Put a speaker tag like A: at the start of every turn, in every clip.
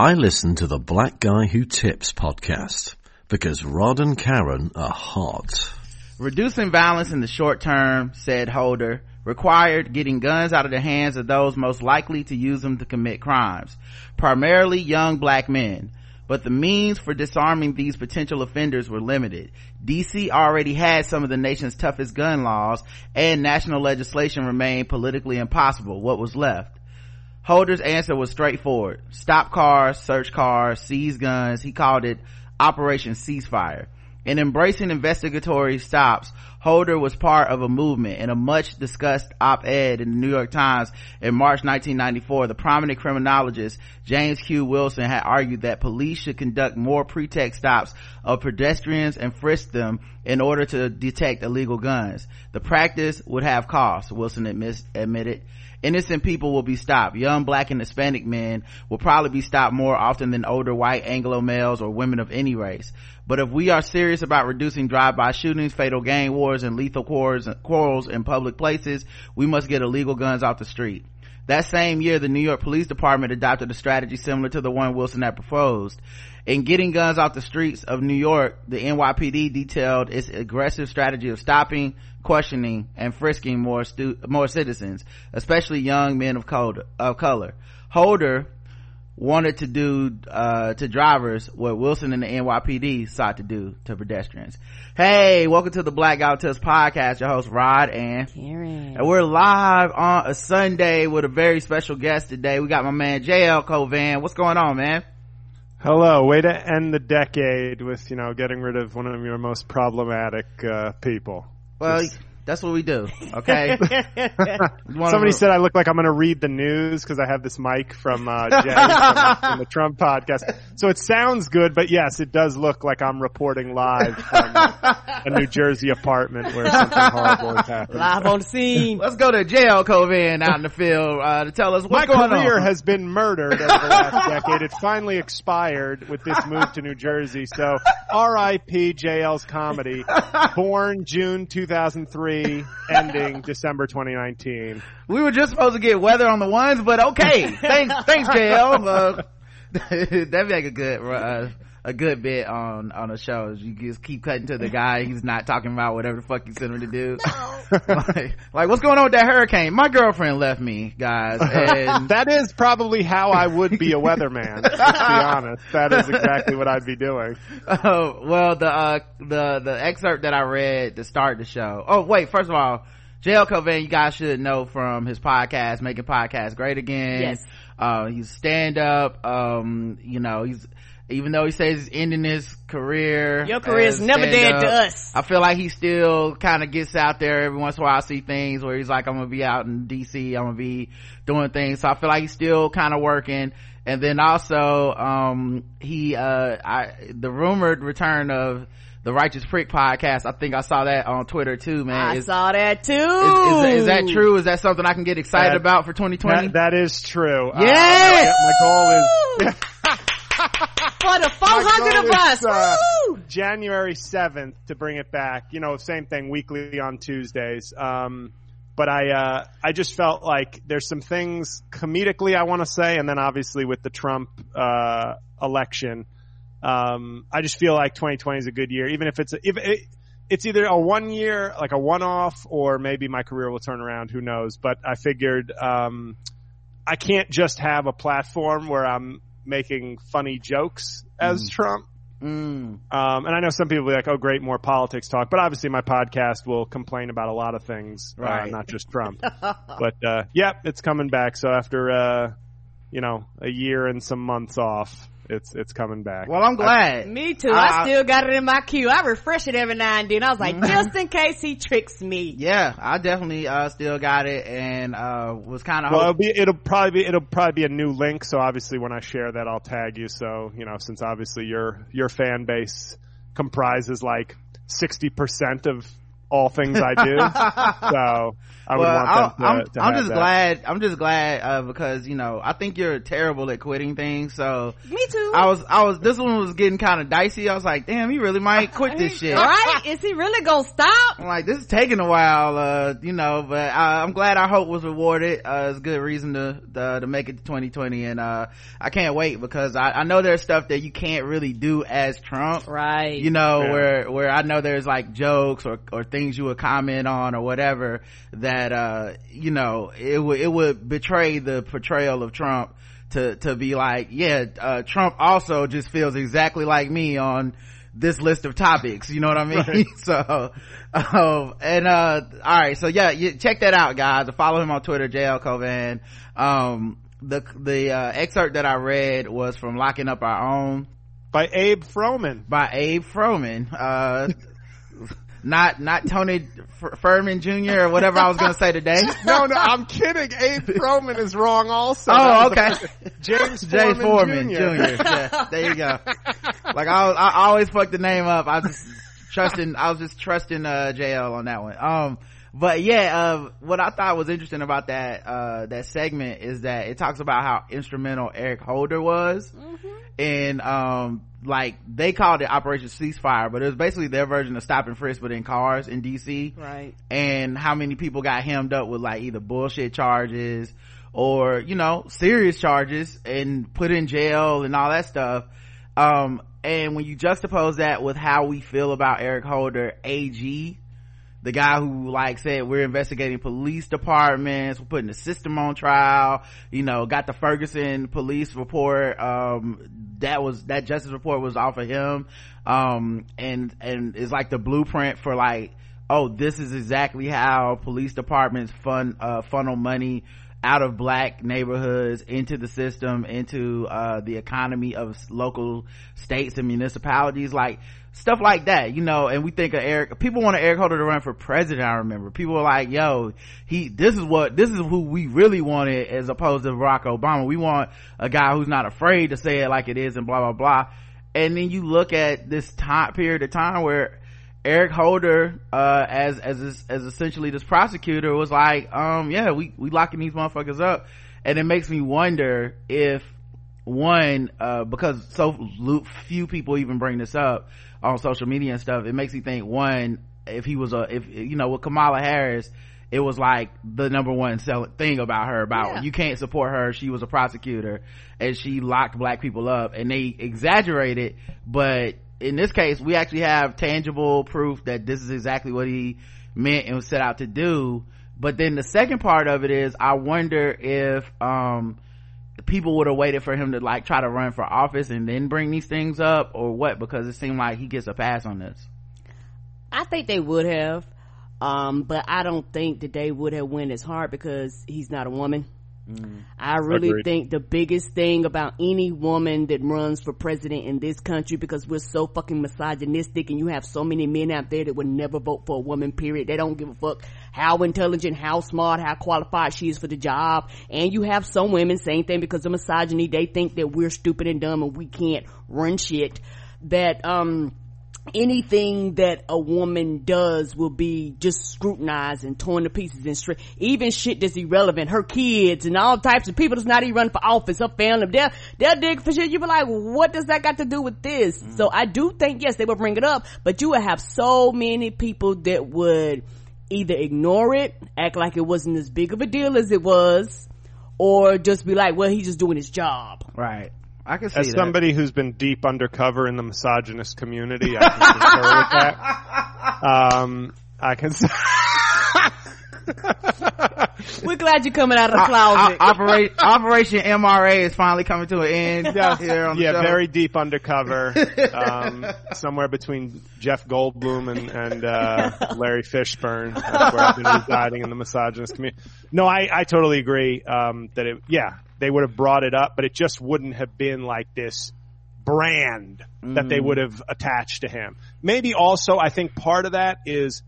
A: I listen to the Black Guy Who Tips podcast because Rod and Karen are hot.
B: Reducing violence in the short term, said Holder, required getting guns out of the hands of those most likely to use them to commit crimes, primarily young black men. But the means for disarming these potential offenders were limited. DC already had some of the nation's toughest gun laws and national legislation remained politically impossible. What was left? Holder's answer was straightforward. Stop cars, search cars, seize guns. He called it Operation Ceasefire. In embracing investigatory stops, Holder was part of a movement. In a much discussed op-ed in the New York Times in March 1994, the prominent criminologist James Q. Wilson had argued that police should conduct more pretext stops of pedestrians and frisk them in order to detect illegal guns. The practice would have costs, Wilson admitted innocent people will be stopped. Young black and Hispanic men will probably be stopped more often than older white Anglo males or women of any race. But if we are serious about reducing drive-by shootings, fatal gang wars, and lethal quarrels in public places, we must get illegal guns off the street. That same year, the New York Police Department adopted a strategy similar to the one Wilson had proposed. In getting guns off the streets of New York, the NYPD detailed its aggressive strategy of stopping, questioning, and frisking more stu- more citizens, especially young men of color. Of color. Holder wanted to do uh, to drivers what Wilson and the NYPD sought to do to pedestrians. Hey, welcome to the Black Guy Who Tips podcast. Your host Rod and
C: Karen.
B: And we're live on a Sunday with a very special guest today. We got my man JL Cauvin. What's going on, man?
D: Hello. Way to end the decade with, you know, getting rid of one of your most problematic uh, people.
B: Well, that's what we do. Okay.
D: Somebody said I look like I'm going to read the news because I have this mic from uh, Jay from, from, the Trump podcast. So it sounds good, but yes, it does look like I'm reporting live from a New Jersey apartment where something horrible has happened.
C: Live on the scene.
B: Let's go to JL Cauvin out in the field uh, to tell us what's
D: My
B: going on.
D: My career has been murdered over the last decade. It finally expired with this move to New Jersey. So R.I.P. JL's comedy, born June 2003 ending December 2019.
B: We were just supposed to get weather on the ones, but okay. thanks, thanks, JL. Uh, that'd be like a good, uh, a good bit on on a show. You just keep cutting to the guy. He's not talking about whatever the fuck you sent him to do. like, like, what's going on with that hurricane? My girlfriend left me, guys. And
D: that is probably how I would be a weatherman. to be honest, that is exactly what I'd be doing.
B: Uh, well, the uh, the the excerpt that I read to start the show. Oh, wait. First of all. JL Cauvin, you guys should know from his podcast, Making Podcasts Great Again.
C: Yes.
B: Uh, he's stand up. Um, you know, he's, even though he says he's ending his career.
C: Your career is never dead to us.
B: I feel like he still kind of gets out there every once in a while. I see things where he's like, I'm gonna be out in DC. I'm gonna be doing things. So I feel like he's still kind of working. And then also, um, he, uh, I, the rumored return of, the Righteous Prick podcast. I think I saw that on Twitter too, man.
C: I
B: is,
C: saw that too.
B: Is, is, is, that true? Is that something I can get excited
D: that,
B: about for 2020?
D: That, that is true.
B: Yeah.
D: Uh, my goal is.
C: for the 400 of us.
D: Uh, January 7th to bring it back. You know, same thing weekly on Tuesdays. Um, but I, uh, I just felt like there's some things comedically I want to say, and then obviously with the Trump, uh, election, um, I just feel like 2020 is a good year, even if it's, a, if it, it's either a one year, like a one off, or maybe my career will turn around, who knows, but I figured, um, I can't just have a platform where I'm making funny jokes as
B: Mm.
D: Trump.
B: Mm.
D: Um, and I know some people will be like, oh, great, more politics talk. But obviously, my podcast will complain about a lot of things,
B: Right.
D: uh, not just Trump. but uh, yeah, it's coming back. So after uh, you know a year and some months off, it's it's coming back.
B: Well, I'm glad.
C: Me too. I,
B: I-
C: still got it in my queue. I refresh it every now and then. I was like, just in case he tricks me.
B: yeah, I definitely, uh, still got it and, uh, was kind of,
D: well, it'll be it'll probably be it'll probably be a new link. So obviously, when I share that, I'll tag you. So you know, since obviously your your fan base comprises like sixty percent of all things I do. so I would
B: well,
D: want them to,
B: I'm,
D: to
B: I'm just
D: that.
B: glad. I'm just glad uh, because you know I think you're terrible at quitting things. So
C: Me too.
B: I was, I was. This one was getting kind of dicey. I was like, damn, he really might quit this shit.
C: right? Is he really gonna stop?
B: I'm like, this is taking a while, uh, you know, but I, I'm glad our hope was rewarded. Uh, it's a good reason to, to, to make it to 2020. And, uh, I can't wait because I, I know there's stuff that you can't really do as Trump.
C: Right.
B: You know,
D: Yeah.
B: where, where I know there's like jokes or, or things you would comment on or whatever that, uh, you know, it would, it would betray the portrayal of Trump to, to be like, yeah, uh, Trump also just feels exactly like me on, this list of topics. You know what i mean? So um and uh all right so yeah you check that out guys. Follow him on twitter jl Cauvin um the the uh, excerpt that i read was from locking up our own.
D: By Abe Froman.
B: by abe froman uh not not tony F- furman jr or whatever i was gonna say today
D: No, no, I'm kidding. Abe Froman is wrong also.
B: oh okay
D: James Forman,
B: Forman
D: Jr.
B: Jr. Yeah, there you go. Like I, I always fuck the name up. I was just trusting. I was just trusting uh, JL on that one. Um, but yeah, uh, what I thought was interesting about that uh, that segment is that it talks about how instrumental Eric Holder was, and um, like they called it Operation Ceasefire, but it was basically their version of Stop and Frisk, but in cars in DC
C: Right.
B: and how many people got hemmed up with like either bullshit charges or you know serious charges and put in jail and all that stuff. Um and when you juxtapose that with how we feel about eric holder ag the guy who like said we're investigating police departments. We're putting the system on trial. You know got the ferguson police report um that was that justice report was off of him. Um and and it's like the blueprint for like oh this is exactly how police departments fund uh funnel money out of black neighborhoods into the system into uh the economy of local states and municipalities like stuff like that you know and we think of eric people want eric holder to run for president i remember. People were like yo he this is what this is who we really wanted as opposed to barack obama. We want a guy who's not afraid to say it like it is and blah blah blah. And then you look at this time period of time where Eric Holder, uh, as, as, as essentially this prosecutor was like, um, yeah, we, we locking these motherfuckers up. And it makes me wonder if one, uh, because so few people even bring this up on social media and stuff, it makes me think one, if he was a, if, you know, with Kamala Harris, it was like the number one thing about her about
C: Yeah.
B: you can't support her. She was a prosecutor and she locked black people up and they exaggerated, but in this case, we actually have tangible proof that this is exactly what he meant and was set out to do. But then the second part of it is, I wonder if, um, people would have waited for him to like try to run for office and then bring these things up or what because it seemed like he gets a pass on this
C: I think they would have. Um, but I don't think that they would have went as hard because he's not a woman. I really
D: Agreed.
C: think the biggest thing about any woman that runs for president in this country because we're so fucking misogynistic and you have so many men out there that would never vote for a woman period. They don't give a fuck how intelligent, how smart, how qualified she is for the job. And you have some women, same thing because of misogyny, they think that we're stupid and dumb and we can't run shit. That, um, anything that a woman does will be just scrutinized and torn to pieces and straight. Even shit that's irrelevant. Her kids and all types of people that's not even running for office. Her family, they'll, they'll dig for shit. You be like, what does that got to do with this? Mm-hmm. So I do think, yes, they will bring it up, but you would have so many people that would either ignore it, act like it wasn't as big of a deal as it was, or just be like, well, he's just doing his job.
B: right i can see
D: As
B: that
D: somebody who's been deep undercover in the misogynist community, I can concur with that. Um, I can say.
C: We're glad you're coming out of the
B: O-
C: closet.
B: o- operate, Operation MRA is finally coming to an end here on the
D: yeah,
B: show.
D: very deep undercover, um, somewhere between Jeff Goldblum and, and uh, Larry Fishburne. That's where I've been residing in the misogynist community. No, I, I totally agree um, that it. Yeah, they would have brought it up, but it just wouldn't have been like this brand that they would have attached to him. Maybe also, I think part of that is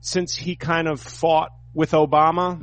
D: since he kind of fought with Obama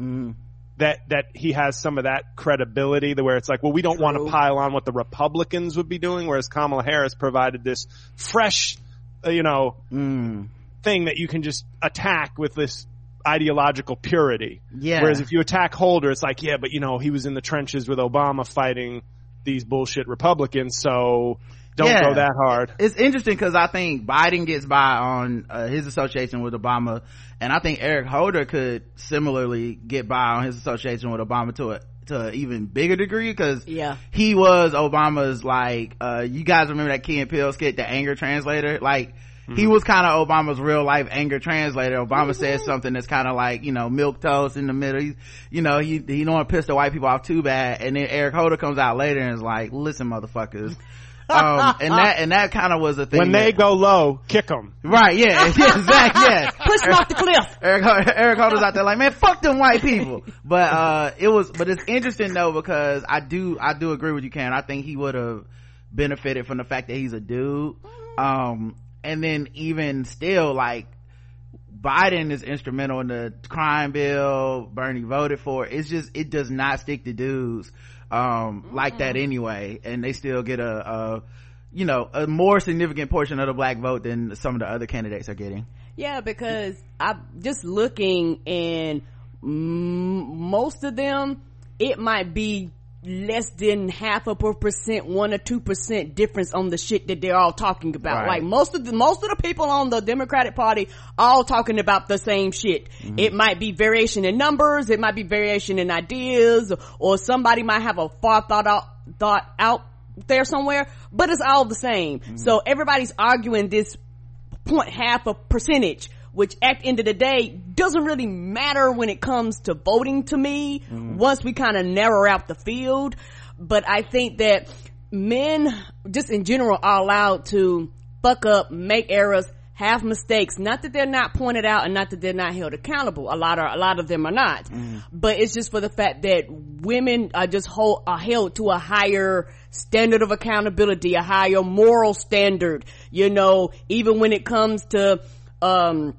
D: that that he has some of that credibility the where it's like well we don't want to pile on what the republicans would be doing whereas kamala harris provided this fresh uh, you know
B: Mm.
D: thing that you can just attack with this ideological purity.
B: Yeah.
D: Whereas if you attack Holder, it's like, yeah, but you know, he was in the trenches with Obama fighting these bullshit Republicans, so don't
B: Yeah.
D: go that hard.
B: it's interesting because I think Biden gets by on uh, his association with Obama, and I think Eric Holder could similarly get by on his association with Obama to a to an even bigger degree because
C: Yeah.
B: he was Obama's like uh you guys remember that Key and Peele skit, the anger translator, like. He was kind of Obama's real life anger translator. Obama says something that's kind of like, you know, milk toast in the middle. He's, you know, he, he don't want to piss the white people off too bad. And then Eric Holder comes out later and is like, listen, motherfuckers. um, and that, and that kind of was a thing.
D: When they
B: that-
D: go low, kick them.
B: Right, yeah, yeah, exactly, yeah.
C: Push them off the cliff.
B: Eric, Eric Holder's out there like, man, fuck them white people. But, uh, it was, but it's interesting though because I do, I do agree with you, Karen. I think he would have benefited from the fact that he's a dude. Um, and then even still, like, Biden is instrumental in the crime bill. Bernie voted for. It's just, it does not stick to dudes, um, like that anyway. And they still get a, a, you know, a more significant portion of the black vote than some of the other candidates are getting.
C: Yeah, because I'm just looking and most of them, it might be less than half of a percent, one or two percent difference on the shit that they're all talking about.
B: Right.
C: Like most of the, most of the people on the Democratic party all talking about the same shit. Mm-hmm. It might be variation in numbers, it might be variation in ideas, or somebody might have a far thought out, thought out there somewhere, but it's all the same. Mm-hmm. So everybody's arguing this point half a percentage which at the end of the day doesn't really matter when it comes to voting to me once we kind of narrow out the field. But i think that men just in general are allowed to fuck up make errors have mistakes. Not that they're not pointed out and not that they're not held accountable. A lot are a lot of them are not. But it's just for the fact that women are just hold, are held to a higher standard of accountability a higher moral standard you know even when it comes to um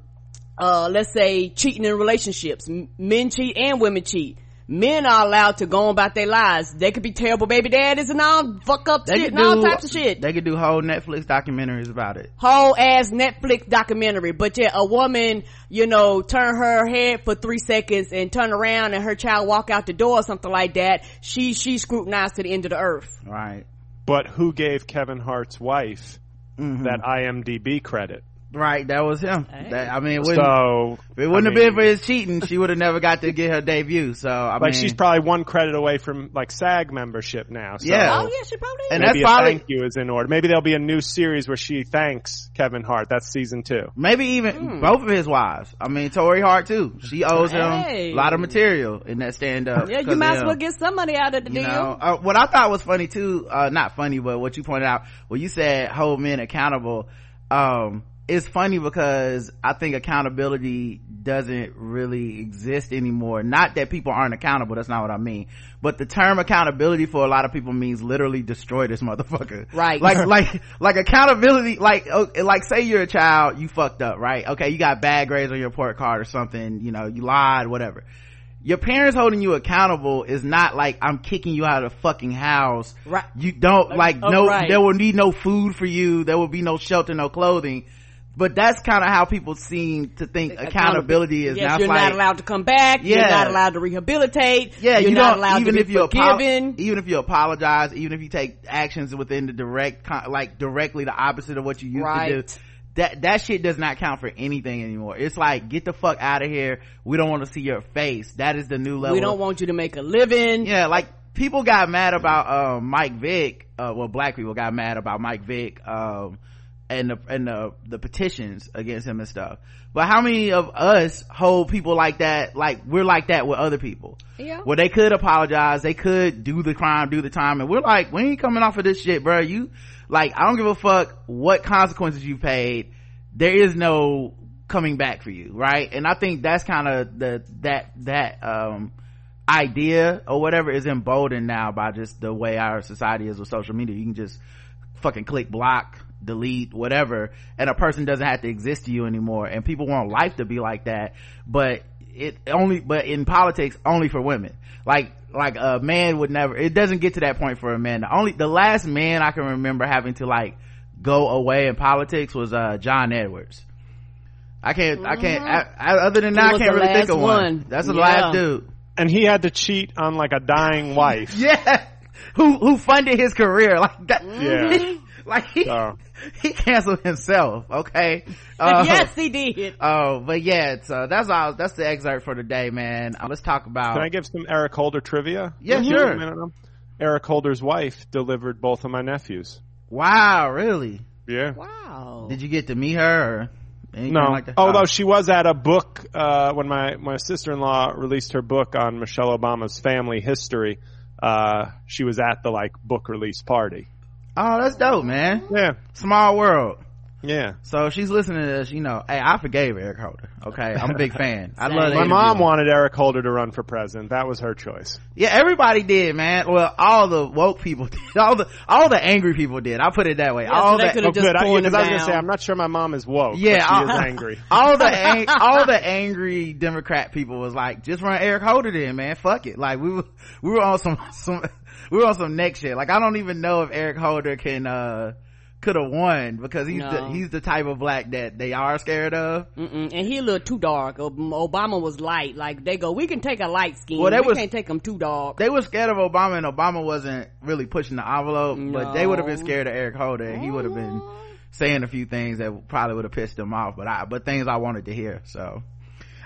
C: uh let's say cheating in relationships men cheat and women cheat men are allowed to go on about their lives they could be terrible baby daddies and all fuck up shit and all types of shit
B: They could do whole Netflix documentaries about it.
C: whole ass Netflix documentary. But yeah, a woman, you know, turn her head for three seconds and turn around and her child walk out the door or something like that. She, she scrutinized to the end of the earth.
B: Right.
D: But who gave Kevin Hart's wife
B: Mm-hmm.
D: that IMDb credit?
B: Right. That was him.
C: Hey.
B: That, I mean, it wouldn't,
D: So
B: if it wouldn't
D: I
B: have been for his cheating, she would have never got to get her debut. So, I
D: like
B: mean,
D: she's probably one credit away from like SAG membership now. So
B: Yeah.
C: Oh yeah, she probably
B: And
C: is.
B: that's
D: a
B: probably-
D: thank you is in order. Maybe there'll be a new series where she thanks Kevin Hart. That's season two.
B: maybe even both of his wives. I mean, Torrei Hart too. She owes
C: Hey.
B: him a lot of material in that stand up.
C: yeah, you might as well get some money out of the deal.
B: know, uh, what I thought was funny too, uh, not funny, but what you pointed out, when you said hold men accountable, um, it's funny because I think accountability doesn't really exist anymore. Not that people aren't accountable, that's not what I mean. But the term accountability for a lot of people means literally destroy this motherfucker.
C: Right.
B: Like, like, like accountability, like, oh, like say you're a child, you fucked up, right? Okay, you got bad grades on your report card or something, you know, you lied, whatever your parents holding you accountable is not like I'm kicking you out of the fucking house.
C: Right.
B: You don't like
C: Oh,
B: no,
C: right.
B: there will be no food for you. There will be no shelter, no clothing. But that's kind of how people seem to think accountability is
C: Yes,
B: now.
C: You're
B: like,
C: not allowed to come back.
B: Yeah.
C: You're not allowed to rehabilitate.
B: yeah,
C: you're
B: you
C: not allowed
B: even
C: to
B: if
C: be
B: you apo-
C: forgiven.
B: even if you apologize, even if you take actions within the direct, like directly the opposite of what you used
C: Right.
B: to do. That, that shit does not count for anything anymore. It's like, get the fuck out of here. We don't want to see your face. That is the new level.
C: we don't want you to make a living.
B: yeah like people got mad about uh, mike vick uh, well black people got mad about mike vick um, and the and the the petitions against him and stuff. But how many of us hold people like that like we're like that with other people?
C: Yeah.
B: where they could apologize they could do the crime do the time and we're like we ain't coming off of this shit bro you like i don't give a fuck what consequences you paid. There is no coming back for you right? And i think that's kind of the that that um idea or whatever is emboldened now by just the way our society is with social media. You can just fucking click block delete whatever and a person doesn't have to exist to you anymore and people want life to be like that but it only but in politics only for women like like a man would never it doesn't get to that point for a man the only the last man i can remember having to like go away in politics was uh john edwards I can't, I can't, I, I, other than that, I can't really think of one.
C: one.
B: That's the
C: Yeah.
B: last dude.
D: And he had to cheat on like a dying wife.
B: Yeah. Who, who funded his career? Like that.
D: Yeah.
B: like he,
D: So.
B: he canceled himself. Okay. Uh,
C: yes, he did.
B: Oh, but yeah, so that's all, that's the excerpt for today, man. Uh, let's talk about.
D: Can I give some Eric Holder trivia?
B: Yeah,
D: Just
B: sure.
D: a minute on- Eric Holder's wife delivered both of my nephews.
B: wow, really?
D: Yeah.
C: Wow.
B: Did you get to meet her or anything
D: No.
B: like that?
D: Although
B: Oh.
D: she was at a book, uh, when my, my sister-in-law released her book on Michelle Obama's family history, uh, she was at the like book release party.
B: Oh, that's dope, man.
D: Yeah.
B: Small world.
D: Yeah.
B: So she's listening to this, you know, hey, I forgave Eric Holder. Okay. I'm a big fan. I love
D: My
B: the
D: mom wanted Eric Holder to run for president. That was her choice.
B: Yeah, everybody did, man. Well, all the woke people did. All the, all the angry people did. I'll put it that way.
C: Yeah,
B: all
C: so they
B: the,
C: could've
D: Oh,
C: just
D: good. I,
C: pulled
D: because
C: him
D: I was going to
C: down.
D: say, I'm not sure my mom is woke.
B: Yeah,
D: but she
B: I-
D: is angry.
B: all the ang- all the angry Democrat people was like, just run Eric Holder then, man. Fuck it. Like we were we were on some some we were on some next shit. Like I don't even know if Eric Holder can uh could have won because he's the he's the type of black that they are scared of.
C: Mm-mm. And he a little too dark. Obama was light. Like they go, we can take a light skin.
B: Well, they
C: we
B: was-
C: can't take him too dark.
B: They were scared of Obama and Obama wasn't really pushing the envelope, but they would have been scared of Eric Holder and he would have been saying a few things that probably would have pissed them off, but I, but things I wanted to hear. So,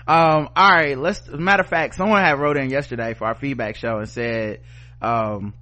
B: um, all right, let's, matter of fact, someone had wrote in yesterday for our feedback show and said, um,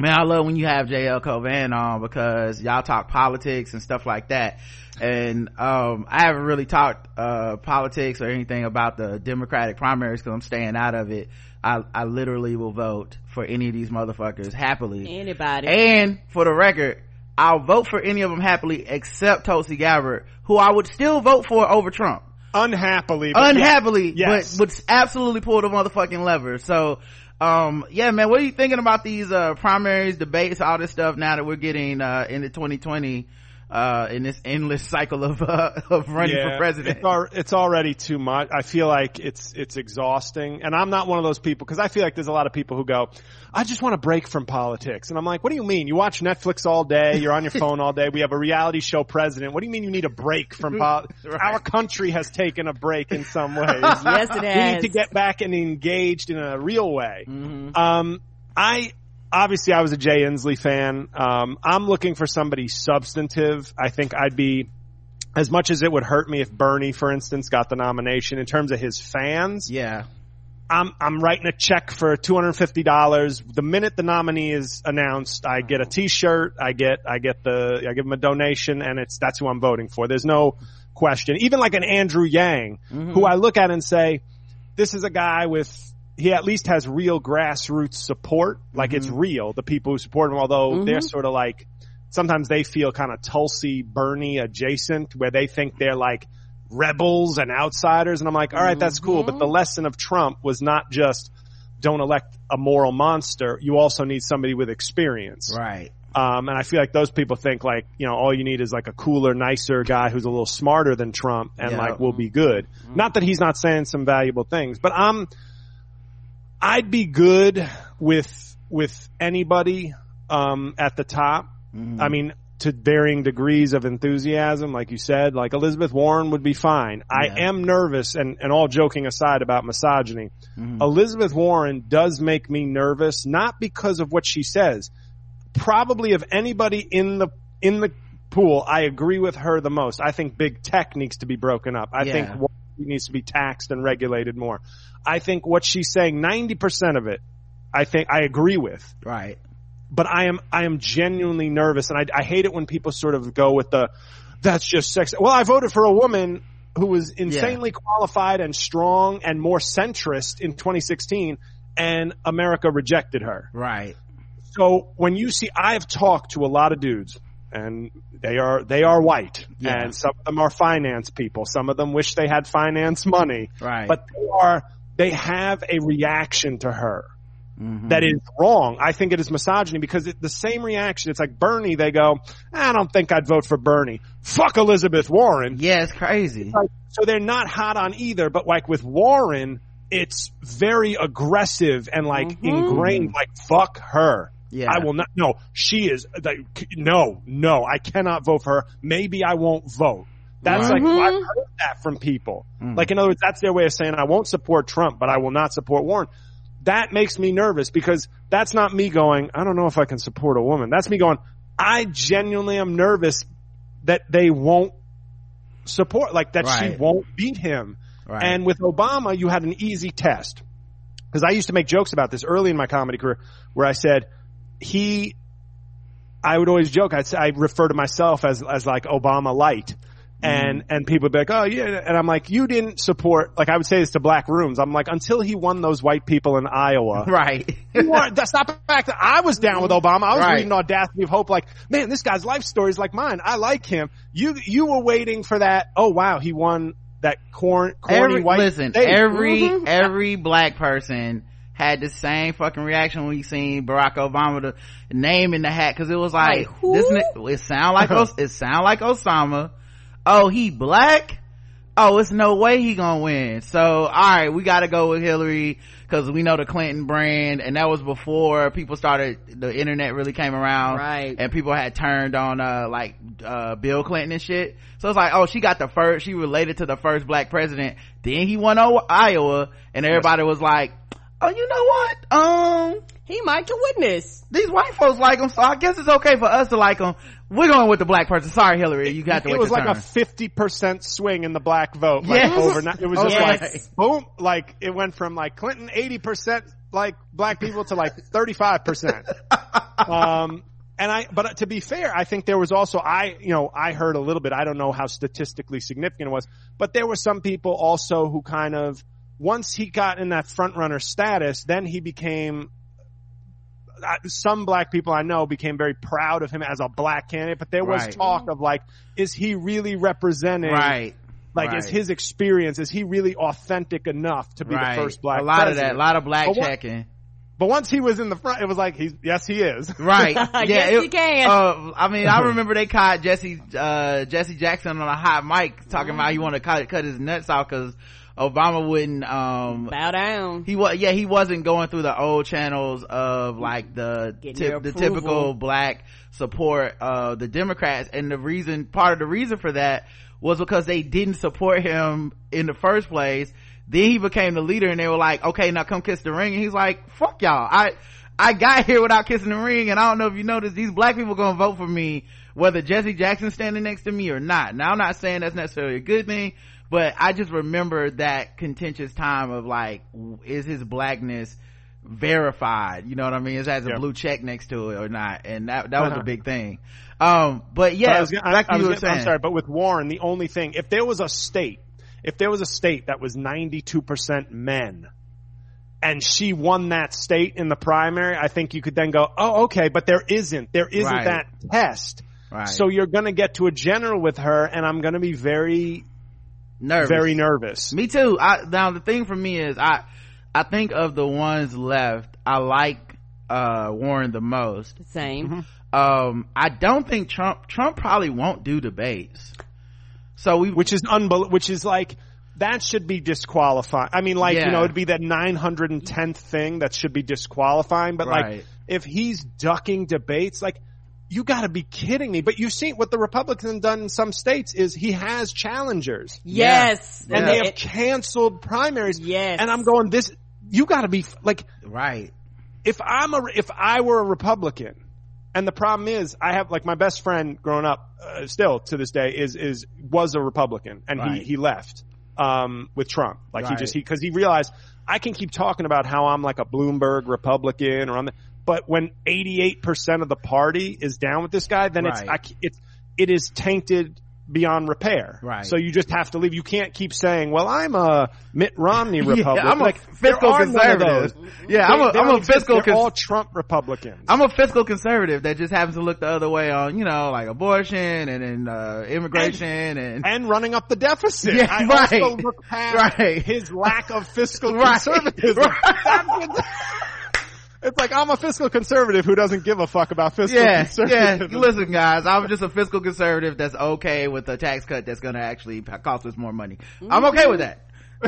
B: man, I love when you have JL Cauvin on because y'all talk politics and stuff like that. And, um, I haven't really talked, uh, politics or anything about the Democratic primaries because I'm staying out of it. I, I literally will vote for any of these motherfuckers happily.
C: Anybody.
B: And for the record, I'll vote for any of them happily except Tulsi Gabbard, who I would still vote for over Trump.
D: Unhappily. but
B: Unhappily,
D: Yes.
B: but would absolutely pull the motherfucking lever. So, um, yeah, man, what are you thinking about these, uh, primaries, debates, all this stuff now that we're getting, uh, into 2020, uh, in this endless cycle of, uh, of running for president?
D: It's, al- it's already too much. I feel like it's it's exhausting, and I'm not one of those people because I feel like there's a lot of people who go, "I just want to break from politics," and I'm like, "What do you mean? You watch Netflix all day, you're on your phone all day. We have a reality show president. What do you mean you need a break from politics?
B: Right.
D: Our country has taken a break in some ways.
C: yes, it
D: we need to get back and engaged in a real way.
B: Mm-hmm.
D: Um, I obviously I was a Jay Inslee fan. Um, I'm looking for somebody substantive. I think I'd be as much as it would hurt me if Bernie, for instance, got the nomination in terms of his fans.
B: yeah.
D: I'm I'm writing a check for two hundred and fifty dollars. The minute the nominee is announced, I get a T-shirt. I get I get the I give him a donation, and it's that's who I'm voting for. There's no question. Even like an Andrew Yang, who I look at and say, this is a guy with he at least has real grassroots support. Like it's mm-hmm. real. The people who support him, although mm-hmm. they're sort of like sometimes they feel kind of Tulsi Bernie adjacent, where they think they're like rebels and outsiders. And I'm like, all right, that's cool. But the mm-hmm. lesson of Trump was not just don't elect a moral monster. You also need somebody with experience.
B: Right.
D: Um, and I feel like those people think like, you know, all you need is like a cooler, nicer guy who's a little smarter than Trump and
B: Yeah.
D: like will be good. Not that he's not saying some valuable things, but I'm, I'd be good with, with anybody, um, at the top. I mean, to varying degrees of enthusiasm, like you said, like Elizabeth Warren would be fine. I am nervous and, and all joking aside about misogyny. Elizabeth Warren does make me nervous, not because of what she says. Probably of anybody in the, in the pool, I agree with her the most. I think big tech needs to be broken up. I
B: Yeah.
D: think needs to be taxed and regulated more. I think what she's saying, 90% of it, I think I agree with
B: Right.
D: but I am I am genuinely nervous, and I, I hate it when people sort of go with the that's just sex. Well, I voted for a woman who was insanely qualified and strong and more centrist in 2016, and America rejected her.
B: Right.
D: So when you see, I have talked to a lot of dudes, and they are they are white,
B: Yeah.
D: and some of them are finance people. Some of them wish they had finance money,
B: Right.
D: but they are they have a reaction to her
B: Mm-hmm.
D: that is wrong. I think it is misogyny because it, the same reaction. It's like Bernie. They go, I don't think I'd vote for Bernie. Fuck Elizabeth Warren.
B: Yeah, it's crazy.
D: Like, so they're not hot on either. But like with Warren, it's very aggressive and like ingrained. Like fuck her.
B: Yeah.
D: I will not. No, she is. Like, no, no, I cannot vote for her. Maybe I won't vote. That's
B: Right.
D: like I've mm-hmm. heard that from people. Mm. Like in other words, that's their way of saying I won't support Trump, but I will not support Warren. That makes me nervous because that's not me going. I don't know if I can support a woman. That's me going. I genuinely am nervous that they won't support, like that she won't beat him.
B: Right.
D: And with Obama, you had an easy test. Because I used to make jokes about this early in my comedy career where I said, he, I would always joke, I'd say, I refer to myself as, as like Obama light. And, and people would be like, oh yeah. And I'm like, you didn't support, like I would say this to black rooms. I'm like, until he won those white people in Iowa.
B: right.
D: You that's not the fact that I was down with Obama. I was
B: Right.
D: reading Audacity of Hope like, man, this guy's life story is like mine. I like him. You, you were waiting for that. Oh wow, he won that corn, corny
B: every,
D: white
B: listen,
D: state.
B: every
C: Mhm.
B: every black person had the same fucking reaction when you seen Barack Obama the name in the hat because it was like,
C: Like,
B: this it sound like Os- it sound like Osama. Oh, he black. Oh, it's no way he gonna win. So, all right, we got to go with Hillary because we know the Clinton brand, and that was before people started. The internet really came around,
C: Right.
B: And people had turned on uh like uh Bill Clinton and shit. So it's like, oh, she got the first. She related to the first black president. Then he won Iowa, and everybody was like, oh, you know what? Um,
C: He might to witness.
B: these white folks like him, so I guess it's okay for us to like him. We're going with the black person. Sorry, Hillary, you got to
D: it
B: wait
D: was like
B: turn.
D: a fifty percent swing in the black vote. Like
B: Yes.
D: overnight, it was just
B: yes.
D: like boom. Like it went from like Clinton eighty percent like black people to like thirty five percent. Um, and I, but to be fair, I think there was also I, you know, I heard a little bit. I don't know how statistically significant it was, but there were some people also who kind of once he got in that front runner status, then he became some black people I know became very proud of him as a black candidate, but there was
B: Right.
D: talk of like, is he really representing,
B: right.
D: like, is his experience, is he really authentic enough to be
B: right.
D: the first black
B: a lot of
D: president?
B: that, a lot of black
D: But what-
B: checking.
D: But once he was in the front, it was like, he's, yes, he is.
B: Right. Yeah,
C: Yes, you can.
B: Uh, I mean, I remember they caught Jesse, uh, Jesse Jackson on a hot mic talking about he wanted to cut, cut his nuts off because Obama wouldn't, um,
C: Bow down.
B: he was, yeah, he wasn't going through the old channels of like the, tip- the typical black support of the Democrats. And the reason, part of the reason for that was because they didn't support him in the first place. Then he became the leader and they were like, okay, now come kiss the ring. And he's like, fuck y'all. I, I got here without kissing the ring and I don't know if you noticed these black people gonna vote for me whether Jesse Jackson's standing next to me or not. Now I'm not saying that's necessarily a good thing, but I just remember that contentious time of like, is his blackness verified? You know what I mean? Is has a blue check next to it or not? And that, that was
D: Uh-huh.
B: a big thing. Um, but yeah,
D: But I was gonna- I-
B: like
D: I
B: you
D: was
B: were
D: gonna-
B: saying.
D: I'm sorry, but with Warren, the only thing, if there was a state, if there was a state that was 92% men, and she won that state in the primary, I think you could then go, oh, okay, but there isn't. There isn't
B: Right.
D: that test.
B: Right.
D: So you're gonna get to a general with her, and I'm gonna be very,
B: Nervous.
D: very nervous.
B: Me too. I, now the thing for me is I, I think of the ones left, I like, uh, Warren the most.
C: Same.
B: Um, I don't think Trump, Trump probably won't do debates. So we,
D: Which is unbel- which is like, that should be disqualifying. I mean, like, you know, it'd be that 910th thing that should be disqualifying, but like, if he's ducking debates, like, you gotta be kidding me. But you see what the Republicans have done in some states is he has challengers.
C: Yes.
B: Yeah.
D: And
B: Yeah.
D: they have canceled primaries.
C: Yes.
D: And I'm going, this, you gotta be, like,
B: right.
D: if I'm a, if I were a Republican, and the problem is, I have like my best friend growing up, uh, still to this day, is is was a Republican, and
B: Right.
D: he he left um, with Trump. Like he just he because he realized I can keep talking about how I'm like a Bloomberg Republican or I'm, the, but when 88 percent of the party is down with this guy, then it's
B: Right.
D: I, c- it's it is tainted beyond repair.
B: Right.
D: So you just have to leave. You can't keep saying, "Well, I'm a Mitt Romney Republican."
B: Yeah, I'm a
D: Like, there
B: fiscal conservative. Yeah,
D: They-
B: I'm a, I'm a fiscal,
D: They're
B: cons-
D: all Trump Republicans.
B: I'm a fiscal conservative that just happens to look the other way on, you know, like abortion and then, uh, immigration and,
D: and running up the deficit.
B: Yeah,
D: I
B: right.
D: also look past
B: Right.
D: his lack of fiscal
B: Right.
D: conservatism.
B: Right.
D: That's- it's like I'm a fiscal conservative who doesn't give a fuck about fiscal
B: yeah, yeah. Listen, guys, I'm just a fiscal conservative that's okay with a tax cut that's going to actually cost us more money. I'm okay with that.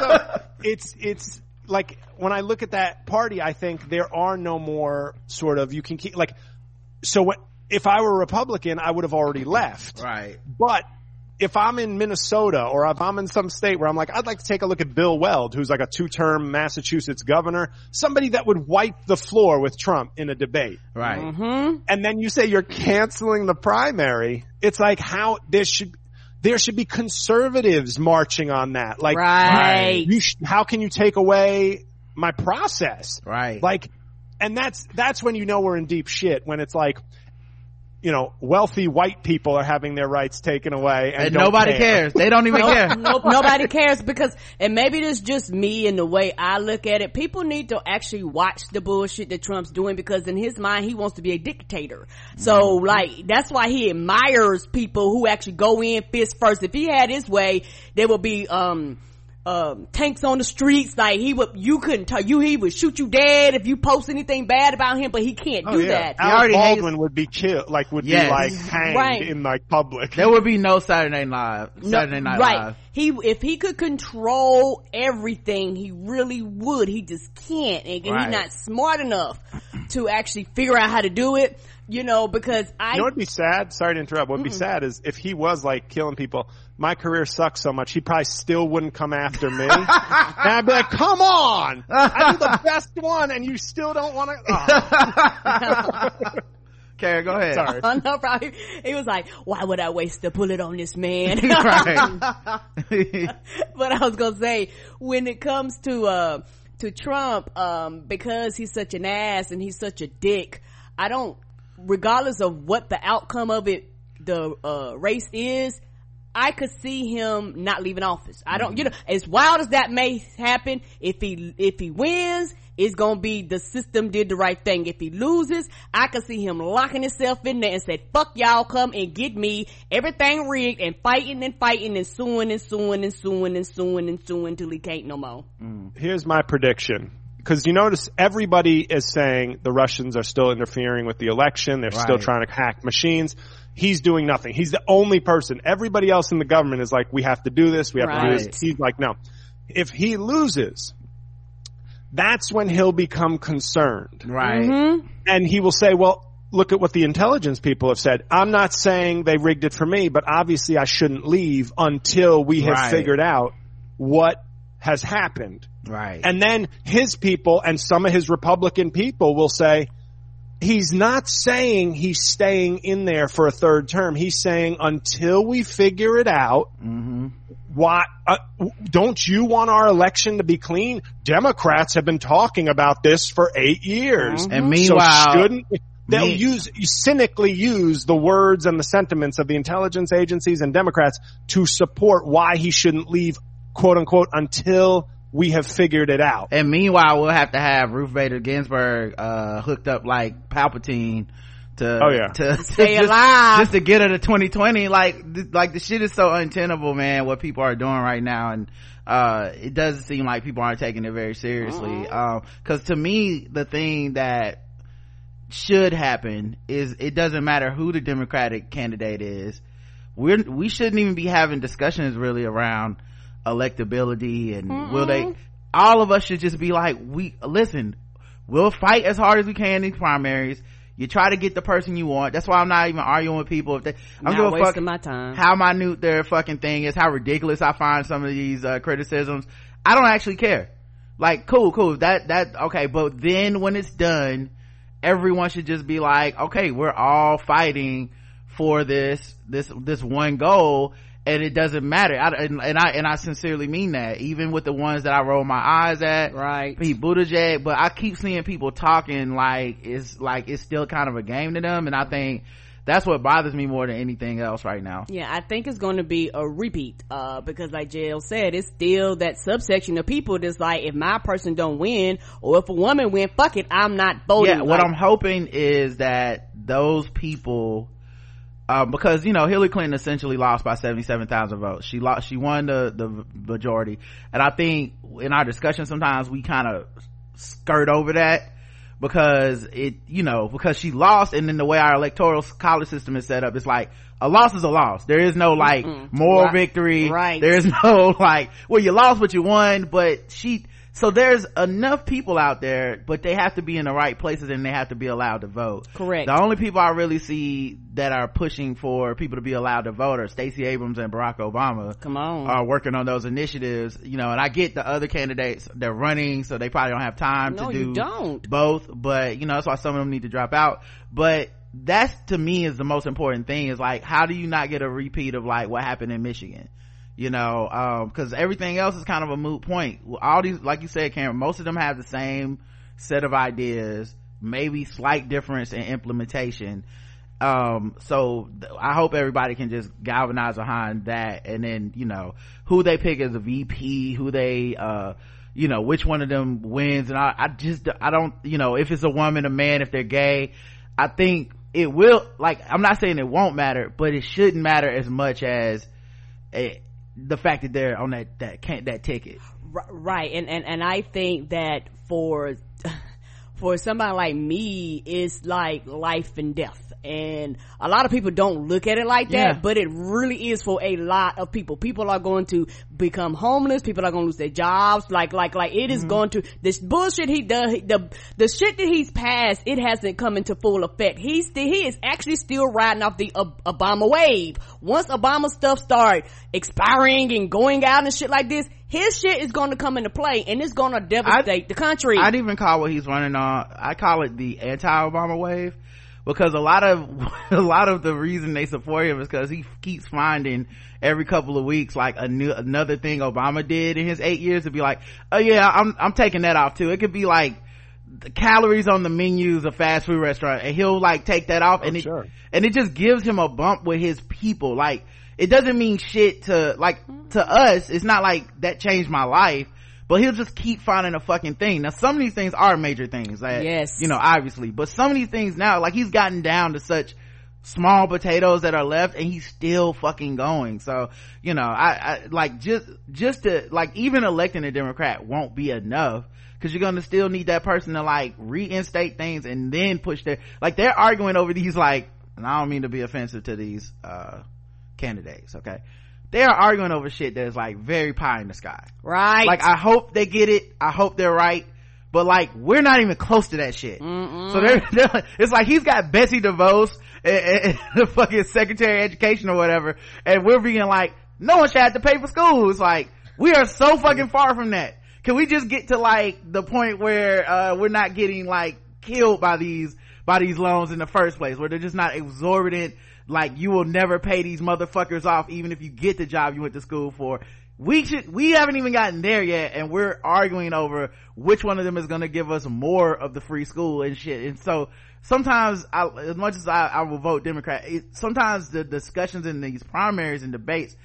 D: so it's it's like when I look at that party, I think there are no more sort of you can keep like. So what if I were a Republican, I would have already left.
B: Right.
D: But if I'm in Minnesota or if I'm in some state where I'm like, I'd like to take a look at Bill Weld, who's like a two-term Massachusetts governor, somebody that would wipe the floor with Trump in a debate.
B: right
C: Mm-hmm.
D: And then you say you're canceling the primary. It's like how there should, there should be conservatives marching on that. Like,
C: Right.
D: you sh- how can you take away my process?
B: right
D: Like, and that's, that's when you know we're in deep shit when it's like, you know, wealthy white people are having their rights taken away and,
B: and nobody
D: care.
B: cares they don't even care
C: nope, nobody cares because, and maybe it's just me and the way I look at it. People need to actually watch the bullshit that Trump's doing because in his mind, he wants to be a dictator. So like, that's why he admires people who actually go in fist first. If he had his way, there would be, um, um, tanks on the streets, like he would, you couldn't tell you, he would shoot you dead if you post anything bad about him, but he can't
D: Oh,
C: do
D: yeah.
C: that.
B: He
D: Alec
B: already hates-
D: Baldwin would be killed, like would
B: Yes.
D: be like hanged
C: Right.
D: in like public.
B: there would be no saturday night live
C: No,
B: saturday night
C: right.
B: live
C: He if he could control everything, he really would. He just can't, and
B: Right.
C: he's not smart enough to actually figure out how to do it. You know, because I
D: You know what'd be sad? Sorry to interrupt. What'd be sad is if he was like killing people, my career sucks so much, he probably still wouldn't come after me. and I'd be like, come on! I do the best one and you still don't want to.
B: Kara, go ahead
D: Sorry.
C: I know, probably he was like, "Why would I waste a bullet on this man?" but I was gonna say when it comes to uh to Trump, um, because he's such an ass and he's such a dick, I don't regardless of what the outcome of it the uh race is, I could see him not leaving office. I don't you know, as wild as that may happen, if he if he wins, it's gonna be the system did the right thing. If he loses, I could see him locking himself in there and say, fuck y'all, come and get me. Everything rigged and fighting and fighting and suing and suing and suing and suing and suing till he can't no more.
D: Here's my prediction. Cause you notice everybody is saying the Russians are still interfering with the election. They're still trying to hack machines. He's doing nothing. He's the only person. Everybody else in the government is like, we have to do this. We have to do this. He's like, no. If he loses, that's when he'll become concerned.
B: right mm-hmm.
D: And he will say, well, look at what the intelligence people have said. I'm not saying they rigged it for me, but obviously I shouldn't leave until we have
B: Right.
D: figured out what has happened.
B: Right
D: And then his people and some of his Republican people will say, he's not saying he's staying in there for a third term. He's saying until we figure it out, why, uh, don't you want our election to be clean? Democrats have been talking about this for eight years.
B: And meanwhile-
D: so shouldn't, they'll
B: me-
D: use, cynically use the words and the sentiments of the intelligence agencies and Democrats to support why he shouldn't leave, quote unquote, until we have figured it out.
B: And meanwhile, we'll have to have Ruth Bader Ginsburg uh, hooked up like Palpatine to
D: Oh, yeah.
B: to
C: Stay
B: just,
C: alive.
B: just to get her to 2020. Like th- like the shit is so untenable, man. What people are doing right now, and uh, it doesn't seem like people aren't taking it very seriously. Um, because to me, the thing that should happen is it doesn't matter who the Democratic candidate is. We're we shouldn't even be having discussions really around electability and will they all of us should just be like we listen we'll fight as hard as we can in these primaries. You try to get the person you want. That's why i'm not even arguing with people. If they i'm
C: Not wasting my time.
B: how minute their fucking thing is how ridiculous i find some of these uh, criticisms. I don't actually care. Like cool cool. That that okay. But then when it's done everyone should just be like okay we're all fighting for this this this one goal and it doesn't matter I, and, and i and i sincerely mean that even with the ones that i roll my eyes at
C: Right.
B: Pete Buttigieg, but I keep seeing people talking like it's like it's still kind of a game to them, and I think that's what bothers me more than anything else right now.
C: Yeah, I think it's going to be a repeat, uh, because like JL said, it's still that subsection of people that's like, if my person don't win, or if a woman win, fuck it, I'm not voting.
B: Yeah, what
C: Like,
B: I'm hoping is that those people, um, because you know Hillary Clinton essentially lost by seventy seven thousand votes. She lost, she won the the majority, and I think in our discussion sometimes we kind of skirt over that because it, you know, because she lost, and then the way our electoral college system is set up, it's like a loss is a loss. There is no like moral
C: Right.
B: victory.
C: Right.
B: There is no like, well, you lost, but you won. But she, so there's enough people out there, but they have to be in the right places and they have to be allowed to vote.
C: Correct.
B: The only people I really see that are pushing for people to be allowed to vote are Stacey Abrams and Barack Obama.
C: Come on.
B: Are working on those initiatives, you know, and I get the other candidates, they're running, so they probably don't have time
C: no,
B: to do
C: you don't.
B: both, but you know, that's why some of them need to drop out. But that's to me is the most important thing is like, how do you not get a repeat of like what happened in Michigan? You know um because everything else is kind of a moot point. All these like you said cameron most of them have the same set of ideas maybe slight difference in implementation. Um so th- i hope everybody can just galvanize behind that and then you know who they pick as a vp who they uh you know which one of them wins. And i, I just i don't you know if it's a woman a man if they're gay i think it will like i'm not saying it won't matter but it shouldn't matter as much as the fact that they're on that that can't that ticket.
C: Right and and and i think that for for somebody like me it's like life and death. And a lot of people don't look at it like that
B: Yeah.
C: but it really is for a lot of people. People are going to become homeless. People are going to lose their jobs. Like like like it is mm-hmm. going to this bullshit he does the the shit that he's passed it hasn't come into full effect. He's still he is actually still riding off the Ob- obama wave. Once obama stuff start expiring and going out and shit like this his shit is going to come into play and it's going to devastate the country.
B: I'd even call what he's running on i call it the anti-obama wave because a lot of a lot of the reason they support him is because he keeps finding every couple of weeks like a new another thing obama did in his eight years to be like oh yeah i'm i'm taking that off too. It could be like the calories on the menus of fast food restaurant and he'll like take that off oh, and it
D: sure.
B: and it just gives him a bump with his people. Like it doesn't mean shit to like to us it's not like that changed my life but he'll just keep finding a fucking thing. Now some of these things are major things that
C: Yes.
B: you know obviously but some of these things now like he's gotten down to such small potatoes that are left and he's still fucking going. So you know i, I like just just to like even electing a democrat won't be enough because you're gonna still need that person to like reinstate things and then push their like they're arguing over these like and i don't mean to be offensive to these uh candidates okay? They are arguing over shit that is like very pie in the sky.
C: Right.
B: Like i hope they get it. I hope they're right. But like we're not even close to that shit. So they're, they're it's like he's got betsy devos and, and- and the fucking secretary of education or whatever and we're being like no one should have to pay for school. It's like we are so fucking far from that. Can we just get to like the point where uh we're not getting like killed by these by these loans in the first place where they're just not exorbitant like you will never pay these motherfuckers off even if you get the job you went to school for. We should we haven't even gotten there yet and we're arguing over which one of them is going to give us more of the free school and shit. And so sometimes I, as much as I, I will vote democrat it, sometimes the discussions in these primaries and debates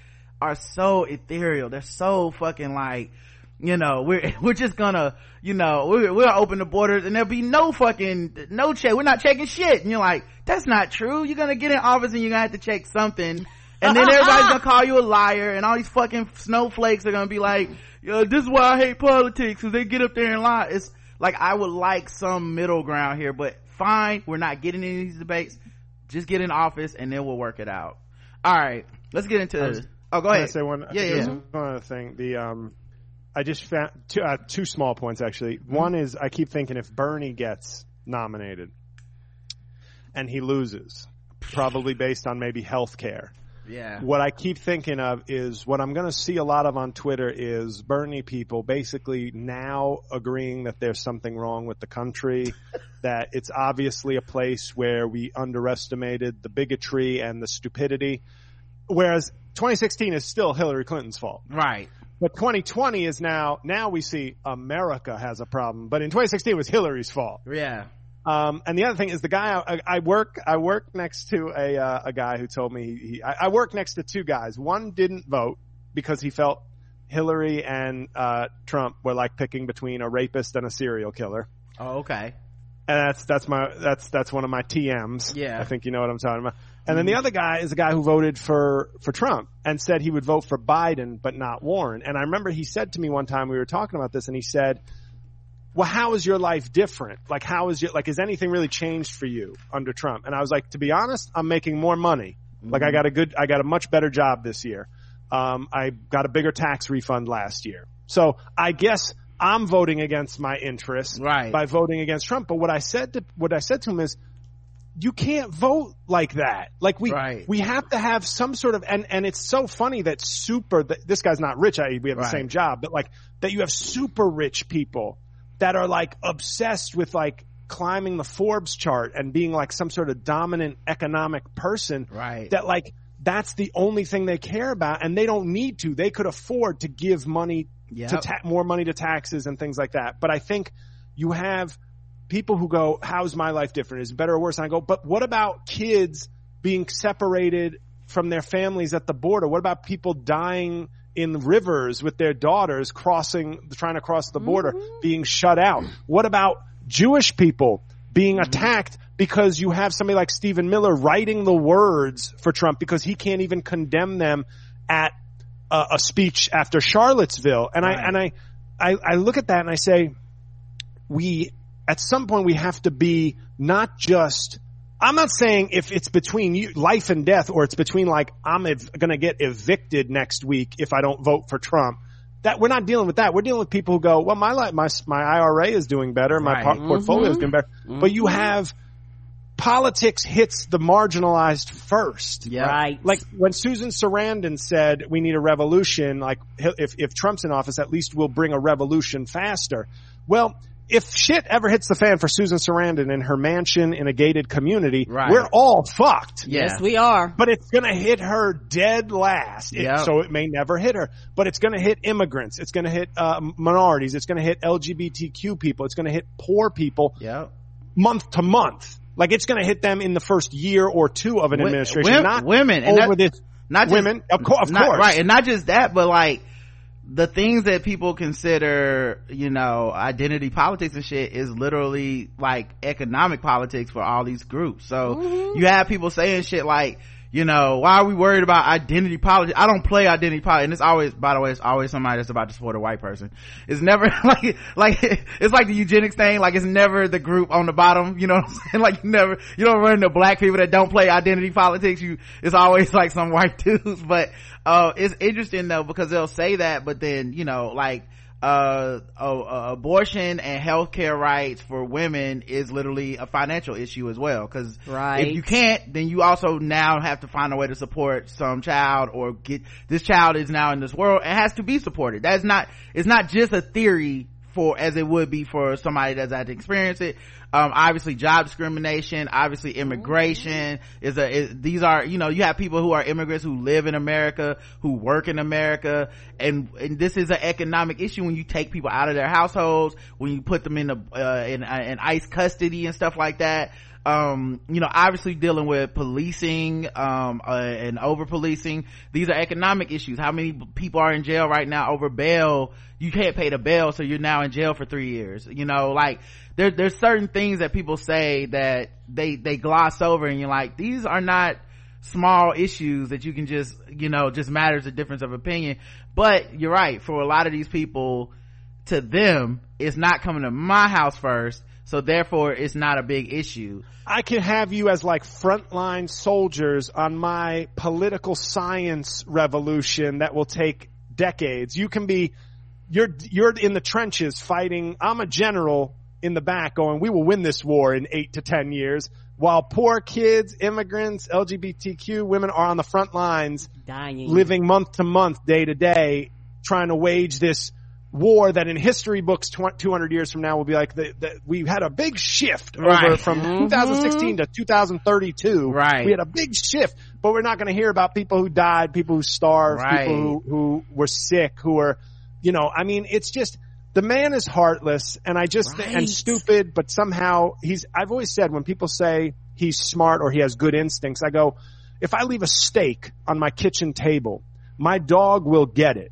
B: are so ethereal. They're so fucking like you know we're we're just gonna you know we're, we'll open the borders and there'll be no fucking no check we're not checking shit. And you're like that's not true. You're gonna get in office and you're gonna have to check something. And then everybody's gonna call you a liar and all these fucking snowflakes are gonna be like Yo, this is why i hate politics because they get up there and lie. It's like i would like some middle ground here but fine. We're not getting any of these debates. Just get in office and then we'll work it out. All right let's get into
D: was-
B: oh go
D: Can I
B: ahead.
D: say one?
B: yeah yeah.
D: One other thing. The um, I just found two, uh, two small points actually. One is I keep thinking if Bernie gets nominated and he loses, probably based on maybe health care.
B: yeah
D: What I keep thinking of is what I'm going to see a lot of on Twitter is Bernie people basically now agreeing that there's something wrong with the country, that it's obviously a place where we underestimated the bigotry and the stupidity. Whereas 2016 is still Hillary Clinton's fault.
B: right
D: But 2020 is now, now we see America has a problem. But in 2016 it was Hillary's fault.
B: yeah
D: Um, and the other thing is the guy I, I work, I work next to a, uh, a guy who told me he, I, I work next to two guys. One didn't vote because he felt Hillary and, uh, Trump were like picking between a rapist and a serial killer.
B: oh okay
D: And that's, that's my, that's, that's one of my TMs.
B: Yeah.
D: I think you know what I'm talking about. And then the other guy is a guy who voted for, for Trump and said he would vote for Biden, but not Warren. And I remember he said to me one time, we were talking about this and he said, well, how is your life different? Like, how is your, like, is anything really changed for you under Trump? And I was like, to be honest, I'm making more money. Like, I got a good, I got a much better job this year. Um, I got a bigger tax refund last year. So I guess I'm voting against my interests
B: Right.
D: by voting against Trump. But what I said to what I said to him is, you can't vote like that. Like we
B: Right.
D: we have to have some sort of and and it's so funny that super that this guy's not rich. I we have the same job, but like that you have super rich people that are like obsessed with like climbing the Forbes chart and being like some sort of dominant economic person.
B: Right.
D: That like that's the only thing they care about and they don't need to. They could afford to give money to
B: Yep.
D: ta- more money to taxes and things like that. But I think you have people who go, how's my life different? Is it better or worse? And I go, but what about kids being separated from their families at the border? What about people dying in rivers with their daughters crossing, trying to cross the border, mm-hmm. being shut out? What about Jewish people being mm-hmm. attacked because you have somebody like Stephen Miller writing the words for Trump because he can't even condemn them at a, a speech after Charlottesville. And
B: Right.
D: I, and I, I, I look at that and I say, we, at some point we have to be not just, I'm not saying if it's between you, life and death or it's between like, I'm ev- gonna get evicted next week if I don't vote for Trump. That we're not dealing with that. We're dealing with people who go, well, my life, my, my IRA is doing better. My
B: Right.
D: por- mm-hmm. portfolio is doing better. Mm-hmm. But you have politics hits the marginalized first.
B: Yeah.
C: Right.
D: Like when Susan Sarandon said we need a revolution, like if, if Trump's in office, at least we'll bring a revolution faster. Well, if shit ever hits the fan for Susan Sarandon in her mansion in a gated community,
B: Right.
D: we're all fucked.
B: Yeah.
C: Yes, we are.
D: But it's gonna hit her dead last. It- so it may never hit her. But it's gonna hit immigrants. It's gonna hit uh, minorities. It's gonna hit LGBTQ people. It's gonna hit poor people
B: Yep.
D: month to month. Like it's going to hit them in the first year or two of an
B: Wi-
D: administration,
B: wim-
D: not
B: women, and
D: over
B: that-
D: this.
B: Not just,
D: women, of, cour- of
B: not-
D: course,
B: right, and not just that, but like the things that people consider, you know, identity politics and shit is literally like economic politics for all these groups. So
C: Mm-hmm.
B: you have people saying shit like, you know, why are we worried about identity politics? I don't play identity politics. And it's always, by the way, it's always somebody that's about to support a white person. It's never like, like, it's like the eugenics thing. Like it's never the group on the bottom. You know what I'm saying? Like you never, you don't run into black people that don't play identity politics. You, it's always like some white dudes. But, uh, it's interesting though because they'll say that, but then, you know, like, uh, uh, uh, abortion and healthcare rights for women is literally a financial issue as well. Cause
C: Right.
B: if you can't, then you also now have to find a way to support some child or get, this child is now in this world and has to be supported. That's not, it's not just a theory for, as it would be for somebody that's had to experience it. Um, obviously job discrimination, obviously immigration is a, is, these are, you know, you have people who are immigrants who live in America, who work in America, and, and this is an economic issue when you take people out of their households, when you put them in a, uh, in, uh, in ICE custody and stuff like that um you know obviously dealing with policing um uh, and over policing these are economic issues. How many people are in jail right now over bail? You can't pay the bail so you're now in jail for three years. You know like there, there's certain things that people say that they they gloss over and you're like these are not small issues that you can just you know just matters of difference of opinion. But you're right for a lot of these people to them it's not coming to my house first so therefore it's not a big issue
D: I can have you as like frontline soldiers on my political science revolution that will take decades. You can be, you're, you're in the trenches fighting. I'm a general in the back going, we will win this war in eight to ten years. While poor kids, immigrants, LGBTQ women are on the front lines
C: Dying.
D: living month to month, day to day, trying to wage this war that in history books 200 years from now will be like the, the, we had a big shift over
B: Right.
D: from mm-hmm. 2016 to 2032.
B: Right.
D: We had a big shift, but we're not going to hear about people who died, people who starved,
B: Right.
D: people who, who were sick, who were, you know, I mean, it's just, the man is heartless and I just,
C: Right.
D: and stupid, but somehow he's, I've always said when people say he's smart or he has good instincts, I go, if I leave a steak on my kitchen table, my dog will get it.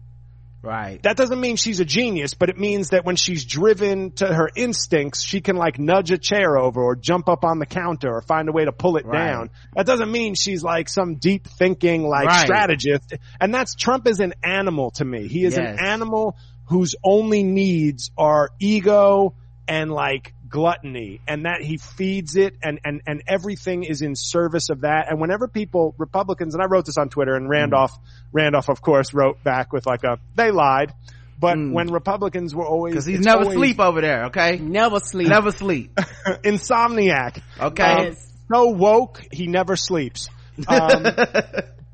B: Right
D: That doesn't mean she's a genius, but it means that when she's driven to her instincts, she can like nudge a chair over or jump up on the counter or find a way to pull it
B: Right.
D: down. That doesn't mean she's like some deep thinking like
B: Right.
D: strategist. And that's Trump is an animal to me. He is
B: Yes.
D: an animal whose only needs are ego and like gluttony and that he feeds it and, and, and everything is in service of that. And whenever people, Republicans, and I wrote this on Twitter and hmm. Randolph, Randolph of course wrote back with like a, they lied. But hmm. when Republicans were always,
B: Cause he's never
D: always
B: sleep over there, okay?
C: Never sleep.
B: Never sleep.
D: insomniac.
B: Okay?
C: Yes.
D: so woke, he never sleeps. Um,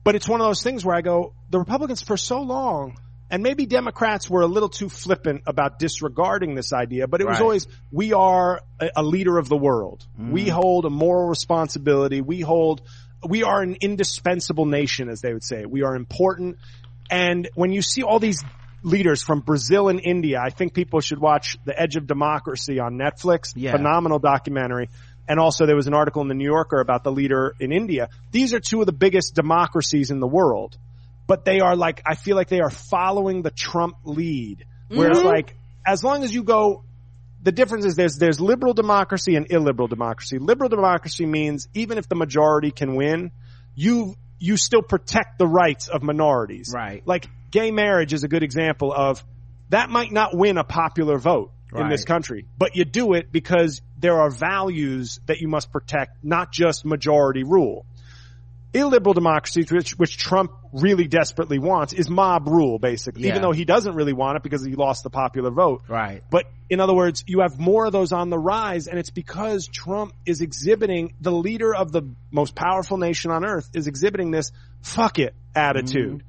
D: but it's one of those things where I go, the Republicans for so long, and maybe Democrats were a little too flippant about disregarding this idea, but it was
B: Right.
D: always, we are a, a leader of the world. Mm-hmm. We hold a moral responsibility. We hold, we are an indispensable nation, as they would say. We are important. And when you see all these leaders from Brazil and India, I think people should watch The Edge of Democracy on Netflix.
B: Yeah.
D: Phenomenal documentary. And also there was an article in the New Yorker about the leader in India. These are two of the biggest democracies in the world. But they are like, I feel like they are following the Trump lead. Where it's mm-hmm. like, as long as you go, the difference is there's, there's liberal democracy and illiberal democracy. Liberal democracy means even if the majority can win, you, you still protect the rights of minorities.
B: Right.
D: Like gay marriage is a good example of that might not win a popular vote in this country, but you do it because there are values that you must protect, not just majority rule. Illiberal democracy, which, which Trump really desperately wants, is mob rule, basically,
B: Yeah.
D: even though he doesn't really want it because he lost the popular vote.
B: Right.
D: But in other words, you have more of those on the rise, and it's because Trump is exhibiting the leader of the most powerful nation on earth is exhibiting this fuck it attitude.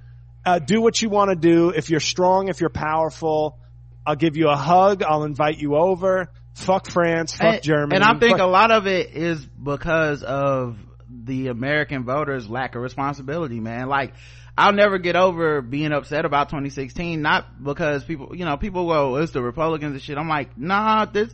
D: Uh, do what you want to do. If you're strong, if you're powerful, I'll give you a hug. I'll invite you over. Fuck France. Fuck
B: and,
D: Germany.
B: And I think
D: fuck-
B: a lot of it is because of the American voters' lack of responsibility, man. Like, I'll never get over being upset about 2016, not because people, you know, people go, it's the Republicans and shit. I'm like, nah, this,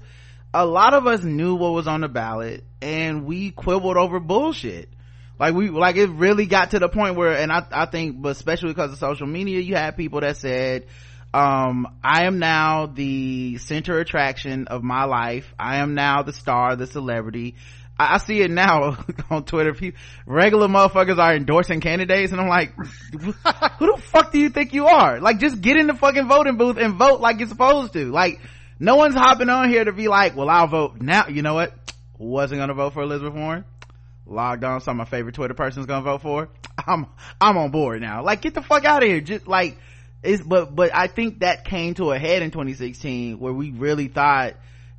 B: a lot of us knew what was on the ballot and we quibbled over bullshit. Like we, like it really got to the point where, and I, I think, but especially because of social media, you had people that said, um, I am now the center attraction of my life. I am now the star, the celebrity. I, see it now on Twitter. People, regular motherfuckers are endorsing candidates and I'm like, who the fuck do you think you are? Like just get in the fucking voting booth and vote like you're supposed to. Like no one's hopping on here to be like, well, I'll vote now. You know what? Wasn't gonna vote for Elizabeth Warren. Logged on, of my favorite Twitter person's gonna vote for. I'm, I'm on board now. Like get the fuck out of here. Just like, it's, but, but I think that came to a head in 2016 where we really thought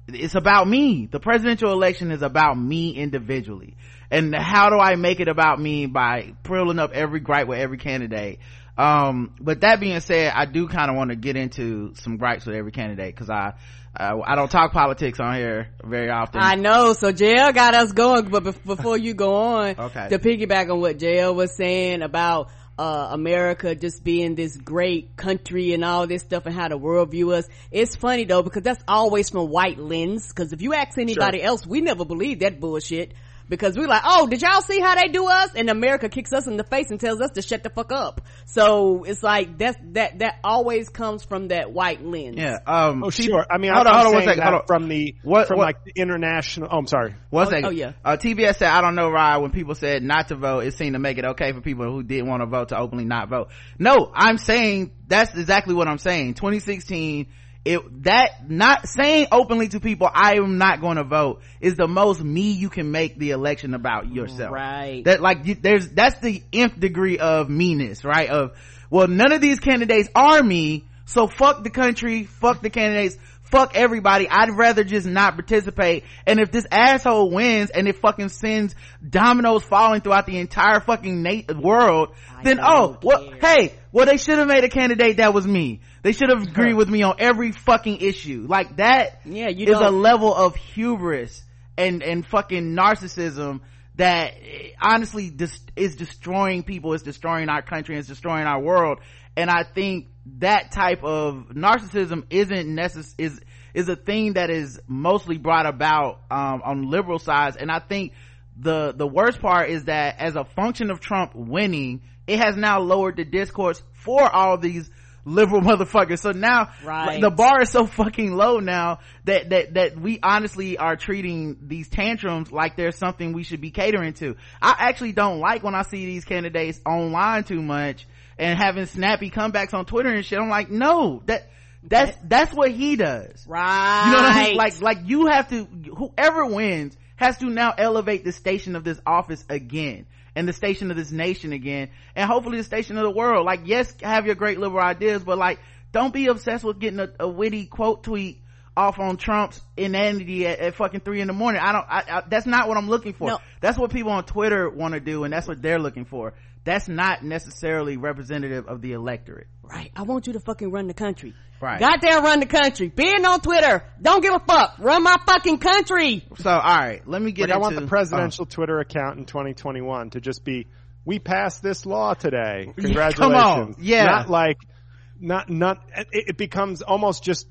B: it's about me. The presidential election is about me individually. And how do I make it about me by pulling up every gripe with every candidate? Um, but that being said, I do kind of want to get into some gripes with every candidate because I, I, I don't talk politics on here very often.
C: I know. So JL got us going, but bef- before you go on,
B: Okay.
C: to piggyback on what JL was saying about uh, America just being this great country and all this stuff and how the world view us. It's funny though because that's always from white lens. Because if you ask anybody else, we never believe that bullshit. Because we're like, oh, did y'all see how they do us? And America kicks us in the face and tells us to shut the fuck up. So it's like that's that that always comes from that white lens.
B: yeah. Um,
D: Oh, sure. I mean,
B: hold
D: I'm
B: on, hold on one
D: saying
B: second.
D: that
B: Hold on.
D: from the,
B: What-
D: from
B: what-
D: like the international, oh, I'm sorry.
B: One
C: Oh,
B: second.
C: oh, yeah.
B: Uh, TBS said, I don't know, Ryan, when people said not to vote, it seemed to make it okay for people who didn't want to vote to openly not vote. No, I'm saying, that's exactly what I'm saying. 2016, it, that, not saying openly to people, I am not going to vote, is the most me you can make the election about yourself.
C: Right.
B: That, like, you- there's, that's the nth degree of meanness, right? Of, well, none of these candidates are me, so fuck the country, fuck the candidates, fuck everybody. I'd rather just not participate. And if this asshole wins and it fucking sends dominoes falling throughout the entire fucking na- world, then oh,
C: don't
B: well, hey, well they should have made a candidate that was me. They should have agreed with me on every fucking issue. Like that
C: Yeah, you
B: is a level of hubris and, and fucking narcissism that eh, honestly dis- is destroying people, is destroying our country, is destroying our world. And I think that type of narcissism isn't necess- is, is a thing that is mostly brought about, um, on liberal sides. And I think the, the worst part is that as a function of Trump winning, it has now lowered the discourse for all these liberal motherfuckers. So now,
C: Right.
B: the bar is so fucking low now that that that we honestly are treating these tantrums like there's something we should be catering to. I actually don't like when I see these candidates online too much and having snappy comebacks on Twitter and shit. I'm like, no, that that's that's what he does.
C: Right.
B: You know what I mean? Like like you have to whoever wins has to now elevate the station of this office again and the station of this nation again and hopefully the station of the world. Like yes, have your great liberal ideas, but like don't be obsessed with getting a, a witty quote tweet off on Trump's inanity at, at, fucking three in the morning. I don't, I, I, that's not what I'm looking for.
C: No.
B: That's what people on Twitter want to do and that's what they're looking for. That's not necessarily representative of the electorate.
C: Right. I want you to fucking run the country.
B: Right.
C: Goddamn run the country. Being on Twitter. Don't give a fuck. Run my fucking country.
B: So, alright, let me get
D: Like,
B: into.
D: I want the presidential oh. Twitter account in 2021 to just be, we passed this law today. Congratulations.
B: come on. Yeah.
D: Not like, not, not, it, it becomes almost just,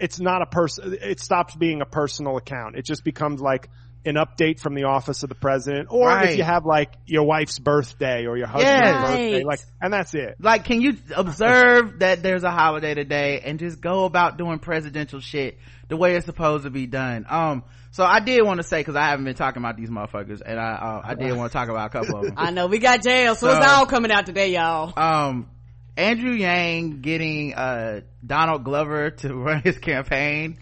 D: it's not a person, it stops being a personal account. It just becomes like an update from the office of the president. Or
B: Right.
D: if you have like your wife's birthday or your husband's
B: Yes.
D: birthday, like, and that's it.
B: like can you observe that there's a holiday today and just go about doing presidential shit the way it's supposed to be done um so i did want to say because i haven't been talking about these motherfuckers and i uh, i did want to talk about a couple of them
C: I know. We got jail. So, it's all coming out today, y'all.
B: um andrew yang getting uh donald glover to run his campaign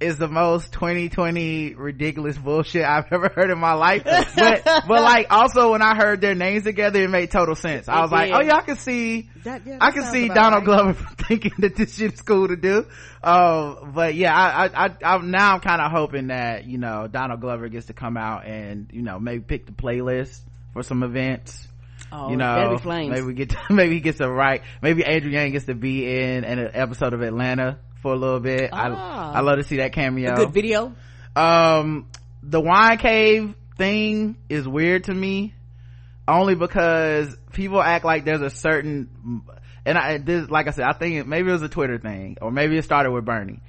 B: is the most 2020 ridiculous bullshit I've ever heard in my life. But, but like also when I heard their names together, it made total sense. I was like, oh yeah, I can see,
C: That- yeah, that
B: I can see Donald
C: right.
B: Glover thinking that this shit is cool to do. Um, but yeah, I, I, I, I'm now kind of hoping that, you know, Donald Glover gets to come out and, you know, maybe pick the playlist for some events.
C: Oh,
B: you know,
C: flames.
B: maybe we get, to, maybe he gets to write, maybe Andrew Yang gets to be in an episode of Atlanta for a little bit.
C: Ah.
B: I, I love to see that cameo
C: A good video.
B: um the wine cave thing is weird to me only because people act like there's a certain and i this like i said i think it, maybe it was a twitter thing or maybe it started with bernie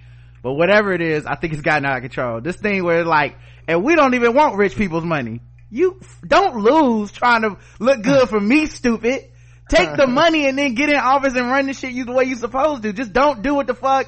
B: but whatever it is i think it's gotten out of control this thing where it's like and we don't even want rich people's money you don't lose trying to look good for me stupid take the money and then get in office and run the shit you the way you supposed to just don't do what the fuck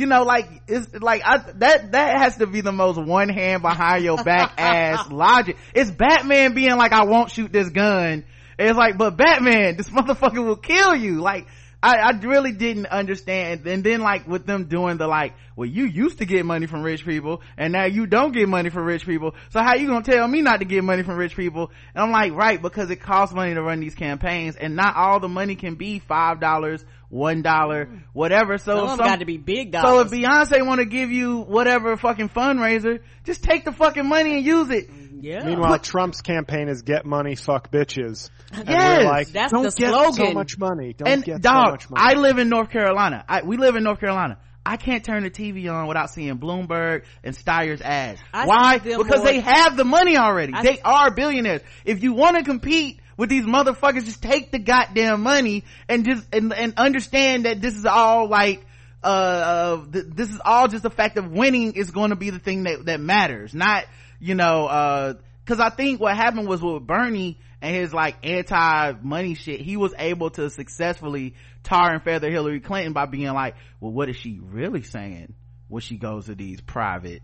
B: you know like it's like I, that that has to be the most one hand behind your back ass logic. It's batman being like i won't shoot this gun. It's like but batman this motherfucker will kill you. Like I, I really didn't understand. And then like with them doing the like well you used to get money from rich people and now you don't get money from rich people. So how you gonna tell me not to get money from rich people? And i'm like right because it costs money to run these campaigns and not all the money can be five dollars one dollar whatever. So
C: Some
B: if
C: of them
B: some-
C: got to be big
B: so if Beyonce want to give you whatever fucking fundraiser, just take the fucking money and use it.
C: Yeah.
D: Meanwhile, Trump's campaign is get money, fuck bitches. And
B: Yes.
D: we're like,
C: That's
D: don't
C: the
D: get so much money. Don't
B: and
D: get
B: dog,
D: so much money.
B: I live in North Carolina. I, we live in North Carolina. I can't turn the TV on without seeing Bloomberg and Steyer's ads.
C: I
B: Why? Because
C: more-
B: they have the money already.
C: I
B: they are billionaires. If you want to compete with these motherfuckers, just take the goddamn money and just and, and understand that this is all like uh, uh th- this is all just the fact of winning is going to be the thing that that matters, not you know uh because I think what happened was with Bernie and his like anti money shit, he was able to successfully tar and feather Hillary Clinton by being like, well, what is she really saying when she goes to these private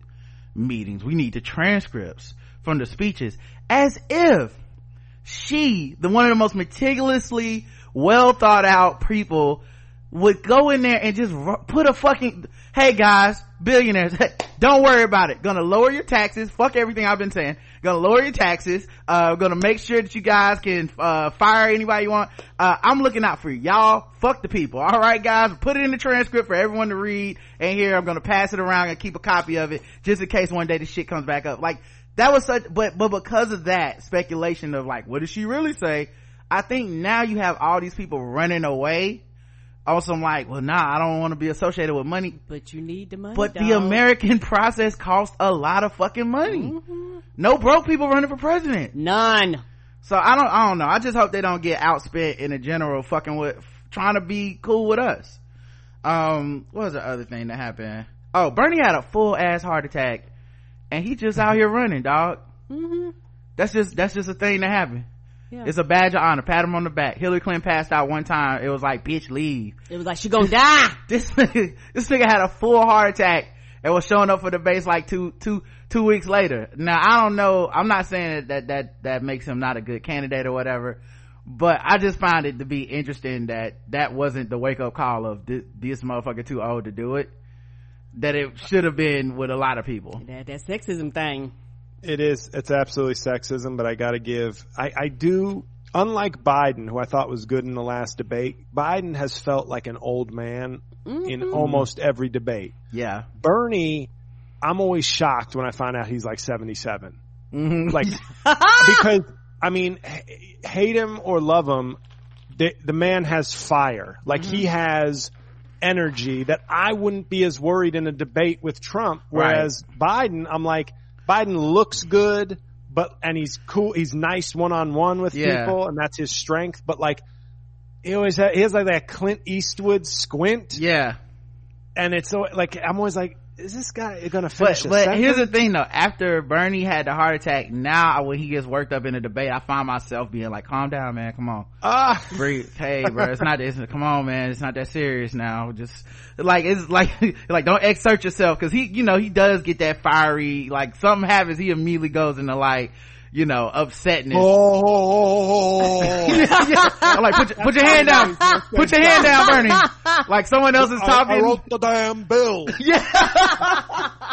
B: meetings? We need the transcripts from the speeches as if she, the one of the most meticulously well thought out people would go in there and just put a fucking, hey guys, billionaires, don't worry about it. Gonna lower your taxes. Fuck everything I've been saying. Gonna lower your taxes. Uh, gonna make sure that you guys can, uh, fire anybody you want. Uh, I'm looking out for. Y'all, fuck the people. Alright guys, put it in the transcript for everyone to read. And here I'm gonna pass it around and keep a copy of it just in case one day the shit comes back up. Like, that was such, but, but because of that speculation of like, what did she really say? I think now you have all these people running away on some like, well, nah, I don't want to be associated with money.
C: but you need the money.
B: But the. American process costs a lot of fucking money.
C: Mm-hmm.
B: No broke people running for president.
C: None.
B: So I don't, I don't know. I just hope they don't get outspent in a general fucking with trying to be cool with us. Um, what was the other thing that happened? Oh, Bernie had a full ass heart attack and he just out here running, dog.
C: Mm-hmm.
B: That's just, that's just a thing that happened.
C: Yeah.
B: It's a badge of honor. Pat him on the back. Hillary Clinton passed out one time. It was like, bitch, leave.
C: It was like she gonna die.
B: This nigga, this nigga had a full heart attack and was showing up for the base like two, two, two weeks later. Now, I don't know. I'm not saying that, that, that, that makes him not a good candidate or whatever, but I just find it to be interesting that that wasn't the wake up call of this, this motherfucker too old to do it. That it should have been with a lot of people.
C: That that sexism thing.
D: It is. It's absolutely sexism, but I gotta give, I, I do unlike Biden, who I thought was good in the last debate, Biden has felt like an old man in almost every debate.
B: Yeah.
D: Bernie, I'm always shocked when I find out he's like 77.
B: Mm-hmm.
D: Like, because, I mean, h- hate him or love him, the, the man has fire. Like he has energy that I wouldn't be as worried in a debate with Trump. Whereas Biden, I'm like, Biden looks good, but, and he's cool, he's nice one on one with
B: Yeah.
D: people and that's his strength. But like, he always ha he has like that Clint Eastwood squint
B: Yeah.
D: and it's so like, I'm always like, is this guy gonna
B: But,
D: finish a
B: but here's the thing though, after Bernie had the heart attack, now when he gets worked up in a debate, I find myself being like, calm down, man, come on.
D: Ah,
B: Breathe. Hey, bro, it's not, it's, come on, man, it's not that serious now. Just, like, it's like, like, don't exert yourself, cause he, you know, he does get that fiery, like, something happens, he immediately goes into like, you know, upsetness.
D: Oh, oh, oh, oh
B: I'm like, put your, put your hand down. Put your hand down, Bernie. Like someone else is
D: I,
B: talking.
D: I wrote the damn bill.
B: Yeah.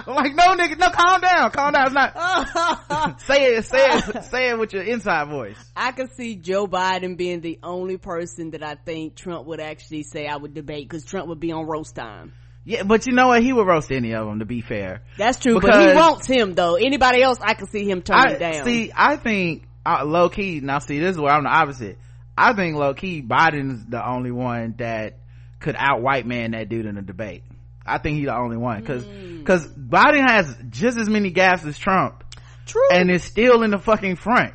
B: I'm like, no, nigga, no, calm down, calm down. It's not. say it, say it, say it with your inside voice.
C: I could see Joe Biden being the only person that I think Trump would actually say I would debate because Trump would be on roast time.
B: Yeah, but you know what? He would roast any of them. To be fair,
C: That's true, but he wants him though. Anybody else, I can see him turning
B: I
C: down.
B: see. I think uh, low key. Now, see, this is where I'm the opposite. I think low key Biden's the only one that could out white man that dude in a debate. I think he's the only one because because Biden has just as many gaps as Trump.
C: True.
B: and is still in the fucking front.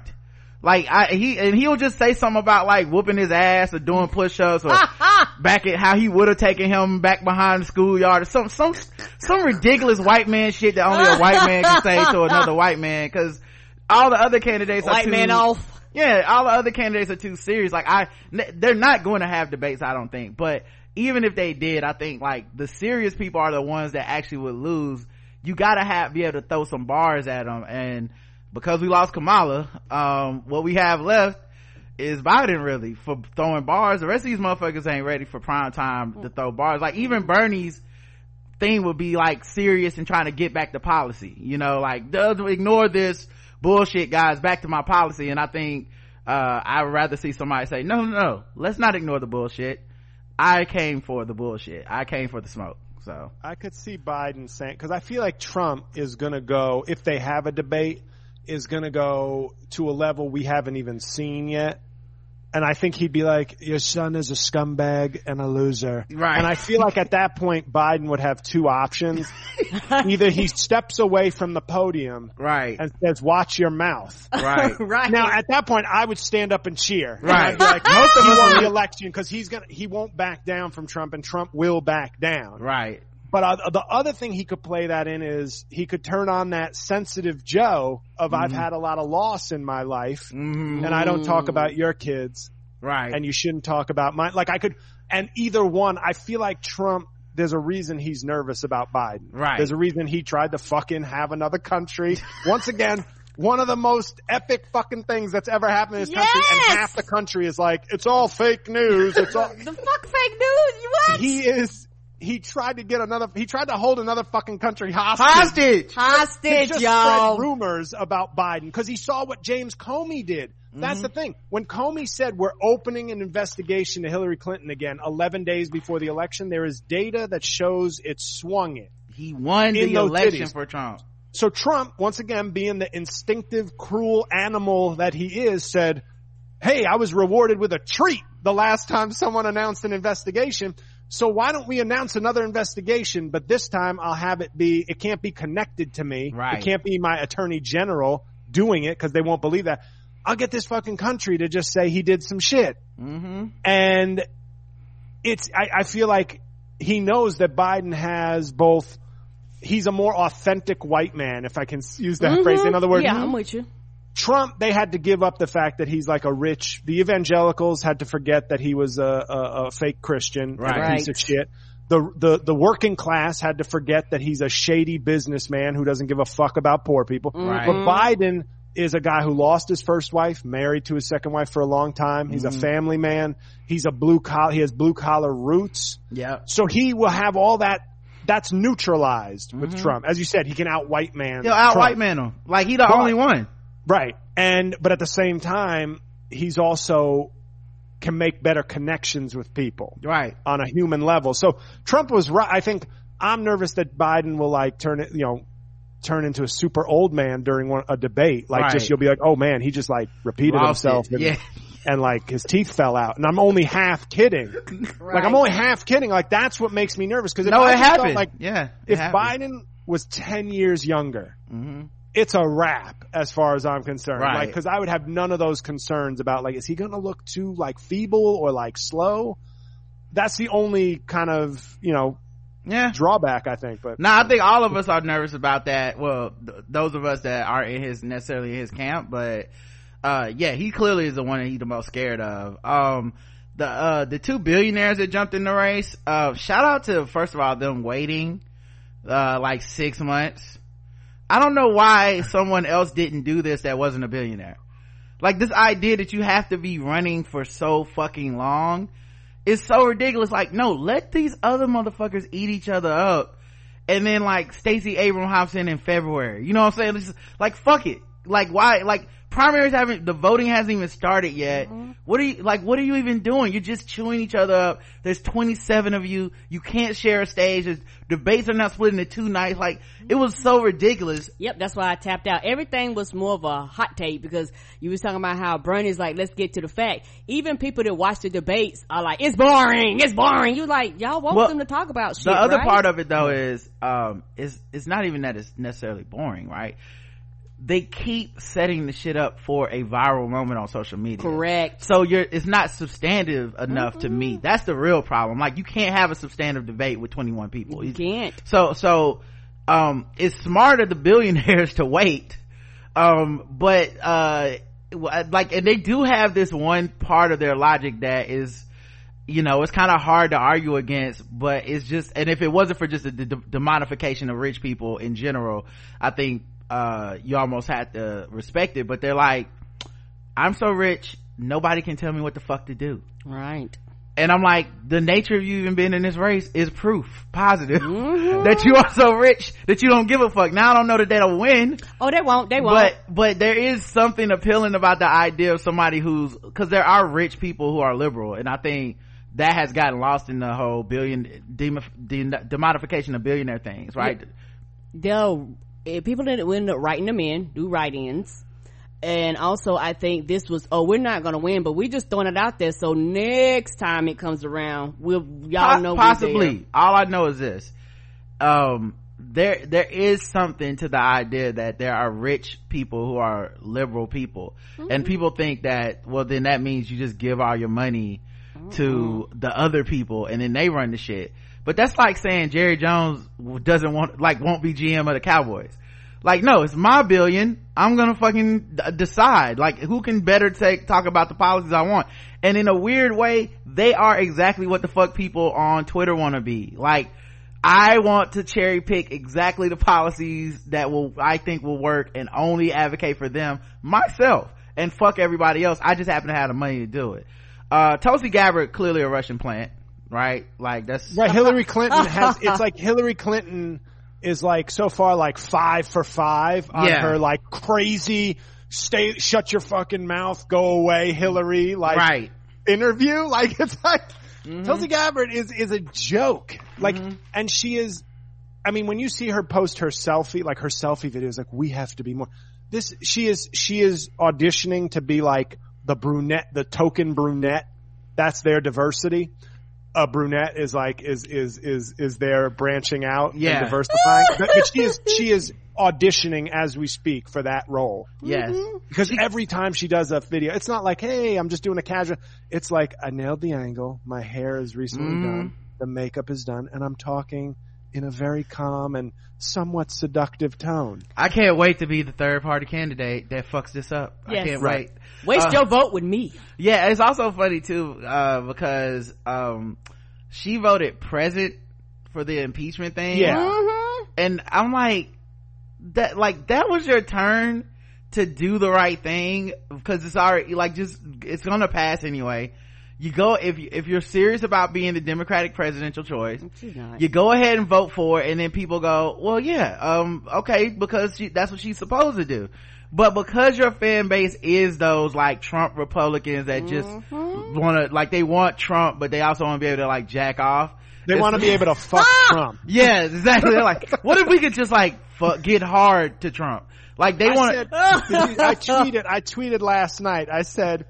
B: Like I, he, and he'll just say something about like whooping his ass or doing push-ups or back at how he would have taken him back behind the schoolyard or some, some, some ridiculous white man shit that only a white man can say to another white man cause all the other candidates are
C: White
B: too,
C: man off.
B: yeah, all the other candidates are too serious. Like I, they're not going to have debates, I don't think. But even if they did, I think like the serious people are the ones that actually would lose. You gotta have, be able to throw some bars at them. And because we lost Kamala, um, what we have left is Biden really for throwing bars. The rest of these motherfuckers ain't ready for prime time to throw bars. Like even Bernie's thing would be like serious and trying to get back to policy. You know, like does ignore this bullshit, guys. Back to my policy. And I think uh, I would rather see somebody say, no, no, no, let's not ignore the bullshit. I came for the bullshit. I came for the smoke. So
D: I could see Biden saying because I feel like Trump is going to go if they have a debate is going to go to a level we haven't even seen yet. And I think he'd be like, "Your son is a scumbag and a loser."
B: Right.
D: And I feel like at that point, Biden would have two options: either he steps away from the podium
B: right,
D: and says, "Watch your mouth."
B: right.
C: right.
D: Now, at that point, I would stand up and cheer. And
B: Right.
D: I'd be like, most of us won the election because he's gonna, he won't back down from Trump, and Trump will back down.
B: Right.
D: But uh, the other thing he could play that in is he could turn on that sensitive Joe of I've had a lot of loss in my life,
B: Mhm.
D: and I don't talk about your kids,
B: Right.
D: and you shouldn't talk about mine. Like I could, and either one, I feel like Trump. There's a reason he's nervous about Biden.
B: Right.
D: There's a reason he tried to fucking have another country. Once again, one of the most epic fucking things that's ever happened in this country, and half the country is like, it's all fake news. It's all.
C: the fuck fake news. What?
D: he is. He tried to get another. He tried to hold another fucking country hostage.
B: Hostage.
D: to
C: Hostage,
D: just
C: y'all.
D: spread rumors about Biden because he saw what James Comey did. That's the mm-hmm. thing. When Comey said we're opening an investigation to Hillary Clinton again 11 days before the election, there is data that shows it swung it.
B: He won the election for Trump.
D: So Trump, once again, being the instinctive, cruel animal that he is, said, Hey, I was rewarded with a treat the last time someone announced an investigation. So why don't we announce another investigation? But this time I'll have it be, it can't be connected to me.
B: Right.
D: It can't be my attorney general doing it because they won't believe that. I'll get this fucking country to just say he did some shit.
B: Mm-hmm.
D: And it's, I, I feel like he knows that Biden has both, he's a more authentic white man, if I can use that phrase. In other words,
C: yeah, I'm with you.
D: Trump, they had to give up the fact that he's like a rich, the evangelicals had to forget that he was a, a, a fake Christian, and a piece of shit. The, the, the working class had to forget that he's a shady businessman who doesn't give a fuck about poor people.
B: Right.
D: But mm-hmm. Biden is a guy who lost his first wife, married to his second wife for a long time. He's a mm-hmm. family man. He's a blue collar, he has blue collar roots.
B: Yeah.
D: So he will have all that, that's neutralized with Trump. As you said, he can out white man.
B: He'll out white man him. Like he the
D: But-
B: only one.
D: Right. And, but at the same time, he's also can make better connections with people
B: right
D: on a human level. So Trump was right. I think I'm nervous that Biden will like turn it, you know, turn into a super old man during one, a debate. Like
B: Right.
D: just you'll be like, oh man, he just like repeated
B: Lost
D: himself and,
B: Yeah.
D: and like his teeth fell out. And I'm only half kidding. Like I'm only half kidding. Like that's what makes me nervous because
B: no
D: I
B: it happened
D: Like
B: yeah
D: if
B: happened.
D: Biden was 10 years younger,
B: Mm-hmm.
D: It's a wrap as far as I'm concerned.
B: Right.
D: Like, cause I would have none of those concerns about like, is he going to look too like feeble or like slow? That's the only kind of, you know,
B: yeah
D: drawback I think, but
B: No, I think all of us are nervous about that. Well, th- those of us that aren't in his necessarily in his camp, but uh, yeah, he clearly is the one that he's the most scared of. Um, the uh, the two billionaires that jumped in the race. Uh, shout out to first of all them waiting uh like six months. I don't know why someone else didn't do this that wasn't a billionaire. Like this idea that you have to be running for so fucking long is so ridiculous. Like, no, let these other motherfuckers eat each other up. And then like Stacey Abrams hops in in February. You know what I'm saying? Just, like, fuck it. Like, why? Like, primaries haven't, the voting hasn't even started yet. What are you, like, what are you even doing? You're just chewing each other up. There's 27 of you. You can't share a stage. There's, debates are not split into two nights. Like, it was so ridiculous.
C: Yep, that's why I tapped out. Everything was more of a hot take because you was talking about how Bernie's like, let's get to the fact. Even people that watch the debates are like, it's boring, it's boring. You like, y'all want
B: Well,
C: them to talk about shit,
B: the other
C: right?
B: part of it though is um is it's not even that it's necessarily boring right they keep setting the shit up for a viral moment on social media
C: Correct.
B: so you're it's not substantive enough to
C: Mm-hmm.
B: me that's the real problem like you can't have a substantive debate with 21 people
C: You can't.
B: so so um it's smart of the billionaires to wait um but uh like and they do have this one part of their logic that is you know it's kind of hard to argue against but it's just and if it wasn't for just the, the demonification of rich people in general i think uh you almost had to respect it but they're like i'm so rich nobody can tell me what the fuck to do
C: Right.
B: and I'm like, the nature of you even being in this race is proof positive
C: Mm-hmm.
B: that you are so rich that you don't give a fuck. Now I don't know that they'll win,
C: Oh, they won't, they won't.
B: but, but there is something appealing about the idea of somebody who's, cause there are rich people who are liberal and I think that has gotten lost in the whole billion, dem, dem, demodification of billionaire things, right?
C: they'll eh, Eh, people that end up writing them in do write-ins. And also i think this was oh we're not gonna win but we just throwing it out there. So next time it comes around we'll y'all
B: Po-
C: know
B: possibly. all i know is this. Um there there is something to the idea that there are rich people who are liberal people. Mm-hmm. And people think that well then that means you just give all your money to mm-hmm. the other people and then they run the shit but that's like saying jerry jones doesn't want like won't be gm of the cowboys. Like no it's my billion. I'm gonna fucking decide like who can better take talk about the policies i want. And in a weird way they are exactly what the fuck people on twitter want to be. Like I want to cherry pick exactly the policies that will, I think will work and only advocate for them myself and fuck everybody else. I just happen to have the money to do it. Uh, Tulsi Gabbard, clearly a Russian plant, right? Like that's,
D: Right, Hillary Clinton has. It's like Hillary Clinton is like so far like five for five on
B: Yeah.
D: her like crazy stay, shut your fucking mouth, go away, Hillary like
B: right.
D: interview. Like it's like
B: Mm-hmm.
D: Tulsi Gabbard is is a joke. Like, and she is. I mean, when you see her post her selfie, like her selfie videos, like we have to be more. This she is she is auditioning to be like the brunette, the token brunette. That's their diversity. A brunette is like is is is is there branching out
B: Yeah.
D: and diversifying. but, but she is she is auditioning as we speak for that role
B: Yes.
D: because every time she does a video, it's not like, "Hey, I'm just doing a casual." It's like, "I nailed the angle. My hair is recently
B: Mhm.
D: done. The makeup is done, and I'm talking in a very calm and somewhat seductive tone."
B: I can't wait to be the third party candidate that fucks this up. I can't
D: Right.
B: wait.
C: waste
B: Uh,
C: your vote with me
B: Yeah, it's also funny too, uh, because, um, she voted present for the impeachment thing.
D: Yeah.
C: Mhm.
B: and i'm like that like that was your turn to do the right thing because it's already like just it's gonna pass anyway You go if you, if you're serious about being the Democratic presidential choice, you go ahead and vote for it, and then people go, "Well, yeah, um, okay, because she, that's what she's supposed to do." But because your fan base is those like Trump Republicans that just
C: Mm-hmm.
B: want to like they want Trump, but they also want to be able to like jack off.
D: They want to be able to fuck Trump.
B: yeah, exactly. They're like, what if we could just like fuck, get hard to Trump? Like they
D: I
B: want
D: said,
B: to.
D: I tweeted, I tweeted last night. I said,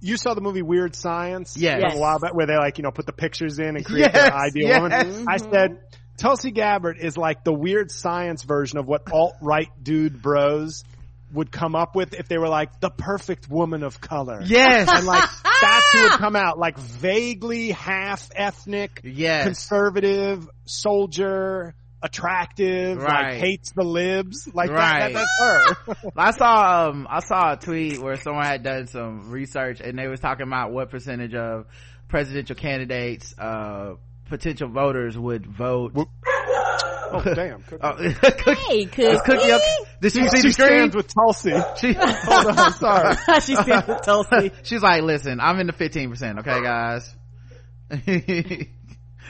D: you saw the movie Weird Science?
B: Yes.
D: A while back where they like, you know, put the pictures in and create
B: Yes,
D: their ideal
B: yes.
D: woman. I mm-hmm. said, Tulsi Gabbard is like the Weird Science version of what alt-right dude bros would come up with if they were like the perfect woman of color.
B: Yes,
D: And like, that's who would come out, like vaguely half ethnic,
B: yes.
D: conservative, soldier, attractive,
B: Right.
D: like hates the libs, like
B: Right.
D: that, that. That's her.
B: I saw um I saw a tweet where someone had done some research and they was talking about what percentage of presidential candidates uh potential voters would vote.
D: oh damn!
B: Oh,
C: Hey,
B: is
C: cause
B: Cookie up? Did she see
D: she
B: the screen?
D: stands with Tulsi.
B: She,
D: Hold on, sorry.
C: she still with Tulsi.
B: She's like, listen, I'm in the 15%, okay guys?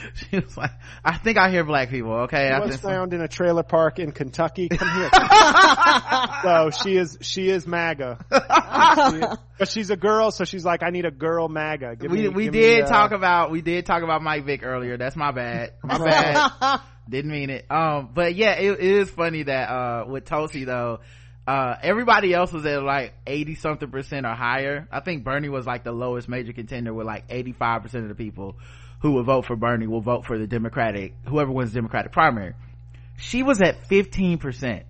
B: she was like, I think I hear black people, okay? I
D: was found in a trailer park in Kentucky. Come here. so she is she is MAGA, She is- but she's a girl, so she's like, I need a girl MAGA. Give
B: we
D: me-
B: we did
D: me, uh,
B: talk about we did talk about Mike Vick earlier. That's my bad. My bad. Didn't mean it. Um, but yeah, it, it is funny that uh with Tulsi though, uh everybody else was at like eighty something percent or higher. I think Bernie was like the lowest major contender with like eighty five percent of the people who would vote for Bernie will vote for the Democratic whoever wins the Democratic primary. She was at fifteen percent.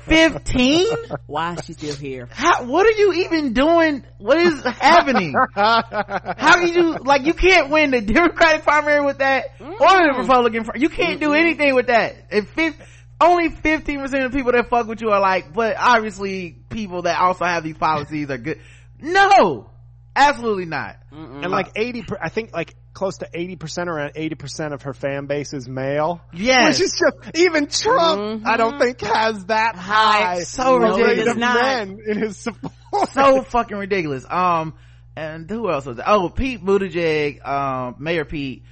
B: Fifteen?
C: Why is she still here?
B: How, what are you even doing? What is happening? How can you, like, you can't win the Democratic primary with that or the Republican, you can't do anything with that. If fif- only 15% of the people that fuck with you are like, but obviously people that also have these policies are good. No! Absolutely not.
D: and like eighty, per- I think like close to eighty percent, around eighty percent of her fan base is male.
B: Yes.
D: Which is just even Trump. I don't think has that high
B: So ridiculous.
D: men in his support.
B: so fucking ridiculous. Um, and who else was there? Oh, Pete Buttigieg, um, Mayor Pete,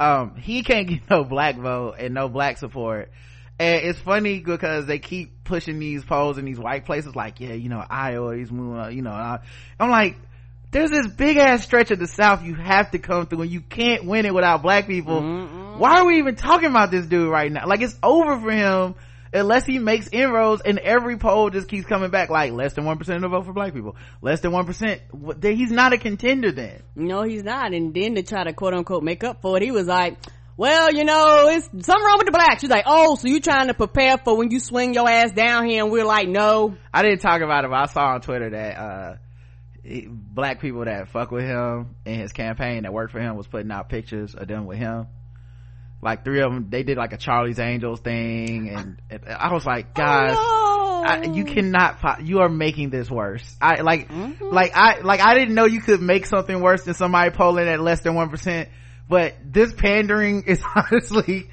B: um, he can't get no black vote and no black support. And it's funny because they keep pushing these polls in these white places like, yeah, you know, Iowa, he's moving, you know, I'm like, there's this big ass stretch of the South you have to come through and you can't win it without black people. Why are we even talking about this dude right now? Like it's over for him unless he makes inroads and every poll just keeps coming back like less than 1% of the vote for black people. Less than 1%. He's not a contender then.
C: No, he's not. And then to try to quote unquote make up for it, he was like, well, you know, it's something wrong with the blacks. She's like, oh, so you trying to prepare for when you swing your ass down here and we're like, no.
B: I didn't talk about it, but I saw on Twitter that, uh, he- black people that fuck with him in his campaign that worked for him was putting out pictures of them with him. Like three of them, they did like a Charlie's Angels thing and, and I was like, guys,
C: Oh, no.
B: I, you cannot you are making this worse i like mm-hmm. like i like i didn't know you could make something worse than somebody polling at less than one percent but this pandering is honestly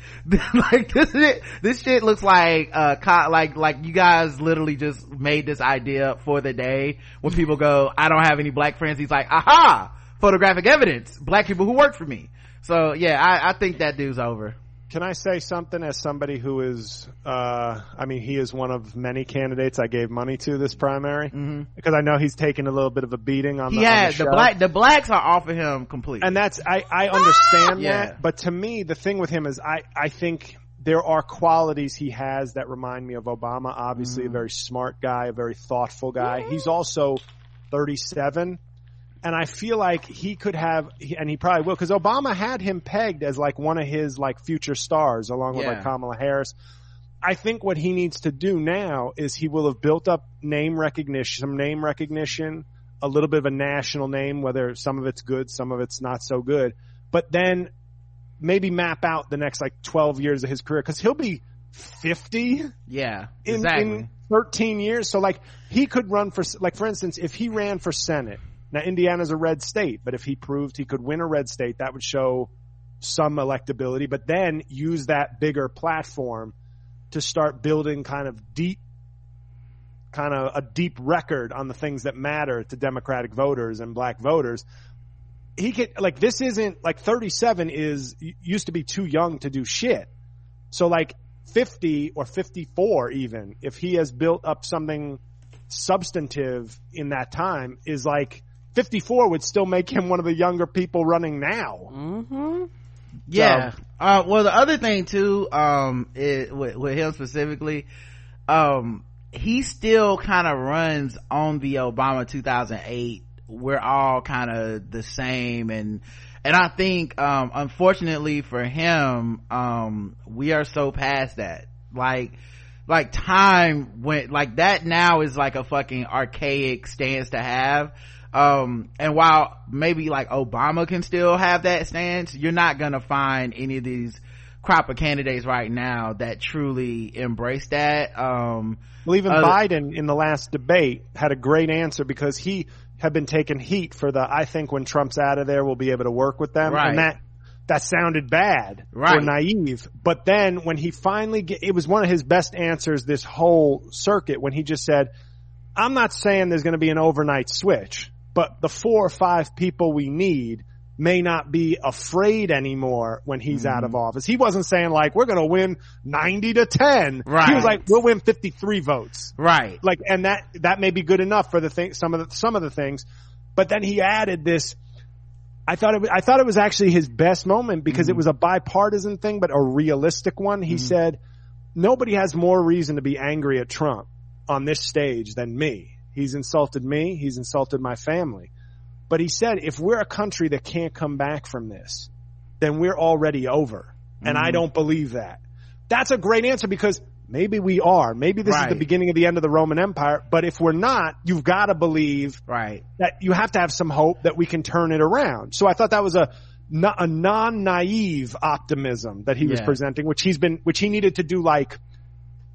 B: like this shit, this shit looks like uh like like you guys literally just made this idea for the day when people go i don't have any black friends. He's like aha! Photographic evidence. Black people who work for me. So yeah i i think that dude's over
D: Can I say something as somebody who is, uh, I mean, he is one of many candidates I gave money to this primary mm-hmm. because I know he's taking a little bit of a beating on
B: he
D: the, on
B: had
D: the,
B: the, black the blacks are off of him completely
D: and that's I I understand
B: Yeah.
D: that, but to me the thing with him is I I think there are qualities he has that remind me of Obama. Obviously, a very smart guy, a very thoughtful guy. He's also 37. And I feel like he could have, and he probably will, because Obama had him pegged as like one of his like future stars, along with
B: Yeah.
D: like Kamala Harris. I think what he needs to do now is he will have built up name recognition, some name recognition, a little bit of a national name, whether some of it's good, some of it's not so good. But then maybe map out the next like 12 years of his career because he'll be 50
B: yeah
D: in,
B: exactly
D: in 13 years. So like he could run for, like for instance, if he ran for Senate, now Indiana's a red state, but if he proved he could win a red state, that would show some electability, but then use that bigger platform to start building kind of deep kind of a deep record on the things that matter to Democratic voters and black voters. He can like this isn't like 37 is used to be too young to do shit. So like 50 or 54 even if he has built up something substantive in that time is like 54 would still make him one of the younger people running now.
C: Mm-hmm.
B: Yeah. So, uh, well, the other thing too, um, is, with, with him specifically, um, he still kind of runs on the Obama 2008. We're all kind of the same and, and I think, um, unfortunately for him, um, we are so past that. Like, like time went, like that now is like a fucking archaic stance to have um and while maybe like obama can still have that stance you're not gonna find any of these crop of candidates right now that truly embrace that um
D: well even uh, biden in the last debate had a great answer because he had been taking heat for the i think when trump's out of there we'll be able to work with them right. and that that sounded bad right. or naive. But then when he finally get, it was one of his best answers this whole circuit when he just said, I'm not saying there's going to be an overnight switch but the four or five people we need may not be afraid anymore when he's mm-hmm. out of mm-hmm. office. He wasn't saying like, we're going to win 90 to 10.
B: Right.
D: He was like, we'll win 53 votes.
B: Right.
D: Like, and that, that may be good enough for the thing, some of the, some of the things. But then he added this, I thought it, I thought it was actually his best moment because mm-hmm. it was a bipartisan thing, but a realistic one. He mm-hmm. said, nobody has more reason to be angry at Trump on this stage than me. He's insulted me. He's insulted my family. But he said, if we're a country that can't come back from this, then we're already over. And mm-hmm. I don't believe that. That's a great answer because maybe we are. Maybe this right. is the beginning of the end of the Roman Empire. But if we're not, you've got to believe
B: right.
D: that you have to have some hope that we can turn it around. So I thought that was a, a non-naive optimism that he yeah. was presenting, which he's been, which he needed to do like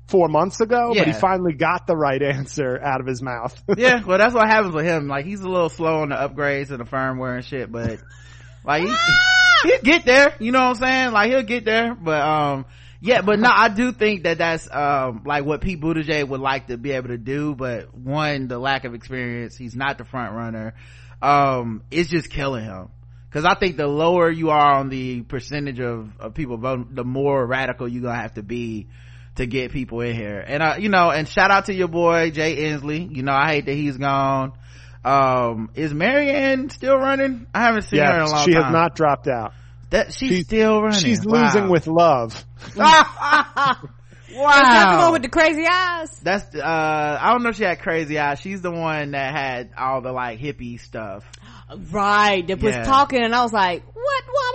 D: four months ago, yeah. but he finally got the right answer out of his mouth.
B: yeah, well, that's what happens with him. Like he's a little slow on the upgrades and the firmware and shit, but like he, he'll get there. You know what I'm saying? Like he'll get there, but um, yeah, but no, I do think that that's um like what Pete Buttigieg would like to be able to do, but one, the lack of experience. He's not the front runner. Um, it's just killing him. Cause I think the lower you are on the percentage of, of people voting, the more radical you're gonna have to be to get people in here. And, uh, you know, and shout out to your boy, Jay Inslee. You know, I hate that he's gone. Um, is Marianne still running? I haven't seen her in a long
D: she
B: time.
D: She has not dropped out.
B: That she's, she's still running.
D: She's wow. losing with love.
C: wow. That's the one with the crazy eyes.
B: That's, uh, I don't know if she had crazy eyes. She's the one that had all the like hippie stuff.
C: Right. That was yeah. talking and I was like, what woman?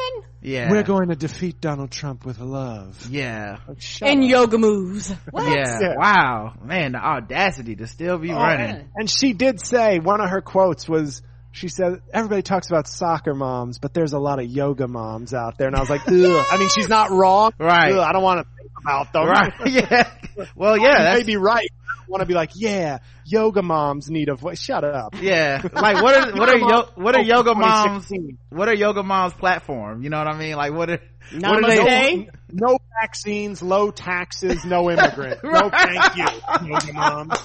B: Yeah.
D: We're going to defeat Donald Trump with love.
B: Yeah.
C: and up. yoga moves.
B: What? Yeah. yeah. Wow. Man, the audacity to still be oh, running. Man.
D: And she did say, one of her quotes was, she said, everybody talks about soccer moms, but there's a lot of yoga moms out there. And I was like, Ugh. I mean, she's not wrong.
B: Right.
D: Ugh, I don't want to think about them.
B: Right. Yeah. Well, yeah.
D: You may be right want to be like, yeah, yoga moms need a voice. Shut up.
B: Yeah. Like what are, what are, yo, what are oh, yoga moms, what are yoga moms platform? You know what I mean? Like what are,
C: what are they?
D: No, no vaccines, low taxes, no immigrant. right. No thank you, yoga moms.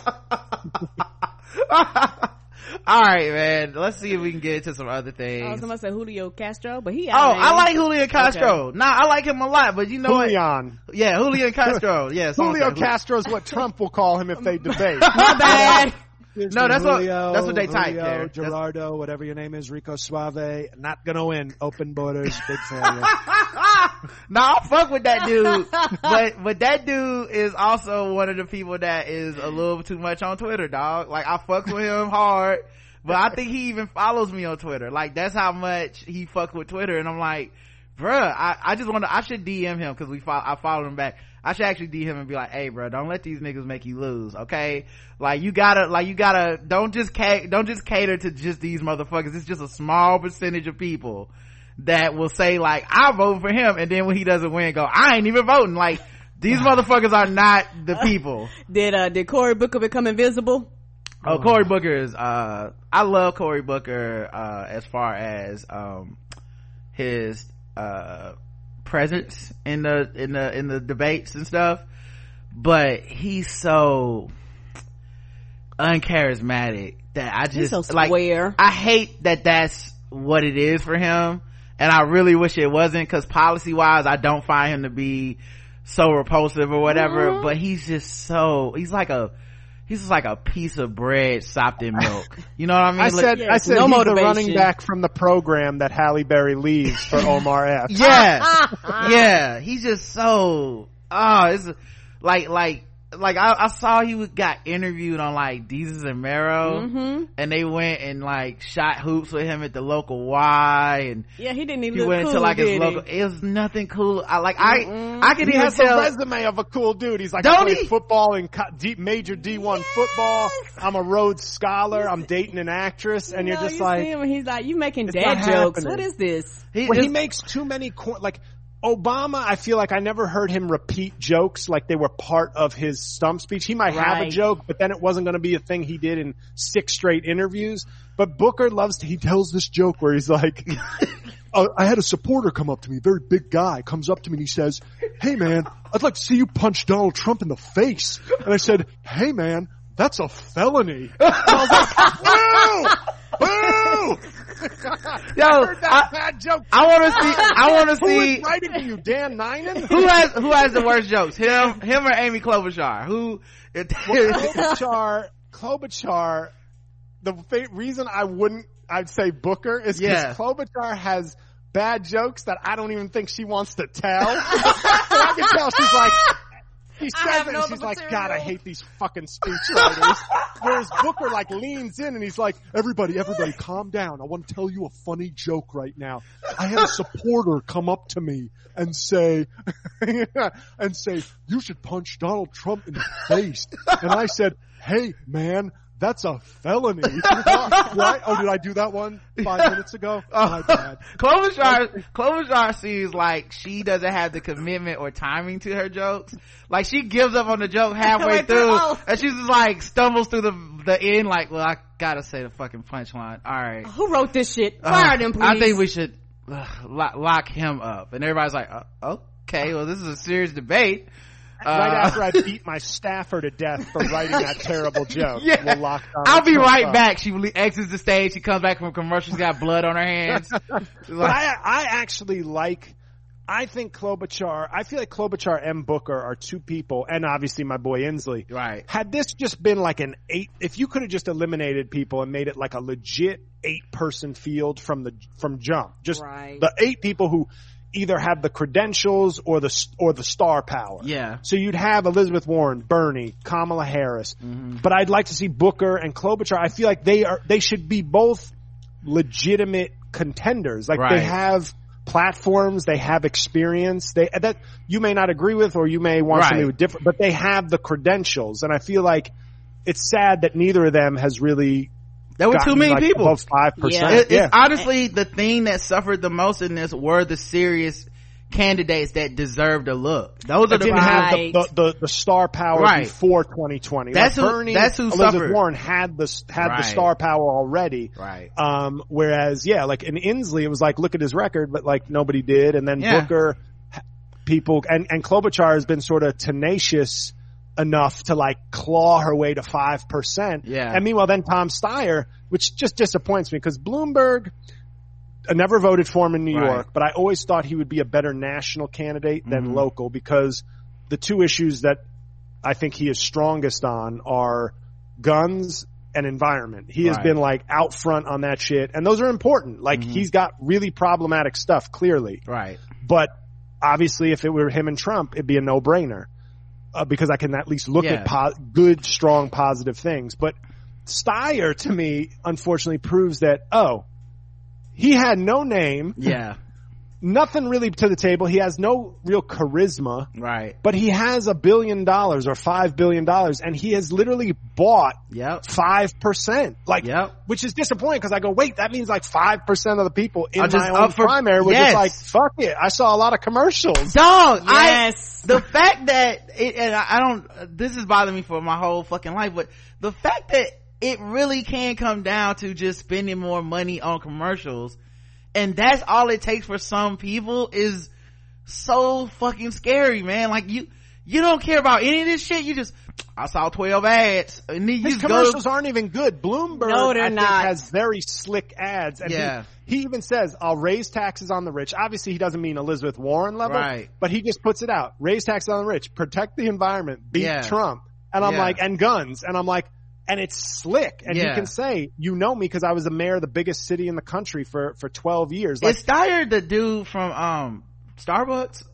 B: All right, man. Let's see if we can get into some other things. I
C: was gonna say Julio Castro, but he.
B: Oh, I like Julio Castro. Okay. Nah, I like him a lot, but you know
D: Julian.
B: what? Yeah, Julio Castro. Yeah,
D: Julio Castro is what Trump will call him if they debate.
C: My bad.
B: no, that's Julio, what that's what they type Julio, there.
D: Gerardo, that's... whatever your name is, Rico Suave. Not gonna win. Open borders, big failure.
B: nah, I'll fuck with that dude. but but that dude is also one of the people that is a little too much on Twitter, dog. Like I fucks with him hard. But I think he even follows me on Twitter. Like that's how much he fuck with Twitter. And I'm like, bruh, I, I just want to, I should DM him cause we follow, I followed him back. I should actually DM him and be like, hey, bro, don't let these niggas make you lose, okay? Like you gotta, like you gotta, don't just ca- don't just cater to just these motherfuckers. It's just a small percentage of people that will say like, I vote for him, and then when he doesn't win, go, I ain't even voting. Like these motherfuckers are not the people.
C: did uh did Cory Booker become invisible?
B: Oh, Cory Booker is, uh, I love Cory Booker, uh, as far as, um, his, uh, presence in the, in the, in the debates and stuff. But he's so, uncharismatic that I just
C: so
B: like. I hate that that's what it is for him and I really wish it wasn't cuz policy wise I don't find him to be so repulsive or whatever
C: Mhm.
B: but he's just so he's like a he's just like a piece of bread sopped in milk. You know what I mean?
D: I
B: Like-
D: said,
C: Yeah,
D: I said
C: no
D: he's the running back from the program that Halle Berry leaves for Omar Epps
B: yeah yeah. He's just so oh it's like like like I, I saw he got interviewed on like Desus and Mero
C: hmm
B: and they went and like shot hoops with him at the local Y and
C: Yeah, he didn't even
B: he went
C: cool,
B: into like his local
C: he?
B: it was nothing cool I like I
C: Mm-mm.
B: I could
D: He
B: even
D: has
B: tell
D: the resume of a cool dude. He's like,
B: Don't
D: I played
B: he?
D: football in co- deep, major D1 football. I'm a Rhodes Scholar. I'm dating an actress. And you're
C: No,
D: just
C: you
D: like,
C: see him and he's like, you making
D: It's
C: dad jokes.
D: happening.
C: What is this?
B: he,
D: well, he makes too many cor- like Obama. I feel like I never heard him repeat jokes like they were part of his stump speech. He might have a joke, but then it wasn't going to be a thing he did in six straight interviews. But Booker loves to, he tells this joke where he's like, uh, I had a supporter come up to me, very big guy, comes up to me and he says, Hey man, I'd like to see you punch Donald Trump in the face. And I said, Hey man, that's a felony. And I was like, Boo! Boo!
B: Yo,
D: I heard that
B: I-
D: bad joke.
B: I want to see I want to see
D: writing for you, Dan Ninen?
B: who has who has the worst jokes him him or Amy Klobuchar who it,
D: Klobuchar, Klobuchar, the fa- reason I wouldn't, I'd say Booker is because
B: Yeah.
D: Klobuchar has bad jokes that I don't even think she wants to tell. so I can tell she's like, he says it
C: no
D: and she's like. God, I hate these fucking speechwriters. Whereas Booker like leans in and he's like, everybody, everybody calm down. I want to tell you a funny joke right now. I had a supporter come up to me and say, and say, you should punch Donald Trump in the face. And I said, hey man, that's a felony. right? Oh, did I do that one five minutes ago? Oh my bad.
B: Klobuchar, Klobuchar seems like she doesn't have the commitment or timing to her jokes. Like she gives up on the joke halfway
C: Halfway through,
B: through, and she's just like stumbles through the the end. Like, well, I gotta say the fucking punchline. All right,
C: Who wrote this shit?
B: Uh,
C: Fire them, please.
B: I think we should uh, lock, lock him up. And everybody's like, uh, okay, well, this is a serious debate.
D: Right
B: Uh,
D: after I beat my staffer to death for writing that terrible joke.
B: Yeah.
D: We'll
B: I'll be right back. She exits the stage. She comes back from a commercial. She's got blood on her hands.
D: But I, I actually like, I think Klobuchar, I feel like Klobuchar and Booker are two people, and obviously my boy Inslee.
B: Right.
D: Had this just been like an eight, if you could have just eliminated people and made it like a legit eight person field from the, from jump, just
C: Right.
D: the eight people who either have the credentials or the, or the star power.
B: Yeah.
D: So you'd have Elizabeth Warren, Bernie, Kamala Harris,
B: Mm-hmm.
D: but I'd like to see Booker and Klobuchar. I feel like they are, they should be both legitimate contenders. Like
B: Right.
D: they have platforms, they have experience, they, that you may not agree with or you may want
B: Right.
D: something different, but they have the credentials. And I feel like it's sad that neither of them has really
B: There were too many
D: like,
B: people.
D: above 5%.
C: Yeah.
B: It-
D: yeah.
B: It's honestly the thing that suffered the most in this were the serious candidates that deserved a look. Those are
D: that
B: the
D: didn't have the,
C: Right.
D: the, the, the star power
B: Right.
D: before 2020.
B: That's
D: like
B: who-
D: Bernie,
B: that's who
D: Elizabeth
B: suffered.
D: Warren had the had
B: Right.
D: the star power already.
B: right.
D: Um, whereas, yeah, like in Inslee, it was like, look at his record, but like nobody did. And then
B: Yeah.
D: Booker, people, and, and Klobuchar has been sort of tenacious enough to like claw her way to 5%.
B: Yeah.
D: And meanwhile, then Tom Steyer, which just disappoints me because Bloomberg, I never voted for him in New
B: Right.
D: York, but I always thought he would be a better national candidate than
B: Mhm.
D: local because the two issues that I think he is strongest on are guns and environment. He has been like out front on that shit and those are important. Like
B: Mhm.
D: he's got really problematic stuff clearly,
B: Right.
D: but obviously if it were him and Trump, it'd be a no brainer. Uh, because I can at least look
B: Yeah.
D: at po- good, strong, positive things. But Steyer to me, unfortunately proves that, oh, he had no name,
B: Yeah.
D: Nothing really to the table. He has no real charisma,
B: Right.
D: but he has a billion dollars or five billion dollars and he has literally bought
B: Yep.
D: five percent. Like,
B: Yep.
D: which is disappointing because I go, wait, that means like five percent of the people in
B: Are just
D: my own
B: for-
D: primary were
B: Yes.
D: just like, fuck it. I saw a lot of commercials.
B: Dog.
C: Yes.
B: I, the fact that it, and I I don't, this is bothering me for my whole fucking life, but the fact that it really can come down to just spending more money on commercials and that's all it takes for some people is so fucking scary, man. Like you, you don't care about any of this shit. You just, I saw 12 ads. And then you
D: His
B: just go
D: commercials
B: to,
D: aren't even good. Bloomberg,
C: No, they're
D: I think,
C: not.
D: has very slick ads. And he- he, even says, I'll raise taxes on the rich. Obviously, he doesn't mean Elizabeth Warren level,
B: Right.
D: but he just puts it out. Raise taxes on the rich, protect the environment, beat
B: Yeah.
D: Trump. And I'm
B: Yeah.
D: like, and guns. And I'm like, and it's slick. And
B: Yeah.
D: he can say, you know me because I was the mayor of the biggest city in the country for, for 12 years. Like,
B: is Steyer the dude from, um, Starbucks?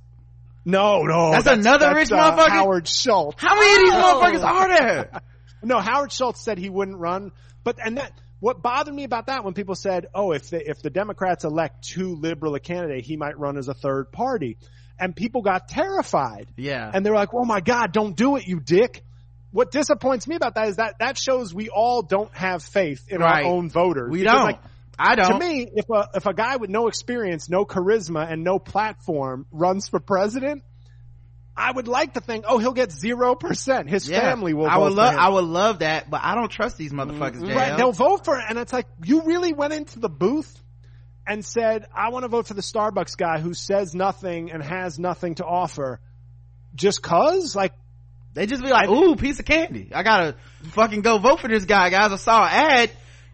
D: no, no.
B: That's another rich
D: uh,
B: motherfucker?
D: Howard Schultz.
B: How many of these
C: Oh.
B: motherfuckers are there?
D: No, Howard Schultz said he wouldn't run, but and that what bothered me about that when people said, "Oh, if the if the Democrats elect too liberal a candidate, he might run as a third party," and people got terrified,
B: Yeah.
D: and they're like, "Oh my God, don't do it, you dick." What disappoints me about that is that that shows we all don't have faith in
B: Right.
D: our own voters.
B: we
D: Because,
B: don't.
D: like,
B: I don't.
D: to me, if a if a guy with no experience, no charisma, and no platform runs for president, I would like to think, oh, he'll get zero percent. His
B: Yeah.
D: family will.
B: I
D: vote
B: would love. I would love that, but I don't trust these motherfuckers, mm-hmm. JL.
D: Right, they'll vote for it, and it's like you really went into the booth and said, "I want to vote for the Starbucks guy who says nothing and has nothing to offer." Just cause, like,
B: They just be like, ooh, piece of candy. I gotta fucking go vote for this guy, guys. I saw an ad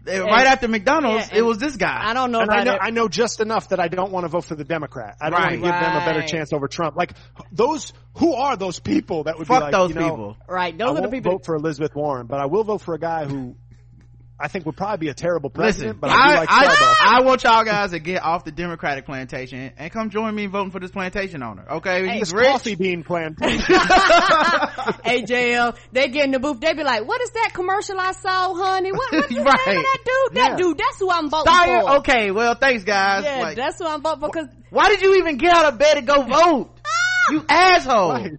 B: uh, right after McDonald's.
C: yeah,
B: it was this guy.
C: I don't know
D: and I know. I know just enough that I don't want to vote for the Democrat. I don't
B: Right.
D: want to give them a better chance over Trump. Like those, who are those people that would
B: Fuck
D: be like,
B: those
D: you know,
B: people.
C: right.
D: I
C: Those are the
D: won't
C: people.
D: vote for Elizabeth Warren, but I will vote for a guy who I think would probably be a terrible
B: Listen,
D: president. but I,
B: I,
D: do like
B: I,
D: Starbucks.
B: I want y'all guys to get off the Democratic plantation and come join me voting for this plantation owner. Okay, he's
D: This
B: rich.
D: coffee bean plantation.
C: AJL, they get in the booth, they be like, what is that commercial I saw, honey? What, what's the
B: Right.
C: name of that dude? That
D: Yeah.
C: dude, that's who I'm voting
B: Steyer,
C: for.
B: okay, well, thanks guys.
C: Yeah,
B: Like,
C: that's who I'm voting for, cause
B: why did you even get out of bed to go vote? Ah! you asshole.
D: Right.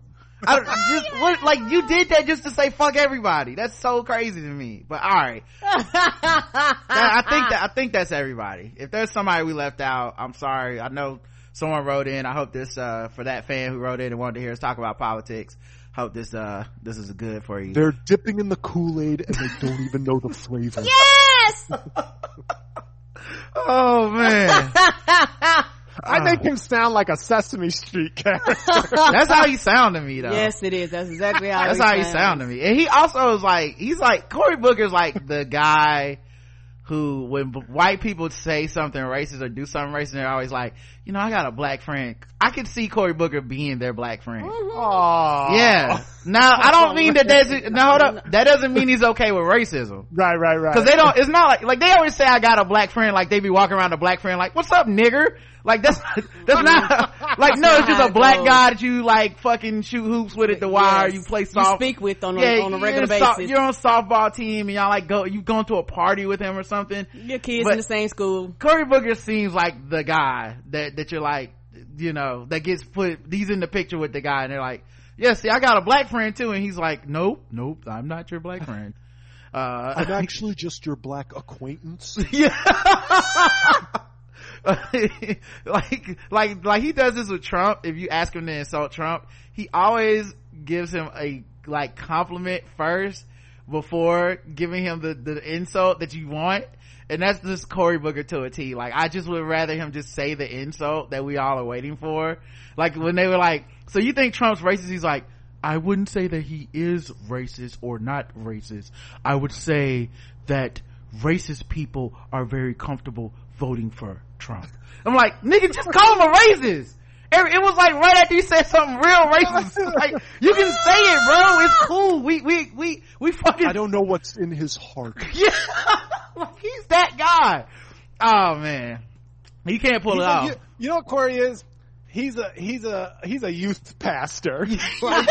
B: I, just, what, like you did that just to say fuck everybody. That's so crazy to me. But all right, That- I think that I think that's everybody. If there's somebody we left out, I'm sorry. I know someone wrote in. I hope this uh for that fan who wrote in and wanted to hear us talk about politics. Hope this uh this is good for you.
D: They're dipping in the Kool-Aid and they don't even know the flavor.
C: yes!
B: Oh man,
D: I ah. make him sound like a Sesame Street character.
B: that's how he sound to me though.
C: yes, it is. That's exactly how
B: That's
C: he
B: how he
C: sounds.
B: sound to me. And he also is like, he's like, Cory Booker's like the guy who, when white people say something racist or do something racist, they're always like, you know, I got a black friend. I could see Cory Booker being their black friend. Mm-hmm.
D: Aww.
B: Yeah. Now, I don't mean that that's, no, hold up. That doesn't mean he's okay with racism.
D: Right, right, right.
B: Cause they don't, it's not like, like they always say I got a black friend, like they be walking around a black friend like, what's up nigger? Like that's, that's not, like no, it's just a black guy that you like fucking shoot hoops with at the wire,
C: Yes.
B: you play soft, You
C: speak with on a,
B: yeah,
C: on a
B: you're
C: regular
B: so-
C: basis.
B: you're on a softball team and y'all like go, you going to a party with him or something.
C: Your kids
B: but-
C: in the same school.
B: Cory Booker seems like the guy that, that you're like, you know, that gets put, he's in the picture with the guy and they're like, yeah, see, I got a black friend too. And he's like, nope, nope, I'm not your black friend. Uh,
D: I'm actually just your black acquaintance.
B: yeah. like, like, like he does this with Trump. If you ask him to insult Trump, he always gives him a, like, compliment first before giving him the, the insult that you want. And that's just Cory Booker to a T. Like, I just would rather him just say the insult that we all are waiting for. Like, when they were like, so you think Trump's racist? He's like, I wouldn't say that he is racist or not racist. I would say that racist people are very comfortable voting for Trump. I'm like, nigga, just call him a racist. It was like right after you said something real racist. Like, you can say it, bro. It's cool. We, we, we, we fucking,
D: I don't know what's in his heart.
B: yeah. like, he's that guy. Oh man. he can't pull
D: He's
B: it
D: a-
B: off.
D: you, you know what Cory is? He's a he's a he's a youth pastor. Like-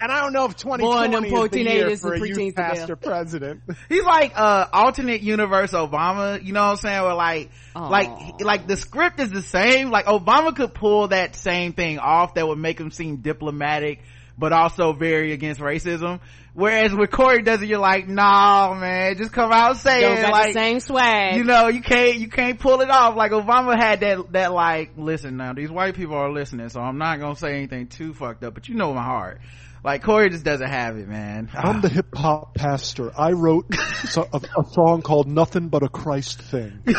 D: and I don't know if 2020
C: them
D: is
C: poor
D: the year
C: teenagers
D: for
C: and
D: a youth
C: preteens to death.
D: pastor president.
B: He's like uh alternate universe Obama, you know what I'm saying? Where like
C: Aw.
B: like like the script is the same. Like Obama could pull that same thing off that would make him seem diplomatic but also very against racism. Whereas with Cory does it, you're like, nah, man, just come out and say
C: Don't
B: it.
C: got
B: Like,
C: the same swag.
B: you know, you can't, you can't pull it off. Like Obama had that, that like, listen now, these white people are listening, so I'm not gonna say anything too fucked up, but you know my heart. Like Cory just doesn't have it, man.
E: I'm the hip hop pastor. I wrote a, a song called "Nothing But a Christ Thing." You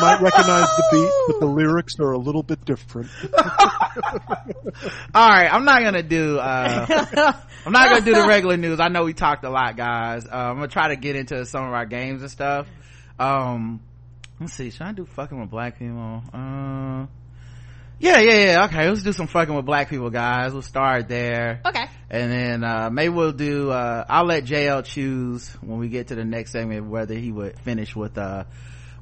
E: might recognize the beat, but the lyrics are a little bit different.
B: All right, I'm not gonna do. uh I'm not gonna do the regular news. I know we talked a lot, guys. Uh, I'm gonna try to get into some of our games and stuff. Um, let's see. Should I do fucking with black people? Uh, yeah, yeah, yeah. Okay, let's do some fucking with black people, guys. We'll start there.
C: okay.
B: And then, uh, maybe we'll do, uh, I'll let JL choose when we get to the next segment whether he would finish with, uh,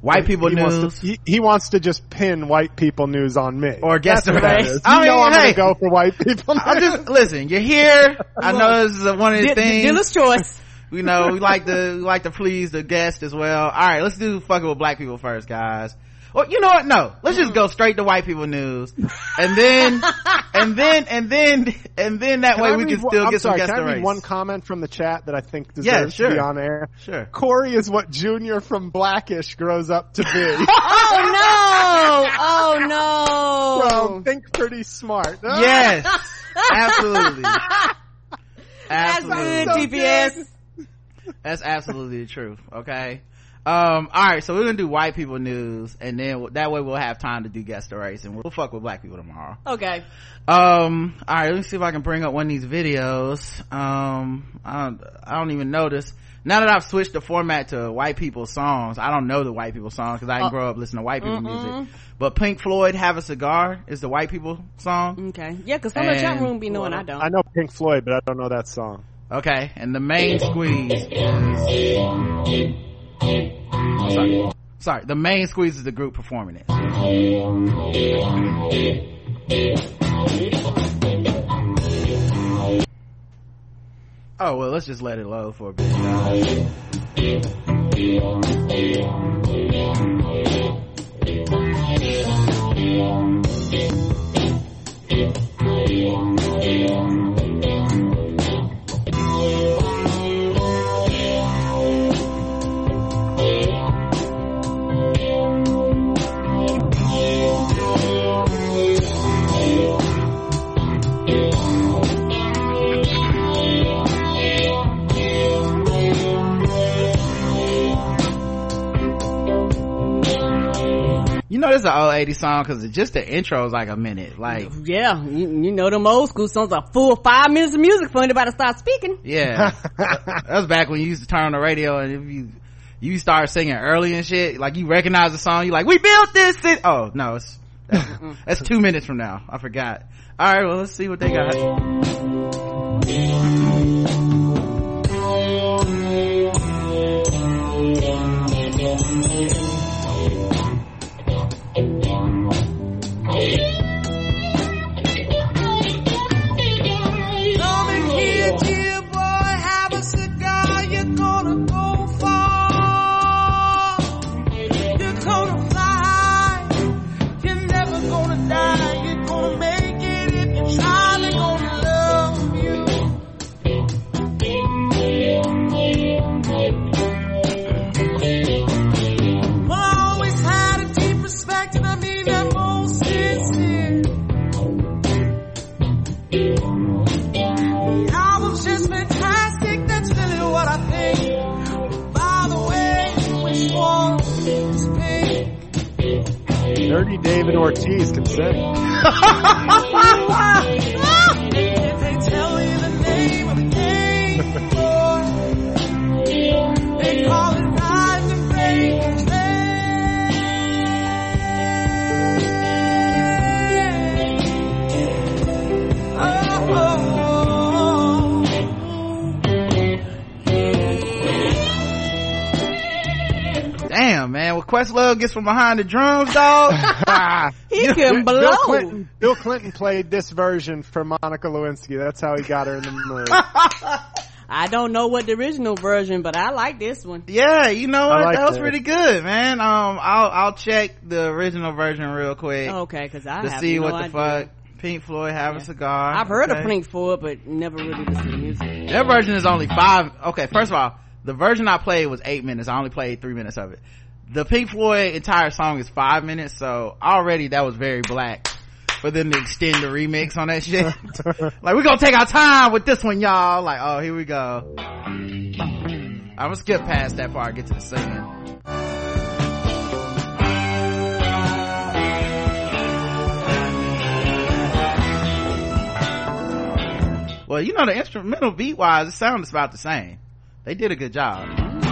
B: white people
D: he
B: news.
D: Wants to, he, he wants to just pin white people news on me.
B: Or guess
D: That's
B: the
D: what it
B: rest.
D: is.
B: I
D: You know
B: mean,
D: I'm
B: hey.
D: gonna go for white people.
B: I just, listen, you're here. I know this is one of the
C: D-
B: things.
C: dealer's choice.
B: you know we like to we like to please the guest as well all right let's do fucking with black people first guys well you know what no let's just mm. go straight to white people news and then and then and then and then that
D: Can
B: way
D: I
B: we
D: read
B: can
D: one-
B: still
D: I'm
B: get some
D: sorry,
B: guest
D: Can I read
B: race.
D: one comment from the chat that I think
B: Yeah,
D: deserves to be on air?
B: sure
D: Cory is what Junior from Blackish grows up to be.
C: Oh no! Oh
D: Well,
C: no!
D: think pretty smart.
B: yes absolutely absolutely.
C: That's
B: absolutely
C: good, GPS.
B: That's absolutely the truth. Okay. Um, all right. So we're going to do white people news and then that way we'll have time to do guest the race and we'll fuck with black people tomorrow.
C: Okay.
B: Um, all right. Let me see if I can bring up one of these videos. Um, I don't, I don't even notice. Now that I've switched the format to white people songs, I don't know the white people songs because I didn't
C: Uh,
B: grow up listening to white people music. But Pink Floyd "Have a Cigar" is the white people song.
C: Okay. Yeah, cause some of the chat
B: And-
C: room be knowing I don't.
D: I know Pink Floyd, but I don't know that song.
B: Okay, and the main squeeze is. Oh, sorry. Sorry, the main squeeze is the group performing it. Oh well, let's just let it load for a bit. Know, this is an old 80s song because just the intro is like a minute. Like,
C: Yeah, you, you know them old school songs are full five minutes of music for anybody to start speaking.
B: yeah. that was back when you used to turn on the radio and if you, you start singing early and shit, like you recognize the song, you like, we built this city. Oh, no, it's, that's, that's two minutes from now. I forgot. Alright, well, let's see what they got.
D: Dirty David Ortiz can sing.
B: Damn, man. What Questlove gets from behind the drums, dog.
C: He can blow.
D: Bill Clinton, Bill Clinton played this version for Monica Lewinsky. That's how he got her in the mood.
C: I don't know what the original version, but I like this one.
B: yeah, you know what?
D: like
B: that was
D: that.
B: pretty good, man. Um, I'll, I'll check the original version real quick.
C: Okay, cause I
B: to
C: have
B: see
C: no
B: what the
C: idea.
B: fuck Pink Floyd, Have a Cigar.
C: I've heard
B: okay.
C: of Pink Floyd, but never really listened to music.
B: Their version is only five. Okay, first of all, the version I played was eight minutes. I only played three minutes of it. The Pink Floyd entire song is five minutes, so already that was very black for them to extend the remix on that shit. like, we're gonna take our time with this one, y'all. Like, oh, here we go. I'm gonna skip past that part, get to the singing. Well, you know, the instrumental beat wise, it sounds about the same. They did a good job.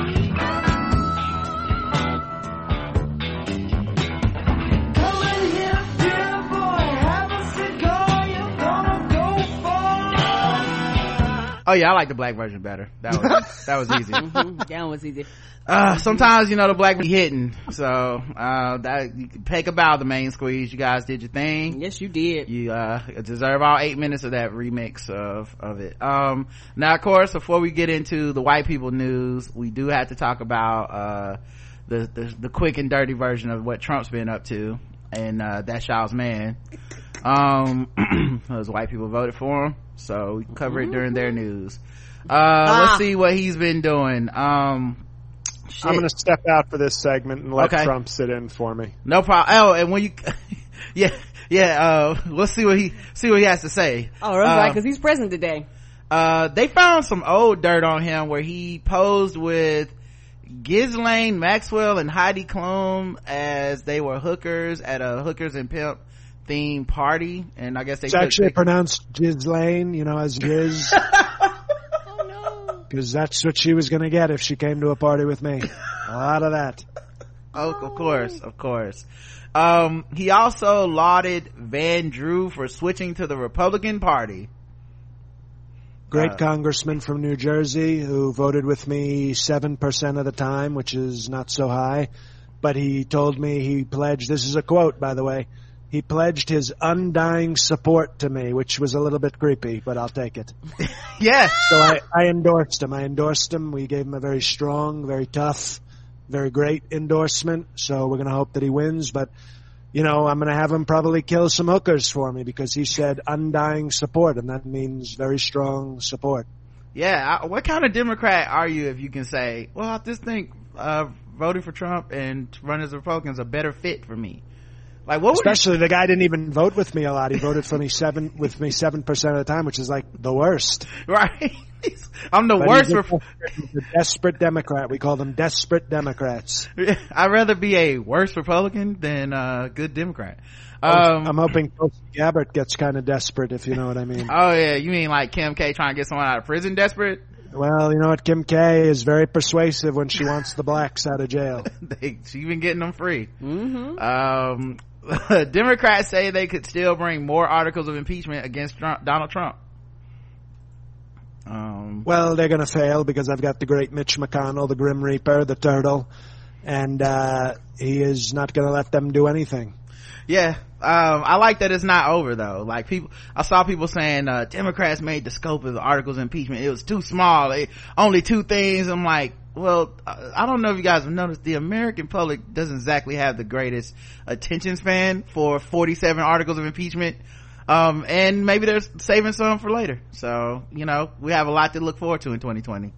B: Oh yeah, I like the black version better. That was, that was easy.
C: Mhm, that was easy.
B: Uh, sometimes, you know, the black be hitting. So, uh, that, you can take a bow the main squeeze. You guys did your thing.
C: Yes, you did.
B: You, uh, deserve all eight minutes of that remix of, of it. Um, now of course, before we get into the white people news, we do have to talk about, uh, the, the, the quick and dirty version of what Trump's been up to. And, uh, that's y'all's man. Um, those white people voted for him. So we can cover it during their news. Uh, let's see what he's been doing. Um, shit.
F: I'm going to step out for this segment and let
B: Okay.
F: Trump sit in for me.
B: No problem. Oh, and when you, yeah, yeah, uh, let's see what he, see what he has to say.
C: Oh, that's
B: Uh,
C: right, because he's present today.
B: Uh, they found some old dirt on him where he posed with Ghislaine Maxwell and Heidi Klum as they were hookers at a hookers and pimp themed party. And I guess they
D: It's
B: took
D: actually
B: pic-
D: pronounced Ghislaine, you know, as Giz.
C: Oh no.
D: Because that's what she was going to get if she came to a party with me. A lot of that.
B: Oh, of course, of course. Um, he also lauded Van Drew for switching to the Republican Party.
D: Great
B: Uh,
D: congressman from New Jersey who voted with me 7% of the time, which is not so high. But he told me he pledged, this is a quote, by the way, he pledged his undying support to me, which was a little bit creepy, but I'll take it.
B: Yeah.
D: So I, I endorsed him. I endorsed him. We gave him a very strong, very tough, very great endorsement. So we're going to hope that he wins. But, you know, I'm going to have him probably kill some hookers for me because he said undying support, and that means very strong support.
B: Yeah. What kind of Democrat are you if you can say, well, I just think, uh, voting for Trump and running as a Republican is a better fit for me? Like, what would you
D: Especially the guy didn't even vote with me a lot. He voted for me seven with me seven percent of the time, which is like the worst.
B: right? I'm the
D: But
B: worst.
D: he's a,
B: For,
D: he's a desperate Democrat. We call them desperate Democrats.
B: I'd rather be a worse Republican than a good Democrat. Um,
D: I'm hoping Tulsi Gabbard gets kind of desperate, if you know what I mean.
B: oh yeah, you mean like Kim K trying to get someone out of prison desperate?
D: Well, you know what? Kim K is very persuasive when she wants the blacks out of jail.
B: they, she been getting them free.
C: Mm-hmm.
B: Um, Democrats say they could still bring more articles of impeachment against Trump, Donald Trump. Um,
D: Well, they're going to fail because I've got the great Mitch McConnell, the Grim Reaper, the Turtle, and uh, he is not going to let them do anything.
B: Yeah, um, I like that it's not over though. Like people, I saw people saying, uh, Democrats made the scope of the articles of impeachment. It was too small. It, only two things. I'm like, well, I don't know if you guys have noticed the American public doesn't exactly have the greatest attention span for 47 articles of impeachment. Um, and maybe they're saving some for later. So, you know, we have a lot to look forward to in 2020.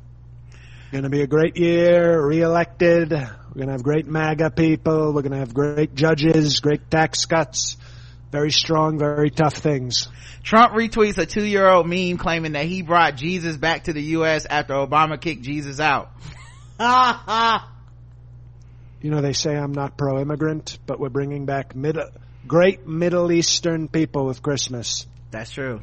D: Going to be a great year, reelected. We're going to have great MAGA people. We're going to have great judges, great tax cuts, very strong, very tough things.
B: Trump retweets a two year old meme claiming that he brought Jesus back to the U.S. after Obama kicked Jesus out.
D: You know, they say I'm not pro-immigrant, but we're bringing back great Middle Eastern people with Christmas.
B: That's true.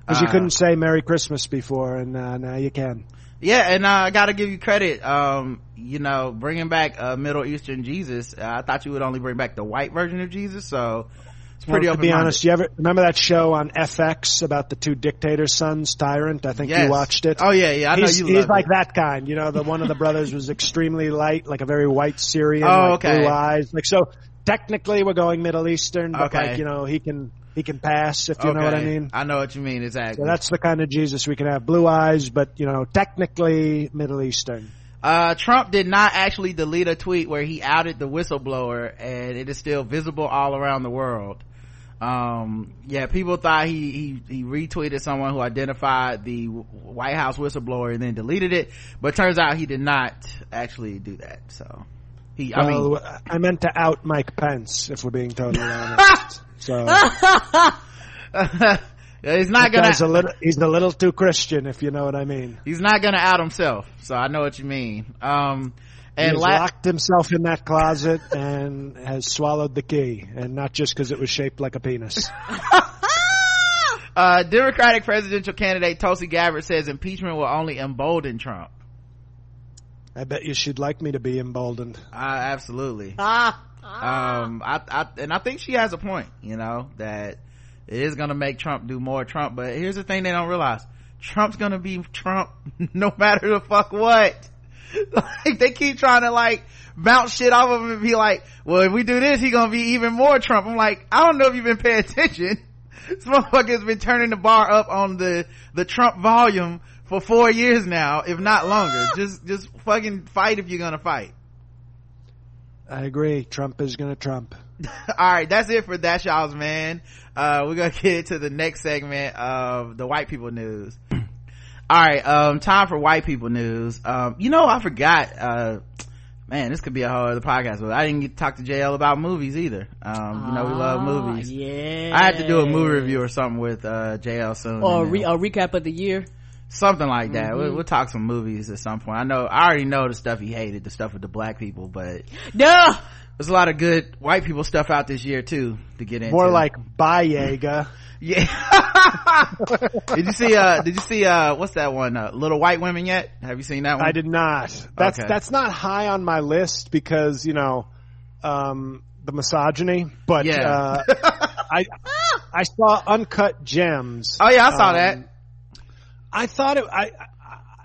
D: Because you
B: Uh,
D: couldn't say Merry Christmas before, and uh, now you can.
B: Yeah, and uh, I gotta give you credit. Um, you know, bringing back a Middle Eastern Jesus. Uh, I thought you would only bring back the white version of Jesus, so it's pretty
D: well, to be honest, you ever remember that show on FX about the two dictator sons, Tyrant? I think
B: Yes.
D: you watched it.
B: Oh yeah, yeah. I know
D: he's,
B: you.
D: he's like
B: it.
D: that kind, you know. The one of the brothers was extremely light, like a very white Syrian,
B: Oh,
D: like
B: okay.
D: blue eyes. Like so, technically, we're going Middle Eastern, but
B: Okay.
D: like you know, he can he can pass if you know what I mean.
B: I know what you mean exactly.
D: So that's the kind of Jesus we can have. Blue eyes, but you know, technically Middle Eastern.
B: Uh, Trump did not actually delete a tweet where he outed the whistleblower and it is still visible all around the world. um yeah people thought he he he retweeted someone who identified the white house whistleblower and then deleted it but turns out he did not actually do that so he i mean
D: I meant to out Mike Pence, if we're being totally honest. So
B: he's not gonna
D: guy's a little, he's a little too Christian, if you know what I mean.
B: he's not gonna out himself so i know what you mean um
D: He
B: and
D: has
B: la-
D: locked himself in that closet and has swallowed the key, and not just because it was shaped like a penis.
B: uh democratic presidential candidate tulsi gabbard says impeachment will only embolden trump
D: I bet you she'd like me to be emboldened.
B: uh, absolutely
C: Ah.
B: um I, I and i think she has a point you know that it is gonna make trump do more trump but here's the thing they don't realize. Trump's gonna be trump no matter the fuck what. Like they keep trying to like bounce shit off of him and be like well if we do this he gonna be even more trump. I'm like i don't know if you've been paying attention. This motherfucker's been turning the bar up on the the trump volume for four years now if not longer. Just just fucking fight if you're gonna fight
D: I agree. Trump is gonna Trump.
B: all right that's it for that y'all's man uh we're gonna get to the next segment of the white people news all right um time for white people news um you know i forgot uh man this could be a whole other podcast but i didn't get to talk to jl about movies either um you know we love movies
C: Yeah.
B: i have to do a movie review or something with uh jl soon
C: Or a, re- a recap of the year.
B: Something like that
C: Mm-hmm.
B: we'll, we'll talk some movies at some point i know i already know the stuff he hated the stuff with the black people but
C: No.
B: there's a lot of good white people stuff out this year too to get into
D: More like Bayega.
B: Yeah. did you see uh did you see uh what's that one? Uh, Little White Women yet? Have you seen that one?
D: I did not. That's
B: Okay.
D: that's not high on my list because you know um, the misogyny. But
B: Yeah.
D: uh, I I saw Uncut Gems.
B: Oh yeah, I saw
D: Um,
B: that.
D: I thought it. I, I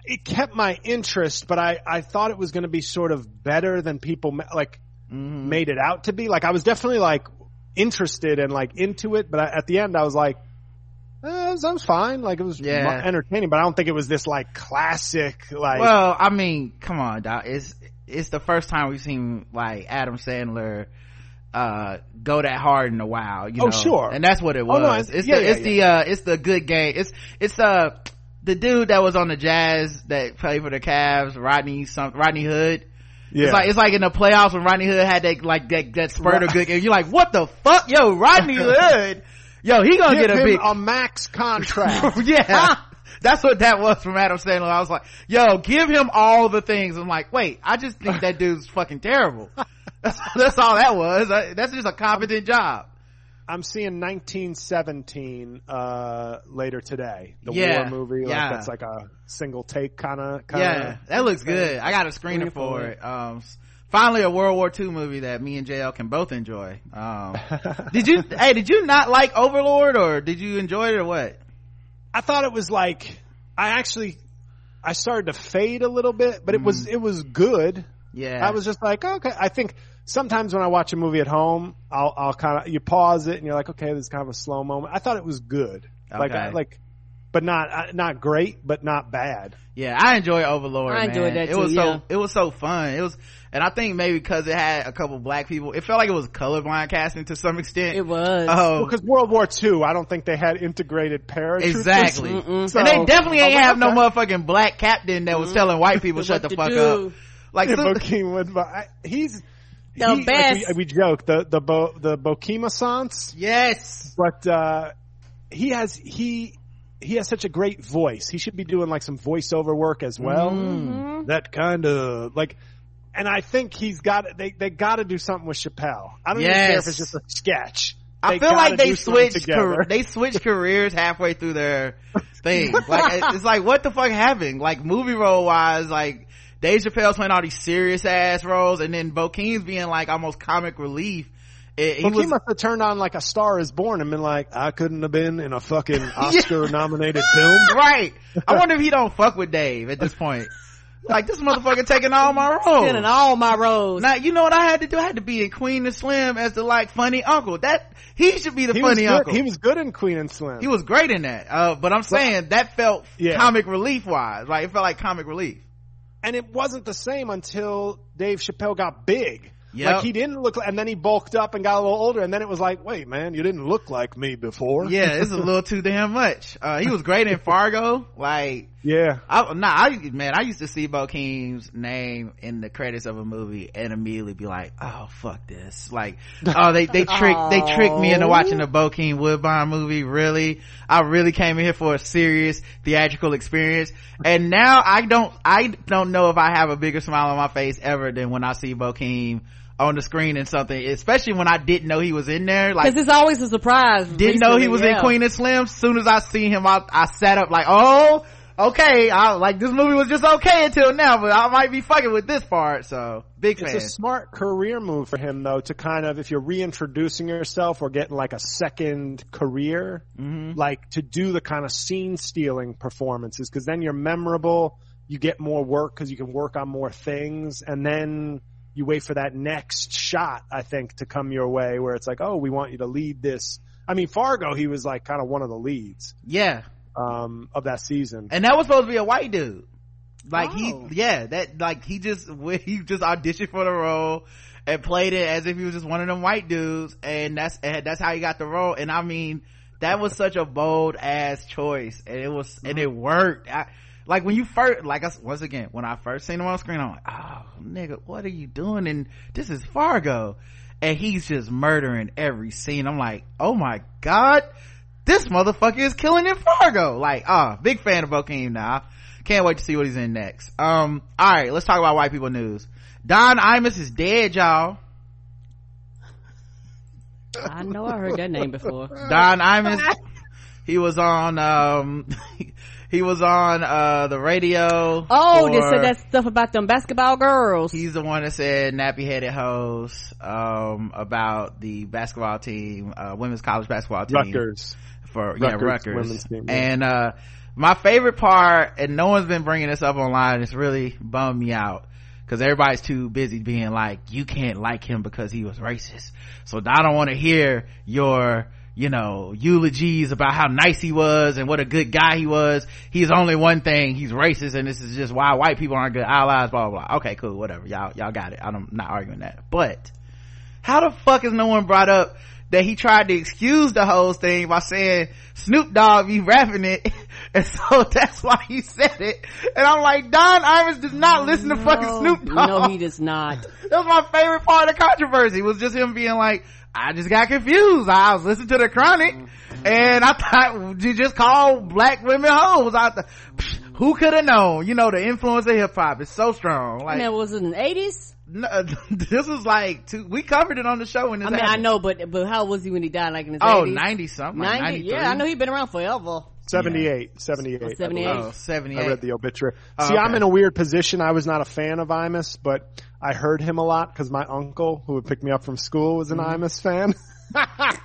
D: it kept my interest, but I I thought it was going to be sort of better than people like
B: Mm-hmm.
D: made it out to be. Like I was definitely like interested and like into it, but I, at the end I was like. Eh, that was, was fine. Like it was
B: Yeah.
D: entertaining, but I don't think it was this like classic. Like
B: Well, I mean, come on, dog. It's it's the first time we've seen like Adam Sandler uh go that hard in a while you
D: Oh,
B: know
D: sure.
B: and that's what it was
D: Oh, no,
B: it's
D: yeah,
B: the
D: yeah,
B: it's the uh it's the good game it's it's uh the dude that was on the jazz that played for the Cavs Rodney some Rodney Hood
D: yeah.
B: It's like it's like in the playoffs when Rodney Hood had that like that that spurt of good game. You're like, what the fuck, yo, Rodney Hood, yo, he gonna
D: Give
B: get a big,
D: a max contract.
B: yeah. That's what that was from Adam Sandler. I was like, yo, give him all the things. I'm like, wait, I just think that dude's fucking terrible. That's, that's all that was. That's just a competent job.
D: I'm seeing 1917 uh, later today. The
B: Yeah,
D: war movie. Like
B: yeah.
D: that's like a single take kind of.
B: Yeah, that looks good. I got a screener for it. Um, finally a World War II movie that me and JL can both enjoy. Um, did you, hey, did you not like Overlord or did you enjoy it or what?
D: I thought it was like I actually I started to fade a little bit, but it was
B: Mm.
D: it was good.
B: Yeah.
D: I was just like, okay. I think sometimes when I watch a movie at home, I'll I'll kind of you pause it and you're like, okay, this is kind of a slow moment. I thought it was good. Like I, like, but not uh, not great, but not bad.
B: Yeah, I enjoy Overlord.
C: I enjoyed
B: man.
C: that
B: It was
C: too,
B: so
C: yeah.
B: it was so fun. It was, and I think maybe because it had a couple black people, it felt like it was colorblind casting to some extent.
C: It was.
B: Oh,
D: Because World War II, I don't think they had integrated paratroopers.
B: exactly.
D: So,
B: and they definitely
D: I
B: ain't
D: was
B: have no
D: like,
B: motherfucking black captain that was telling white people shut the
C: Mm-hmm.
B: Fuck
C: do.
B: up. Like,
D: Yeah,
B: so-
D: Bokeem would, but he's
C: The
D: he- like
C: best.
D: we, we joke the the Bo, the Bokima Sans,
B: yes,
D: but uh, he has he he has such a great voice. He should be doing like some voiceover work as well.
C: Mm-hmm.
D: That kind of like, and I think he's got they they got to do something with Chappelle. I don't even care if it's just a sketch.
B: I feel like they switched car- they switched careers halfway through their thing. Like it's like what the fuck happened? Like movie role wise, like Dave Chappelle's playing all these serious ass roles, and then Bokeem's being like almost comic relief. It, he
D: Well,
B: was
D: he must have turned on like a Star Is Born and been like, I couldn't have been in a fucking Oscar nominated film.
B: right. I wonder if he don't fuck with Dave at this point. Like this motherfucker taking all my roles.
C: Spinning all my roles.
B: Now you know what I had to do? I had to be in Queen and Slim as the like funny uncle. That he should be the
D: He
B: funny uncle.
D: he was good in Queen and Slim.
B: He was great in that. Uh, but I'm saying that felt
D: Yeah.
B: comic relief wise. Like it felt like comic relief.
D: And it wasn't the same until Dave Chappelle got big.
B: Yep.
D: Like he didn't look, and then he bulked up and got a little older, and then it was like, wait, man, you didn't look like me before.
B: yeah it's a little too damn much uh he was great in fargo like
D: yeah.
B: I, nah, I, man, I used to see Bo Bokeem's name in the credits of a movie and immediately be like, oh, fuck this. Like, oh, they, they tricked, they tricked me into watching the Bokeem Woodbine movie. Really? I really came in here for a serious theatrical experience. And now I don't, I don't know if I have a bigger smile on my face ever than when I see Bo Bokeem on the screen in something, especially when I didn't know he was in there. Like,
C: Cause it's always a surprise.
B: didn't know he was
C: yeah.
B: in Queen and Slim. Soon as I see him, I, I sat up like, oh, okay. I like this movie was just okay until now, but I might be fucking with this part. So big
D: It's
B: fan.
D: a smart career move for him though to kind of, if you're reintroducing yourself or getting like a second career,
B: Mm-hmm.
D: like to do the kind of scene stealing performances because then you're memorable, you get more work because you can work on more things and then you wait for that next shot, I think, to come your way where it's like, oh, we want you to lead this. I mean, Fargo, he was like kind of one of the leads,
B: yeah.
D: Um, of that season.
B: And that was supposed to be a white dude. Like
C: Oh.
B: he, yeah, that, like he just, he just auditioned for the role and played it as if he was just one of them white dudes. And that's, and that's how he got the role. And I mean, that was such a bold ass choice and it was, and it worked. I, like when you first, like I, once again, when I first seen him on screen, I'm like, oh nigga, what are you doing? And this is Fargo. And he's just murdering every scene. I'm like, oh my god, this motherfucker is killing in Fargo. Like, ah, big fan of Bokeem now. Can't wait to see what he's in next. Um, alright, let's talk about white people news. Don Imus is dead, y'all.
C: I know I heard that name before.
B: Don Imus, he was on, um, he was on, uh, the radio.
C: Oh, they said that stuff about them basketball girls.
B: He's the one that said nappy headed hoes, um, about the basketball team, uh, women's college basketball team.
D: Rutgers.
B: For yeah
D: Rutgers
B: Rutgers.
D: team, yeah.
B: And uh my favorite part, and no one's been bringing this up online. It's really bummed me out because everybody's too busy being like, you can't like him because he was racist. So I don't want to hear your you know eulogies about how nice he was and what a good guy he was. He's only one thing. He's racist, and this is just why white people aren't good allies. Blah blah. blah. Okay, cool, whatever. Y'all y'all got it. I'm not arguing that, but how the fuck is no one brought up that he tried to excuse the whole thing by saying Snoop Dogg be rapping it. And so that's why he said it. And I'm like Don Imus does not listen to fucking Snoop Dogg
C: No, he does not.
B: that was my favorite part of the controversy. Was just him being like I just got confused. I was listening to the chronic mm-hmm. and I thought you just call black women hoes I th- who could have known you know the influence of hip hop is so strong like
C: And that was in the eighties.
B: no, this was like two, we covered it on the show when this
C: I mean, I know, but but how was he when he died? Like in his
B: Oh,
C: 80s?
B: 90 something. Like
C: 90?
B: 93.
C: Yeah, I know he'd been around forever.
D: 78, 78. I
C: 78.
D: believe.
B: Oh, 78.
D: I read the obituary.
B: Oh,
D: See, I'm in a weird position. I was not a fan of Imus, but I heard him a lot because my uncle, who would pick me up from school, was an
B: Mm-hmm.
D: Imus fan.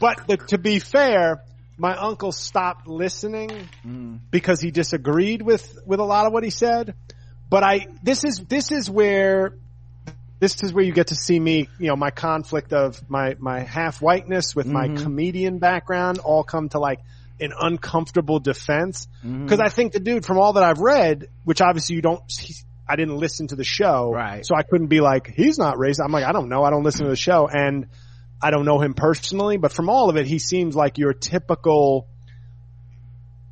D: but the, to be fair, my uncle stopped listening
B: Mm.
D: because he disagreed with with a lot of what he said. But I this is this is where this is where you get to see me, you know, my conflict of my my half whiteness with my comedian background all come to like an uncomfortable defense because I think the dude from all that I've read, which obviously you don't he- I didn't listen to the show,
B: Right.
D: So I couldn't be like he's not racist. I'm like I don't know. I don't listen to the show and I don't know him personally, but from all of it, he seems like your typical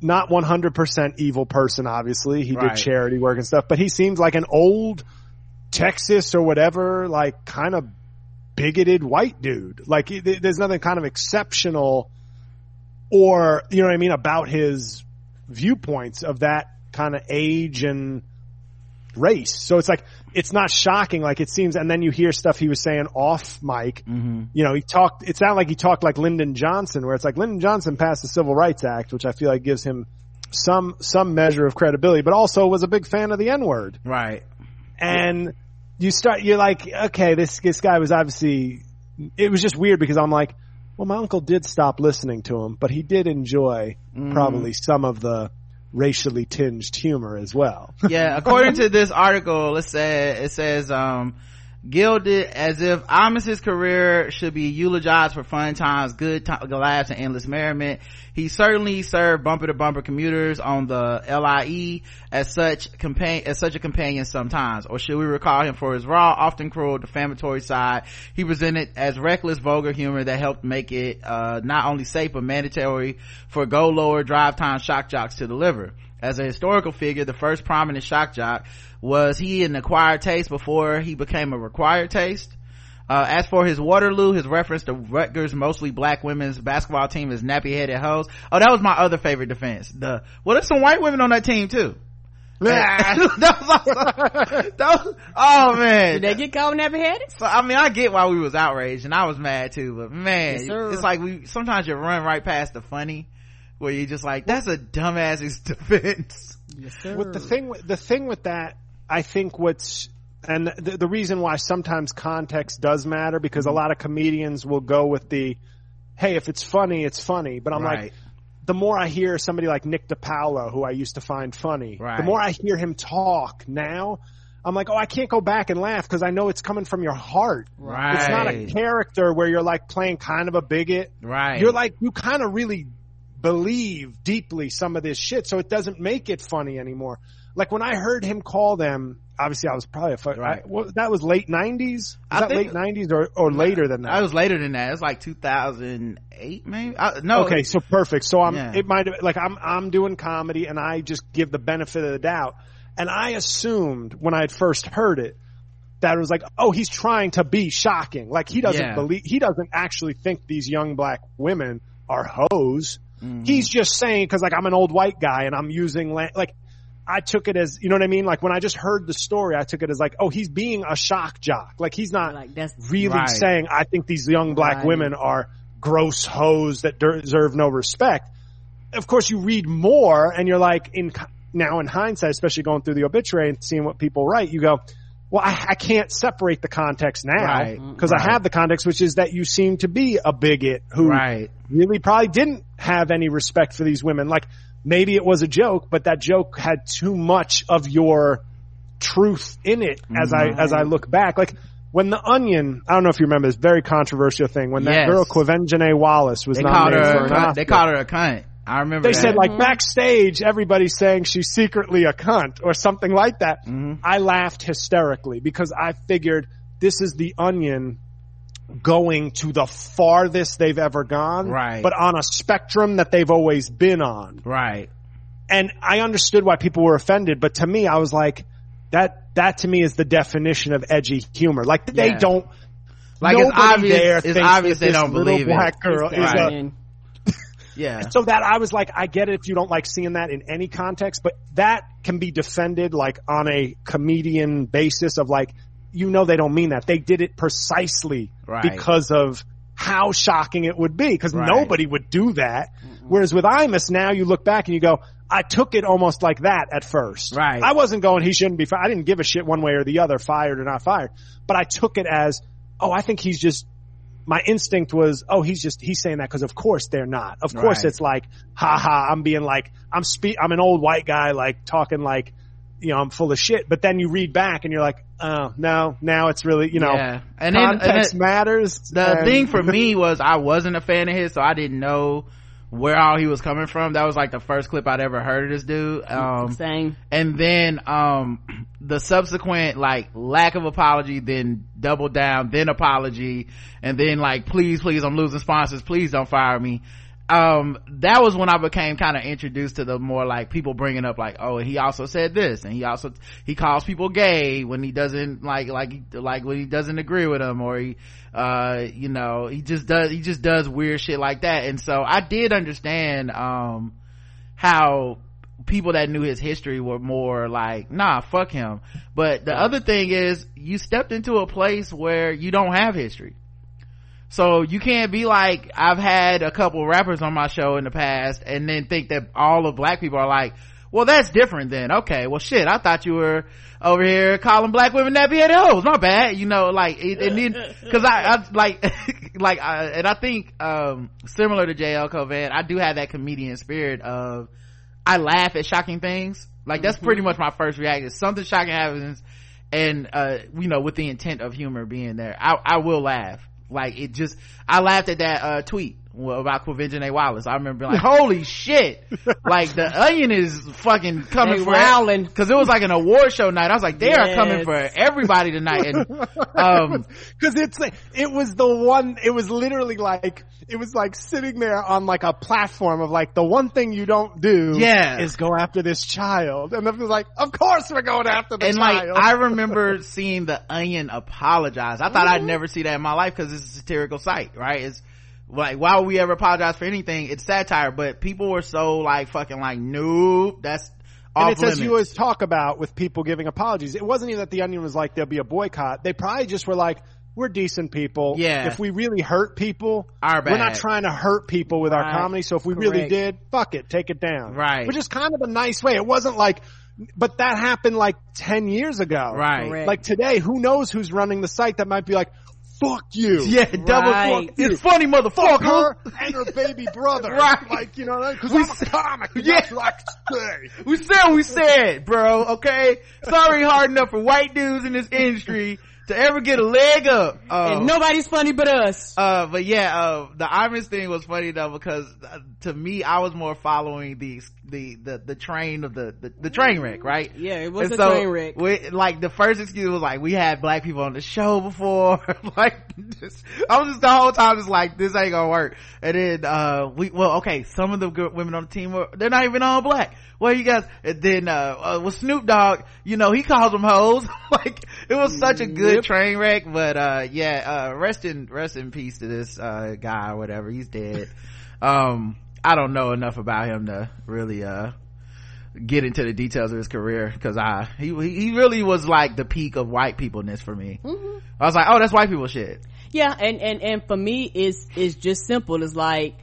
D: not 100% evil person, obviously. He
B: Right.
D: did charity work and stuff, but he seems like an old Texas or whatever, like kind of bigoted white dude. Like there's nothing kind of exceptional or, you know what I mean, about his viewpoints of that kind of age and race. So it's like, it's not shocking. Like it seems, and then you hear stuff he was saying off mic.
B: Mm-hmm.
D: You know, he talked, it sounded like he talked like Lyndon Johnson, where it's like Lyndon Johnson passed the Civil Rights Act, which I feel like gives him some, some measure of credibility, but also was a big fan of the N word.
B: Right.
D: And you start, you're like, okay, this, this guy was obviously, it was just weird because I'm like, well, my uncle did stop listening to him, but he did enjoy probably some of the racially tinged humor as well.
B: Yeah, according to this article, it says, it says, um, gilded as if Imus's career should be eulogized for fun times, good to- laughs, and endless merriment. He certainly served bumper to bumper commuters on the LIE as such compa- as such a companion sometimes. Or should we recall him for his raw, often cruel, defamatory side? He presented as reckless, vulgar humor that helped make it uh, not only safe but mandatory for go lower drive time shock jocks to deliver. As a historical figure, the first prominent shock jock was he an acquired taste before he became a required taste? Uh, as for his Waterloo, his reference to Rutgers' mostly black women's basketball team is nappy headed hoes. Oh, that was my other favorite defense. The, well, there's some white women on that team too. that was also, that was, oh man.
C: Did they get called nappy headed?
B: So I mean, I get why we was outraged, and I was mad too. But man,
C: Yes,
B: it's like we sometimes you run right past the funny, where you're just like, that's a dumbass's defense.
C: Yes, sir.
D: with the thing with the thing with that i think what's and the, the reason why sometimes context does matter because a mm-hmm. lot of comedians will go with the hey if it's funny it's funny but i'm
B: Right.
D: like the more i hear somebody like nick DiPaolo, who i used to find funny
B: Right.
D: the more i hear him talk now i'm like oh i can't go back and laugh because i know it's coming from your heart
B: Right.
D: it's not a character where you're like playing kind of a bigot
B: Right.
D: you're like you kind of really believe deeply some of this shit so it doesn't make it funny anymore like when i heard him call them obviously i was probably a fu-
B: Right.
D: I, what, that was late 90s was
B: I
D: that late 90s or, or later than that
B: I was later than that. It was like 2008, maybe. I, no.
D: okay so perfect so i'm
B: Yeah.
D: it might have like i'm i'm doing comedy and i just give the benefit of the doubt and i assumed when i had first heard it that it was like oh he's trying to be shocking like he doesn't
B: Yeah.
D: believe he doesn't actually think these young black women are hoes
B: Mm-hmm.
D: he's just saying because like i'm an old white guy and i'm using la- like I took it as, you know what I mean? Like when I just heard the story, I took it as like, oh, he's being a shock jock. Like he's not
C: Like, that's-
D: really
B: Right.
D: saying, I think these young black
C: Right.
D: women are gross hoes that deserve no respect. Of course, you read more and you're like, in now in hindsight, especially going through the obituary and seeing what people write, you go, well, I, I can't separate the context now
B: Right.
D: because I have the context, which is that you seem to be a bigot who
B: Right.
D: really probably didn't have any respect for these women. Like maybe it was a joke, but that joke had too much of your truth in it as I, mm-hmm. as I look back. Like when the onion, I don't know if you remember this very controversial thing when that
B: Yes.
D: girl Quvenzhané Wallace was
B: They
D: nominated
B: her.
D: for
B: A
D: an
B: cunt. They called her a cunt. I remember.
D: They
B: that.
D: said like backstage, everybody's saying she's secretly a cunt or something like that.
B: Mm-hmm.
D: I laughed hysterically because I figured this is the onion going to the farthest they've ever gone,
B: Right.
D: But on a spectrum that they've always been on.
B: right.
D: And I understood why people were offended, but to me, I was like, that, that to me is the definition of edgy humor. Like they
B: Yeah.
D: don't,
B: Like it's obvious.
D: there
B: It's obvious they don't
D: little
B: believe
D: black
B: it.
D: girl is
B: Right.
D: a,
C: And
B: Yeah.
D: so that I was like, I get it if you don't like seeing that in any context, but that can be defended like on a comedian basis of like, you know, they don't mean that. They did it precisely
B: Right.
D: because of how shocking it would be because
B: Right.
D: nobody would do that. Whereas with Imus now you look back and you go, I took it almost like that at first.
B: Right.
D: I wasn't going, he shouldn't be fired. I didn't give a shit one way or the other, fired or not fired, but I took it as, oh, I think he's just my instinct was, oh, he's just, he's saying that because of course they're not. Of course
B: Right.
D: it's like, ha ha, I'm being like, I'm spe- I'm an old white guy, like talking like, you know, I'm full of shit. But then you read back and you're like, oh, no, now it's really, you know,
B: Yeah. And then- and
D: context matters.
B: The
D: and-
B: thing for me was I wasn't a fan of his, so I didn't know where all he was coming from. That was like the first clip I'd ever heard of this dude. Um,
C: same.
B: and then um the subsequent like lack of apology then double down then apology and then like please please i'm losing sponsors please don't fire me um that was when i became kind of introduced to the more like people bringing up like oh he also said this and he also he calls people gay when he doesn't like like like when he doesn't agree with them or he uh you know he just does he just does weird shit like that and so i did understand um how people that knew his history were more like, nah, fuck him. But the other thing is, you stepped into a place where you don't have history. So you can't be like, I've had a couple rappers on my show in the past and then think that all of black people are like, well, that's different then. Okay. Well, shit, I thought you were over here calling black women nappy headed hoes. My bad. You know, like, it, and then, cause I, I like, like, I, and I think, um, similar to JL Cauvin, I do have that comedian spirit of, I laugh at shocking things. Like that's pretty much my first reaction. Something shocking happens and uh you know with the intent of humor being there i i will laugh like it just i laughed at that uh tweet about Quvenzhané Wallace. I remember being like, holy shit. like the onion is fucking coming
C: rowling.
B: Cause it was like an award show night. I was like, they are coming for everybody tonight. And, um,
D: Cause it's, like- it was the one, it was literally like, it was like sitting there on like a platform of like, the one thing you don't do
B: Yeah.
D: is go after this child. And it was like, of course we're going after the
B: and like. I remember seeing the Onion apologize. I thought
C: Mm-hmm.
B: I'd never see that in my life because it's a satirical site, right? It's like why would we ever apologize for anything? It's satire, but people were so like fucking like nope. That's
D: and
B: off
D: it's as you always talk about with people giving apologies. It wasn't even that the Onion was like there'll be a boycott. They probably just were like, we're decent people.
B: Yeah.
D: If we really hurt people,
B: Our bad.
D: we're not trying to hurt people with our comedy. So if we really did, fuck it, take it down.
B: Right.
D: Which is kind of a nice way. It wasn't like, but that happened like 10 years ago.
B: Right.
C: Correct.
D: Like today, who knows who's running the site that might be like, fuck you.
B: Yeah, double
C: Right.
B: fuck. It's funny,
D: Fuck
B: motherfucker.
D: her and her baby brother.
B: Right.
D: Like, you know, cause I'm a comic. And
B: Yeah.
D: That's what I can say.
B: We said what we said, bro. Okay, sorry hard enough for white dudes in this industry to ever get a leg up. Uh,
C: and nobody's funny but us.
B: Uh, but yeah, uh, the Imus thing was funny though because uh, to me, I was more following the the the, the train of the, the the train wreck, right?
C: Yeah, it was
B: And
C: a train wreck.
B: We, like the first excuse was like we had black people on the show before. like just, I was just the whole time just like this ain't gonna work. And then uh we well okay, some of the good women on the team were they're not even all black. Well, you guys, and then uh, uh with Snoop Dogg, you know he calls them hoes. like it was such a good
C: Yep.
B: train wreck. But uh yeah, uh rest in rest in peace to this uh guy or whatever. He's dead. um I don't know enough about him to really uh get into the details of his career because I he he really was like the peak of white peopleness for me. I was like, oh, that's white people shit.
C: Yeah, and and and for me, it's it's just simple. It's like,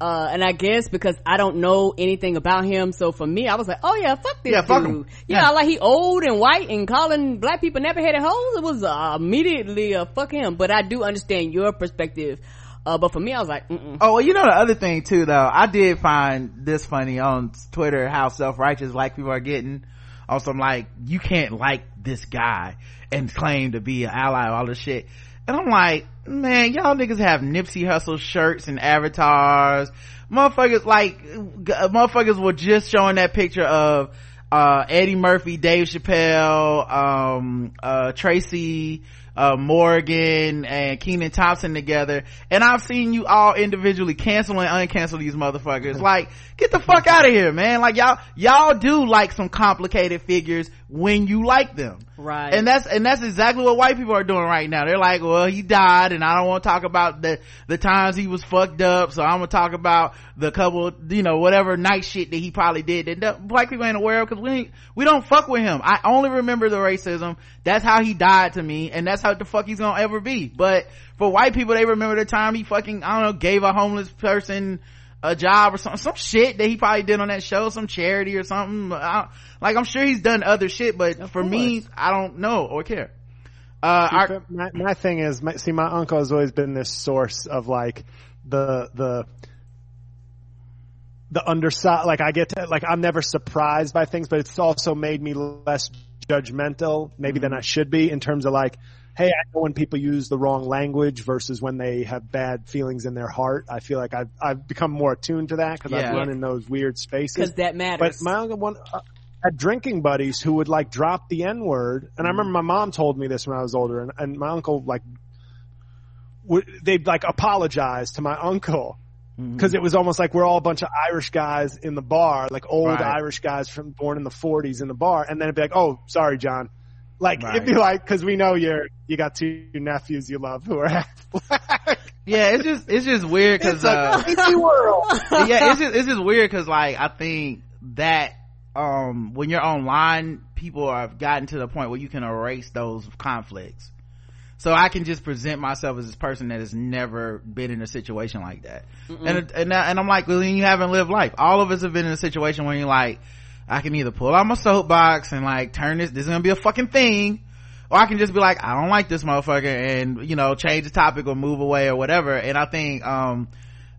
C: uh, and I guess because I don't know anything about him, so for me, I was like, oh yeah, fuck this
B: Yeah, fuck
C: dude.
B: him.
C: Yeah,
B: Yeah.
C: like he old and white and calling black people never headed hoes. It was uh, immediately a fuck him. But I do understand your perspective. Uh, but for me, I was like, mm
B: Oh, well, you know the other thing too, though. I did find this funny on Twitter how self-righteous black people are getting. On some like, you can't like this guy and claim to be an ally of all this shit. And I'm like, man, y'all niggas have Nipsey Hussle shirts and avatars. Motherfuckers like, g- motherfuckers were just showing that picture of, uh, Eddie Murphy, Dave Chappelle, um, uh, Tracy, uh, Morgan and Kenan Thompson together. And I've seen you all individually cancel and uncancel these motherfuckers. Like, get the fuck out of here, man. Like y'all, y'all do like some complicated figures when you like them.
C: Right.
B: And that's, and that's exactly what white people are doing right now. They're like, well, he died and I don't want to talk about the, the times he was fucked up. So I'm going to talk about the couple, you know, whatever night shit that he probably did that the black people ain't aware of because we ain't, we don't fuck with him. I only remember the racism. That's how he died to me and that's how the fuck he's gonna ever be. But for white people, they remember the time he fucking, I don't know, gave a homeless person a job or something, some shit that he probably did on that show, some charity or something. I, like I'm sure he's done other shit, but for me, I don't know or care. Uh,
D: See,
B: our-
D: my, my thing is, my, see, my uncle has always been this source of like the the the underside. Like I get to like I'm never surprised by things, but it's also made me less judgmental, maybe than I should be in terms of like, hey, I know when people use the wrong language versus when they have bad feelings in their heart. I feel like I've I've become more attuned to that because
B: Yeah.
D: I've run in those weird spaces
C: because that matters.
D: but my uncle one uh, had drinking buddies who would like drop the n word, and I remember my mom told me this when I was older, and, and my uncle like would they'd like apologize to my uncle because it was almost like we're all a bunch of Irish guys in the bar, like old
B: Right.
D: Irish guys from born in the 40s in the bar, and then it'd be like, oh, sorry, John. Like
B: Right.
D: it'd be like because we know you're you got two nephews you love who are half black.
B: yeah, it's just, it's just weird cause, uh,
D: crazy world.
B: yeah, it's just it's just weird because like I think that um when you're online, people have gotten to the point where you can erase those conflicts. So I can just present myself as this person that has never been in a situation like that, and it- and I- and I'm like, well, then you haven't lived life. All of us have been in a situation where you're like, I can either pull out my soapbox and like turn this. This is gonna be a fucking thing. Or I can just be like, I don't like this motherfucker and, you know, change the topic or move away or whatever. And I think, um,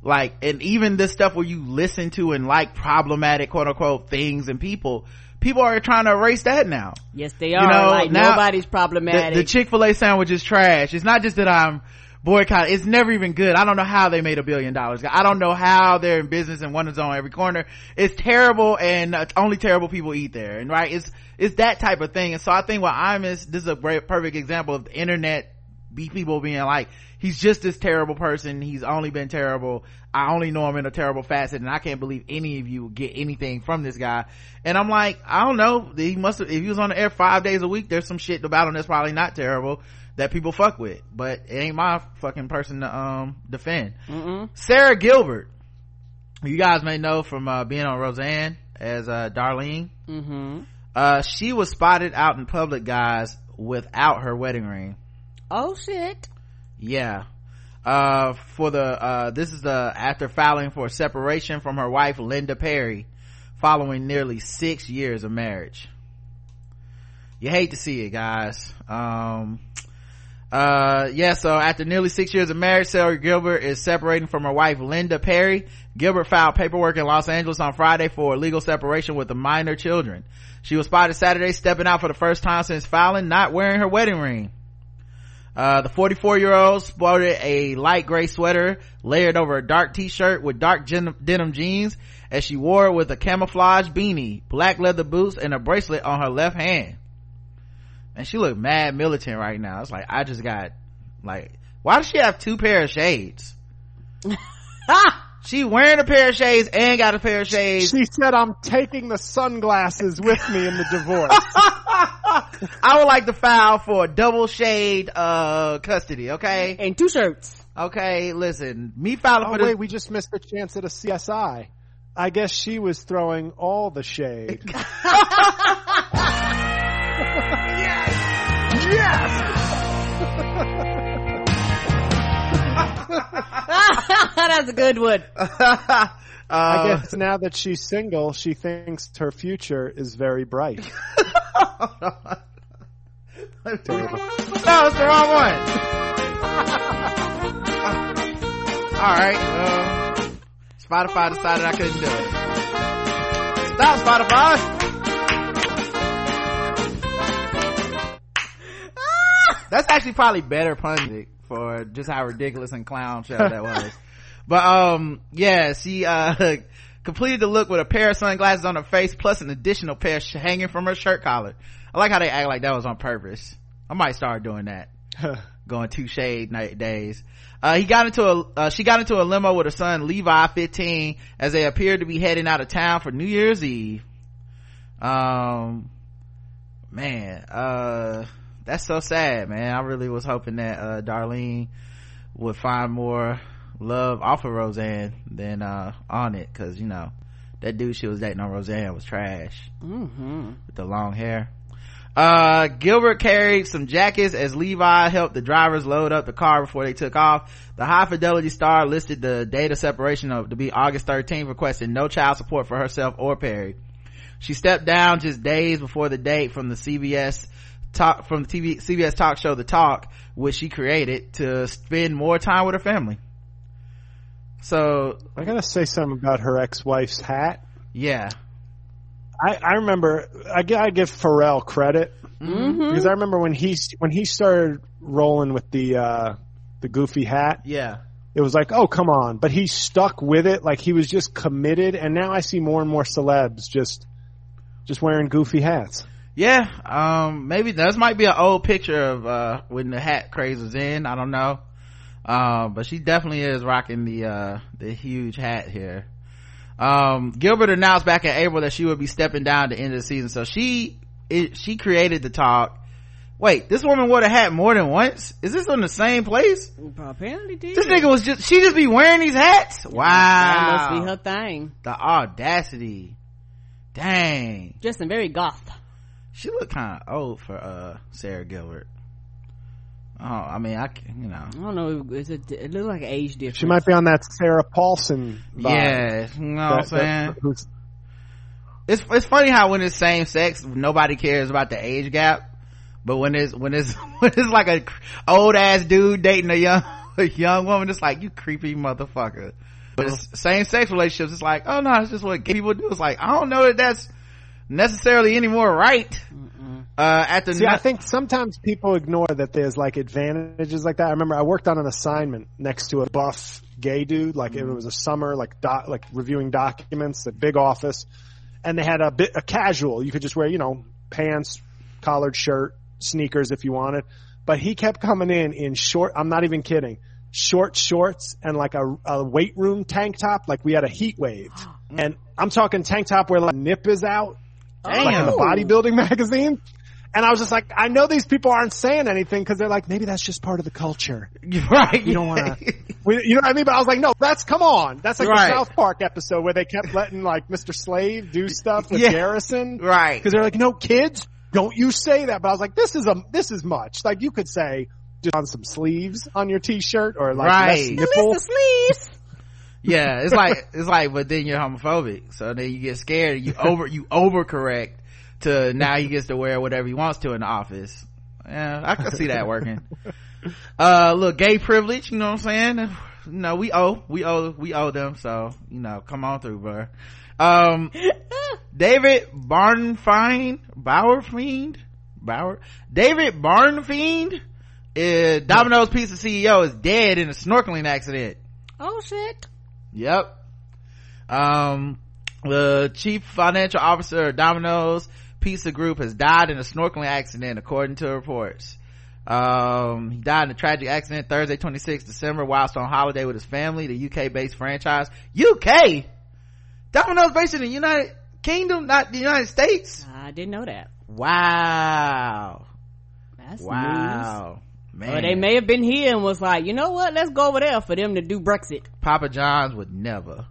B: like, and even this stuff where you listen to and like problematic quote unquote things and people, people are trying to erase that now.
C: Yes, they are.
B: You know,
C: like
B: now-
C: nobody's
B: The,
C: problematic.
B: the Chick-fil-A sandwich is trash. It's not just that I'm boycott. It's never even good. I don't know how they made a billion dollars. I don't know how they're in business and one is on every corner. It's terrible and uh, only terrible people eat there. And right, it's, it's that type of thing. And so I think what I'm is, this is a great, perfect example of the internet people being like, he's just this terrible person. He's only been terrible. I only know him in a terrible facet and I can't believe any of you get anything from this guy. And I'm like, I don't know. He must have, if he was on the air five days a week, there's some shit about him that's probably not terrible that people fuck with. But it ain't my fucking person to, um, defend. Sara Gilbert, you guys may know from, uh, being on Roseanne as, uh, Darlene.
C: mm-hmm.
B: Uh, she was spotted out in public, guys, without her wedding ring.
C: Oh shit.
B: Yeah. Uh, for the, uh, this is, uh, after filing for separation from her wife, Linda Perry, following nearly six years of marriage. You hate to see it, guys. Um, uh, yeah, so after nearly six years of marriage, Sara Gilbert is separating from her wife, Linda Perry. Gilbert filed paperwork in Los Angeles on Friday for legal separation with the minor children. She was spotted Saturday stepping out for the first time since filing, not wearing her wedding ring. Uh, the 44 year old sported a light gray sweater layered over a dark t-shirt with dark gen- denim jeans as she wore it with a camouflage beanie, black leather boots, and a bracelet on her left hand. And she looked mad militant right now. It's like, I just got, like, why does she have two pair of shades? she wearing a pair of shades and got a pair of shades.
D: She said, I'm taking the sunglasses with me in the divorce.
B: I would like to file for double shade, uh, custody, okay?
C: And two shirts.
B: Okay, listen, me filing
D: oh
B: for this.
D: wait, we just missed the chance at a CSI. I guess she was throwing all the shade.
C: That's a good one.
B: uh,
D: I guess now that she's single, she thinks her future is very bright. Terrible.
B: No, it's the wrong one. All right. Uh, Spotify decided I couldn't do it. Stop, Spotify. That's actually probably better pundit for just how ridiculous and clown show that was. but um, yeah, she uh completed the look with a pair of sunglasses on her face plus an additional pair sh- hanging from her shirt collar. I like how they act like that was on purpose. I might start doing that. going two shade night days. Uh, he got into a, uh, she got into a limo with her son Levi, 15, as they appeared to be heading out of town for New Year's Eve. Um, man, uh, that's so sad, man. I really was hoping that, uh, Darlene would find more love off of Roseanne than, uh, on it, cause, you know, that dude she was dating on Roseanne was trash.
C: Mm-hmm.
B: With the long hair. Uh, Gilbert carried some jackets as Levi helped the drivers load up the car before they took off. The high fidelity star listed the date of separation of to be August 13th, requesting no child support for herself or Perry. She stepped down just days before the date from the CBS talk, from the TV, CBS talk show The Talk, which she created to spend more time with her family. So,
D: I gotta say something about her ex-wife's hat.
B: yeah.
D: I, I remember, I, gi- I give Pharrell credit
C: Mm-hmm.
D: because I remember when he when he started rolling with the uh, the goofy hat,
B: Yeah.
D: it was like, oh come on, but he stuck with it, like he was just committed. And now I see more and more celebs just just wearing goofy hats.
B: Yeah, um, maybe this might be an old picture of, uh, when the hat craze was in. I don't know. Um, but she definitely is rocking the, uh, the huge hat here. Um, Gilbert announced back in April that she would be stepping down at the end of the season. So she, it, she created the talk. Wait, this woman wore the hat more than once? Is this in the same place?
C: Apparently did.
B: This nigga was just, she just be wearing these hats? Wow.
C: That must be her thing.
B: The audacity. Dang.
C: Justin, very goth.
B: She looked kind of old for uh sara gilbert oh i mean i can you know
C: I don't know. It's a, it looks like age difference.
D: She might be on that Sarah Paulson. Vibe.
B: yeah you know what i'm
D: That- that-
B: saying it's it's funny how when it's same sex nobody cares about the age gap but when it's when it's when it's like a old ass dude dating a young a young woman it's like you creepy motherfucker but it's same sex relationships it's like oh no it's just what gay people do it's like i don't know that that's necessarily any more right. Uh, at the
D: See,
B: nu-
D: I think sometimes people ignore that there's like advantages like that. I remember I worked on an assignment next to a buff gay dude. Like it was a summer, like doc, like reviewing documents, a big office, and they had a bit a casual. You could just wear, you know, pants, collared shirt, sneakers if you wanted. But he kept coming in in short. I'm not even kidding. Short shorts and like a, a weight room tank top. Like we had a heat wave, and I'm talking tank top where like nip is out like in the bodybuilding magazine. And I was just like, I know these people aren't saying anything because they're like, maybe that's just part of the culture.
B: right.
D: You don't want to, you know what I mean? But I was like, no, that's come on. That's like
B: Right.
D: the South Park episode where they kept letting like Mr. Slave do stuff with
B: Yeah.
D: Garrison.
B: right.
D: Because they're like, no kids, don't you say that. But I was like, this is a, this is much. Like you could say just on some sleeves on your t-shirt or like
B: Right.
D: less nipple.
C: Mr. Sleeves.
B: Yeah, it's like it's like, but then you're homophobic, so then you get scared. You over you overcorrect to now he gets to wear whatever he wants to in the office. Yeah, I can see that working. Uh, look, gay privilege. You know what I'm saying? no we owe, we owe, we owe them. So you know, come on through, bro. Um, David Barnfiend, Bauerfiend, Bauer, David Barnfiend, uh, Domino's Pizza CEO is dead in a snorkeling accident.
C: Oh shit.
B: Yep. Um, the chief financial officer of Domino's Pizza Group has died in a snorkeling accident, according to reports. Um, he died in a tragic accident Thursday, 26 December, whilst on holiday with his family. The UK-based franchise, UK, Domino's based in the United Kingdom, not the United States.
C: I didn't know that.
B: Wow,
C: That's news.
B: Wow, man.
C: Or they may have been here and was like, you know what? Let's go over there for them to do Brexit.
B: Papa John's would never.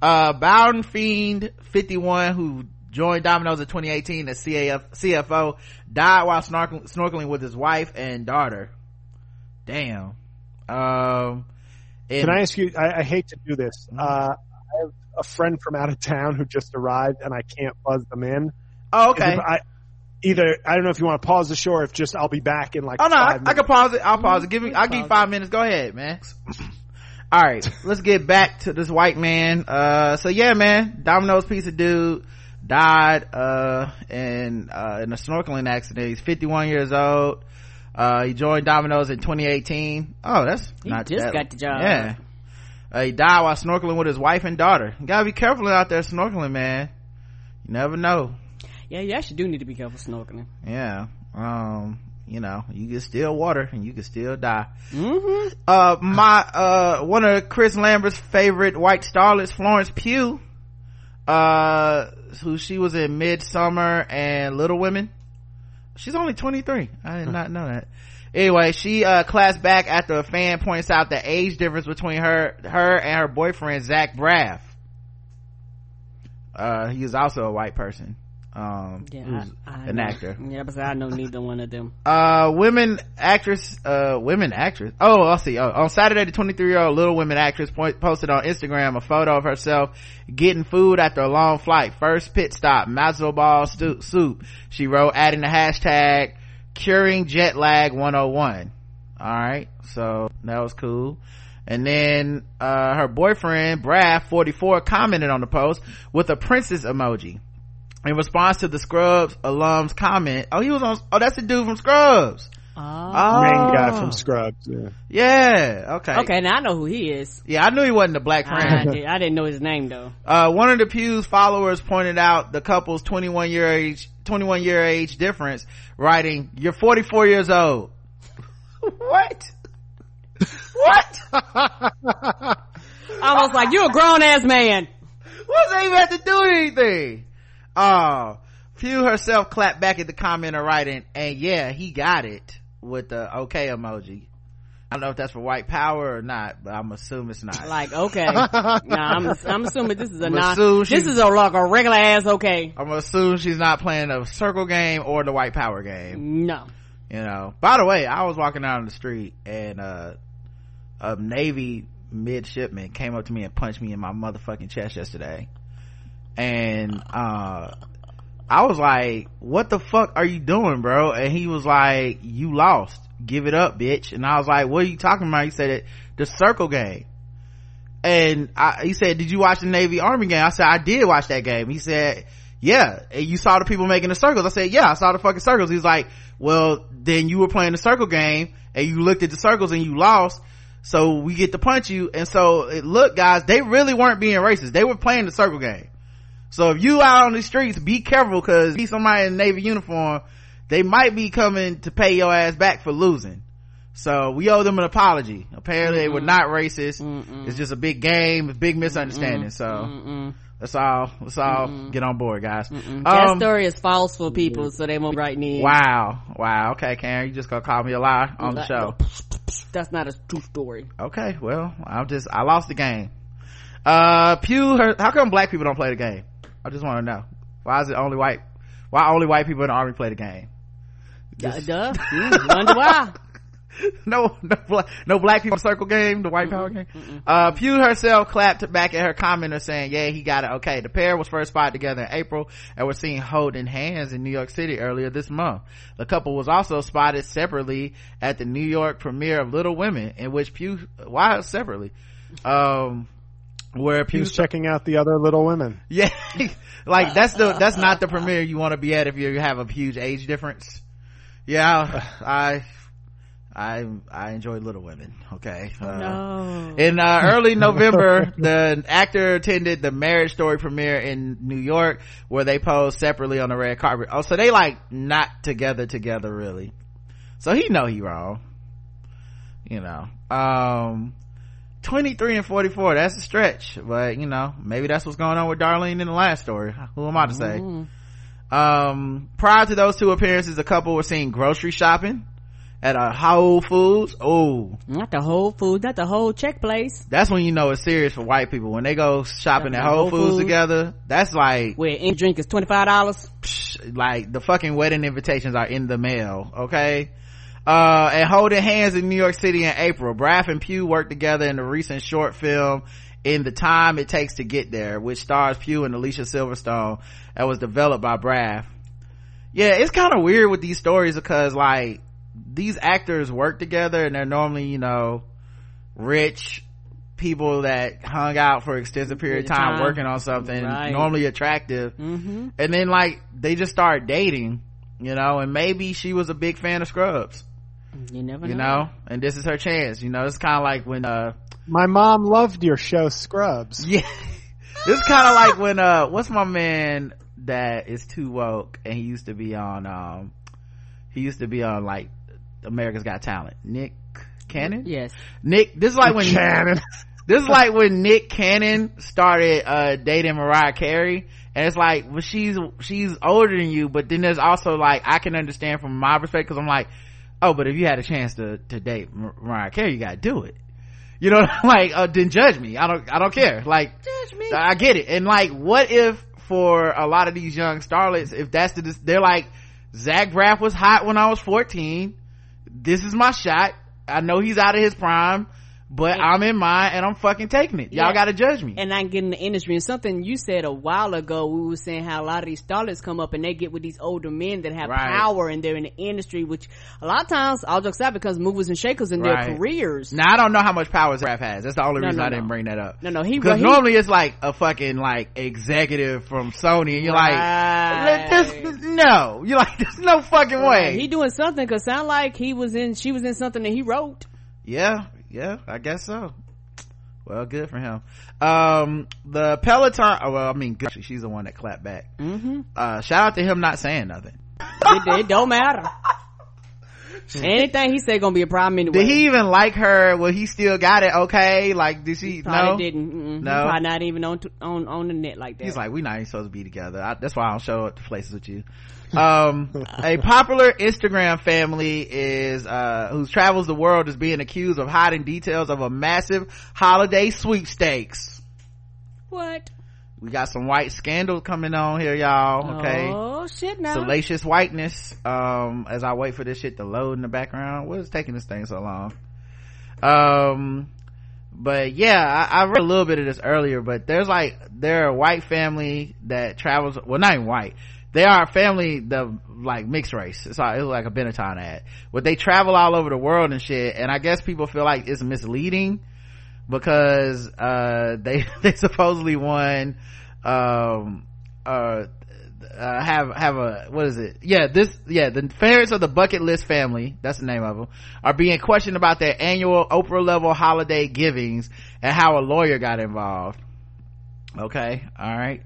B: Uh, Bowden Fiend, 51, who joined Domino's in 2018 as CAF, CFO, died while snorkeling, snorkeling with his wife and daughter. Damn. Um, and-
D: Can I ask you? I, I hate to do this. Uh, I have a friend from out of town who just arrived, and I can't buzz them in.
B: oh, okay.
D: I, either I don't know if you want to pause the show or if just I'll be back in like.
B: Oh no, I,
D: five
B: I
D: minutes.
B: can pause it. I'll pause it. Give me, I'll give you
C: pause
B: five minutes. Go ahead, man. All right, let's get back to this white man. Uh, so yeah, man, Domino's pizza dude died, uh, in, uh, in a snorkeling accident. He's 51 years old. Uh, he joined Domino's in 2018. Oh, that's
C: He
B: not
C: just
B: that-
C: got the job.
B: Yeah. Uh, he died while snorkeling with his wife and daughter. You gotta be careful out there snorkeling, man. You never know.
C: Yeah, you actually do need to be careful snorkeling.
B: Yeah. Um, you know, you can still water and you can still die.
C: Mm-hmm.
B: uh my uh one of chris lambert's favorite white starlets florence pugh uh who she was in midsommar and little women she's only 23 i did not know that anyway she uh classed back after a fan points out the age difference between her her and her boyfriend zach braff uh he is also a white person um
C: Yeah,
B: who's
C: I, I
B: an
C: know.
B: actor.
C: Yeah, but I know neither one of them.
B: uh women actress uh women actress. Oh i'll see. Oh, on saturday the 23 year old little women actress point, posted on instagram a photo of herself getting food after a long flight. First pit stop matzo ball stu- soup. She wrote adding the hashtag curing jet lag 101 all right so that was cool. And then uh her boyfriend braff 44 commented on the post with a princess emoji in response to the Scrubs alum's comment, oh, he was on, oh, that's the dude from Scrubs.
C: Oh.
B: Oh.
D: main guy from Scrubs. Yeah.
B: Yeah, okay.
C: Okay, now I know who he is.
B: Yeah, I knew he wasn't a black
C: I, did, I didn't know his name though.
B: Uh, one of the Pugh's followers pointed out the couple's 21 year age, 21 year age difference, writing, you're 44 years old. what? what?
C: I was like, you're a grown ass man.
B: What does that even have to do with anything? Oh, Pugh herself clapped back at the commenter writing, and yeah, he got it with the okay emoji. I don't know if that's for white power or not, but I'm assuming it's not.
C: Like, okay. nah, I'm, I'm assuming this is a
B: assuming
C: this is a, like a regular ass okay.
B: I'm gonna she's not playing a circle game or the white power game.
C: No.
B: You know. By the way, I was walking down the street and uh a Navy midshipman came up to me and punched me in my motherfucking chest yesterday. And uh I was like, what the fuck are you doing, bro? And he was like, you lost. Give it up, bitch. And I was like, what are you talking about? He said, the circle game. And I, he said, did you watch the Navy Army game? I said, I did watch that game. He said, yeah, and you saw the people making the circles. I said, yeah, I saw the fucking circles. He's like, well, then you were playing the circle game and you looked at the circles and you lost. So we get to punch you. And so it, look, guys, they really weren't being racist. They were playing the circle game. So if you out on the streets, be careful because see somebody in Navy uniform, they might be coming to pay your ass back for losing. So we owe them an apology. Apparently they were not racist. It's just a big game, a big misunderstanding. So let's all, let's all get on board, guys.
C: that
B: Um,
C: story is false for people, so they won't write me in.
B: wow. Wow. Okay, Karen, you just gonna call me a lie on the show.
C: That's not a true story.
B: Okay, well, I'm just, I lost the game. Uh, Pugh, her, how come black people don't play the game? I just want to know. Why is it only white, why only white people in the army play the game?
C: Duh. duh. Mm, wonder why.
B: no, no, black, no black people circle game, the white power game. Uh, Pugh herself clapped back at her commenter saying, yeah, he got it. Okay. The pair was first spotted together in April and were seen holding hands in New York City earlier this month. The couple was also spotted separately at the New York premiere of Little Women in which Pugh, why separately? Um, where
D: He was checking out the other Little Women.
B: yeah, like that's the that's not the premiere you want to be at if you have a huge age difference. Yeah, I I I enjoy Little Women. Okay. Uh,
C: No.
B: In uh, early November, the actor attended the Marriage Story premiere in New York, where they posed separately on the red carpet. Oh, so they like not together together really. So he know he wrong. You know. Um. 23 and 44 that's a stretch but you know maybe that's what's going on with darlene in the last story. Who am i to say? Um prior to those two appearances a couple were seen grocery shopping at a whole foods. Oh
C: Not the Whole Foods, not the whole check place.
B: that's when you know it's serious for white people. When they go shopping at whole
C: Whole
B: foods
C: Foods.
B: together that's like
C: Where any drink is $25.
B: like the fucking wedding invitations are in the mail okay uh and holding hands in new york city in april braff and pugh worked together in the recent short film in the time it takes to get there which stars pugh and alicia silverstone and was developed by braff yeah it's kind of weird with these stories because like these actors work together and they're normally you know rich people that hung out for extensive period of
C: Period of
B: time,
C: time.
B: working on something
C: Right.
B: normally attractive
C: Mm-hmm.
B: and then like they just start dating you know and maybe she was a big fan of scrubs
C: You never
B: you
C: know.
B: know and this is her chance you know it's kind of like when uh
D: My mom loved your show Scrubs.
B: yeah this is kind of like when uh what's my man that is too woke and he used to be on um he used to be on like america's got talent nick cannon
C: Yes.
B: nick this is like when
D: Cannon.
B: this is like when Nick Cannon started uh dating Mariah Carey and it's like well she's she's older than you but then there's also like I can understand from my perspective because I'm like oh but if you had a chance to to date Mar- Mariah Carey you gotta do it. You know like uh, then judge me. I don't I don't care. Like
C: Judge me.
B: I get it. And like what if for a lot of these young starlets if that's the they're like Zach Braff was hot when I was 14 this is my shot. I know he's out of his prime but I'm in mine and I'm fucking taking it. Y'all
C: Yeah.
B: gotta judge me.
C: and I get in the industry. And something you said a while ago, we were saying how a lot of these starlets come up and they get with these older men that have
B: Right.
C: power and they're in the industry, which a lot of times, all jokes aside, becomes movers and shakers in
B: Right.
C: their careers.
B: now I don't know how much power Zach has. That's the only
C: No,
B: reason
C: no,
B: I didn't bring that up.
C: No, no, he-
B: because normally it's like a fucking like executive from Sony, and you're
C: Right.
B: like, this, no, you're like, there's no fucking way.
C: He doing something because sound like he was in, she was in something that he wrote.
B: Yeah, yeah, I guess so. Well, good for him. Um, the Peloton, oh, well, I mean, good. She's the one that clapped back.
C: Mm-hmm.
B: Uh, shout out to him not saying nothing.
C: it, it don't matter. Anything he said gonna be a problem anyway.
B: Did he even like her? Well, he still got it. Okay. Like, did she?
C: Probably
B: no.
C: didn't. Mm-mm.
B: No.
C: probably not even on, t- on, on the net like that.
B: He's like, we not even supposed to be together. I, that's why I don't show up to places with you. Um, a popular Instagram family is, uh, who travels the world is being accused of hiding details of a massive holiday sweepstakes.
C: what?
B: We got some white scandal coming on here, y'all. Okay.
C: Oh shit! Now
B: Salacious whiteness. Um, as I wait for this shit to load in the background. What is taking this thing so long? Um, but yeah, I, I read a little bit of this earlier, but there's like, they're a white family that travels, well, not even white. They are a family, the, like, mixed race. It's like, it like a Benetton ad. But they travel all over the world and shit, and I guess people feel like it's misleading because, uh, they, they supposedly won, um, uh, uh, have have a what is it yeah this yeah the parents of the bucket list family that's the name of them are being questioned about their annual oprah level holiday givings and how a lawyer got involved okay all right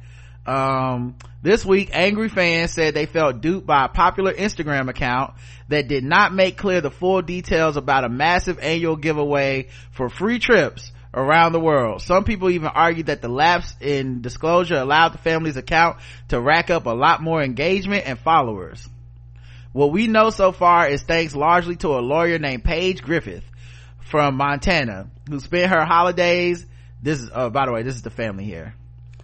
B: um this week angry fans said they felt duped by a popular instagram account that did not make clear the full details about a massive annual giveaway for free trips around the world. Some people even argued that the lapse in disclosure allowed the family's account to rack up a lot more engagement and followers. What we know so far is thanks largely to a lawyer named Paige Griffith from Montana who spent her holidays. This is, oh, by the way, this is the family here.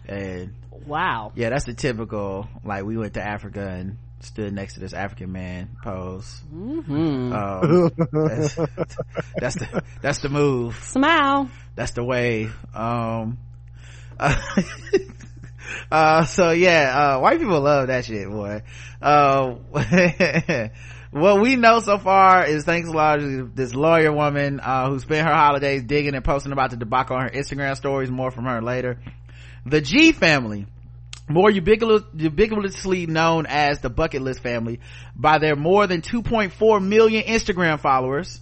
B: And
C: Wow.
B: yeah, that's the typical, like we went to Africa and stood next to this African man pose.
C: hmm
B: Um, that's, that's the, that's the move
C: Smile.
B: that's the way um uh, uh, so yeah uh white people love that shit boy uh what we know so far is thanks largely to this lawyer woman uh who spent her holidays digging and posting about the debacle on her instagram stories more from her later the Gee family more ubiquitous, ubiquitously known as the bucket list family by their more than 2.4 million instagram followers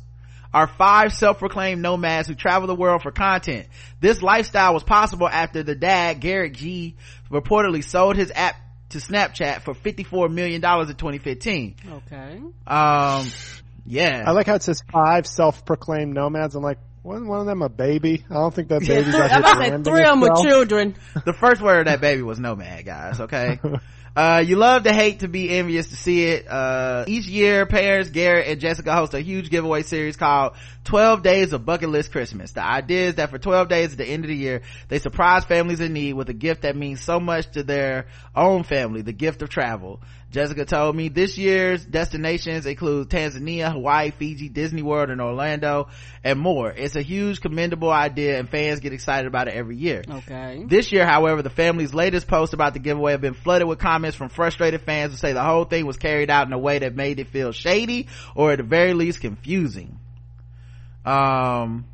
B: are five self-proclaimed nomads who travel the world for content. This lifestyle was possible after the dad, Garrett Gee, reportedly sold his app to Snapchat for $54 million in 2015.
C: Okay.
B: Um, yeah.
D: I like how it says five self-proclaimed nomads. I'm like, wasn't one of them a baby? I don't think that
C: Yeah,
D: baby's
C: three,
D: out
C: I'm
D: here
C: about to say three of them are
D: itself.
C: children.
B: the first word of that baby was nomad, guys, okay? Uh, you love to hate to be envious to see it. Uh, each year, parents, Garrett and Jessica host a huge giveaway series called 12 Days of Bucket List Christmas. The idea is that for 12 days at the end of the year, they surprise families in need with a gift that means so much to their own family, the gift of travel. Jessica told me this year's destinations include Tanzania, Hawaii, Fiji, Disney World, and Orlando, and more. It's a huge commendable idea and fans get excited about it every year.
C: Okay.
B: This year, however, the family's latest post about the giveaway have been flooded with comments from frustrated fans who say the whole thing was carried out in a way that made it feel shady or at the very least confusing. Um,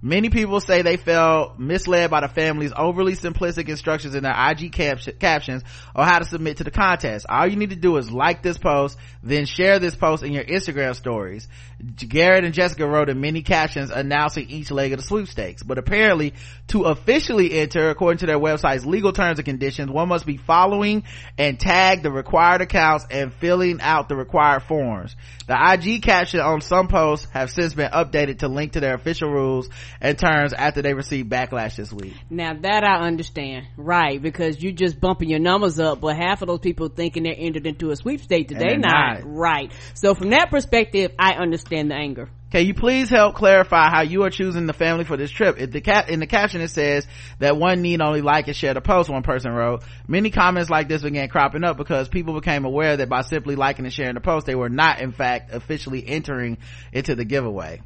B: Many people say they felt misled by the family's overly simplistic instructions in their IG cap- captions on how to submit to the contest. All you need to do is like this post, then share this post in your Instagram stories. Garrett and Jessica wrote in many captions announcing each leg of the sweepstakes. But apparently, to officially enter, according to their website's legal terms and conditions, one must be following and tag the required accounts and filling out the required forms. The IG caption on some posts have since been updated to link to their official rules and terms after they received backlash this week.
C: Now that I understand, right? Because you're just bumping your numbers up, but half of those people thinking they're entered into a sweepstate today, not.
B: not.
C: right? So from that perspective, I understand the anger.
B: Can you please help clarify how you are choosing the family for this trip? If the cap, in the caption it says that one need only like and share the post, one person wrote. Many comments like this began cropping up because people became aware that by simply liking and sharing the post, they were not in fact officially entering into the giveaway.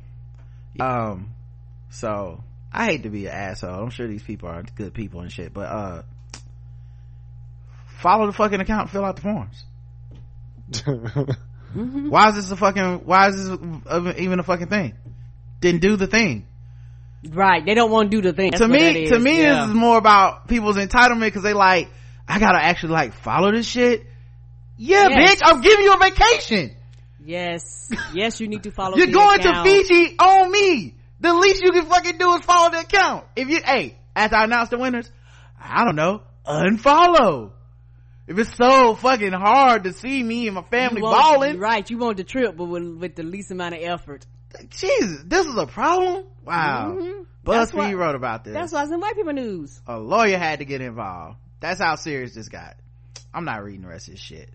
B: Um, so I hate to be an asshole. I'm sure these people are good people and shit, but uh, follow the fucking account, fill out the forms. Mm-hmm. Why is this a fucking? Why is this even a fucking thing? Then do the thing.
C: Right? They don't want to do the thing. That's
B: to me, to me,
C: Yeah.
B: this is more about people's entitlement because they like, I gotta actually like follow this shit. Yeah,
C: Yes.
B: bitch, I'm giving you a vacation.
C: yes, yes, you need to follow.
B: You're going
C: account.
B: to Fiji on me. The least you can fucking do is follow the account. If you, hey, as I announce the winners, I don't know, unfollow. If it's so fucking hard to see me and my family
C: You want-
B: balling,
C: right? You want the trip, but with, with the least amount of effort.
B: Jesus, this is a problem? Wow.
C: Mhm. That's why-
B: BuzzFeed wrote about this.
C: That's why it's in white people news.
B: a lawyer had to get involved. That's how serious this got. I'm not reading the rest of this shit.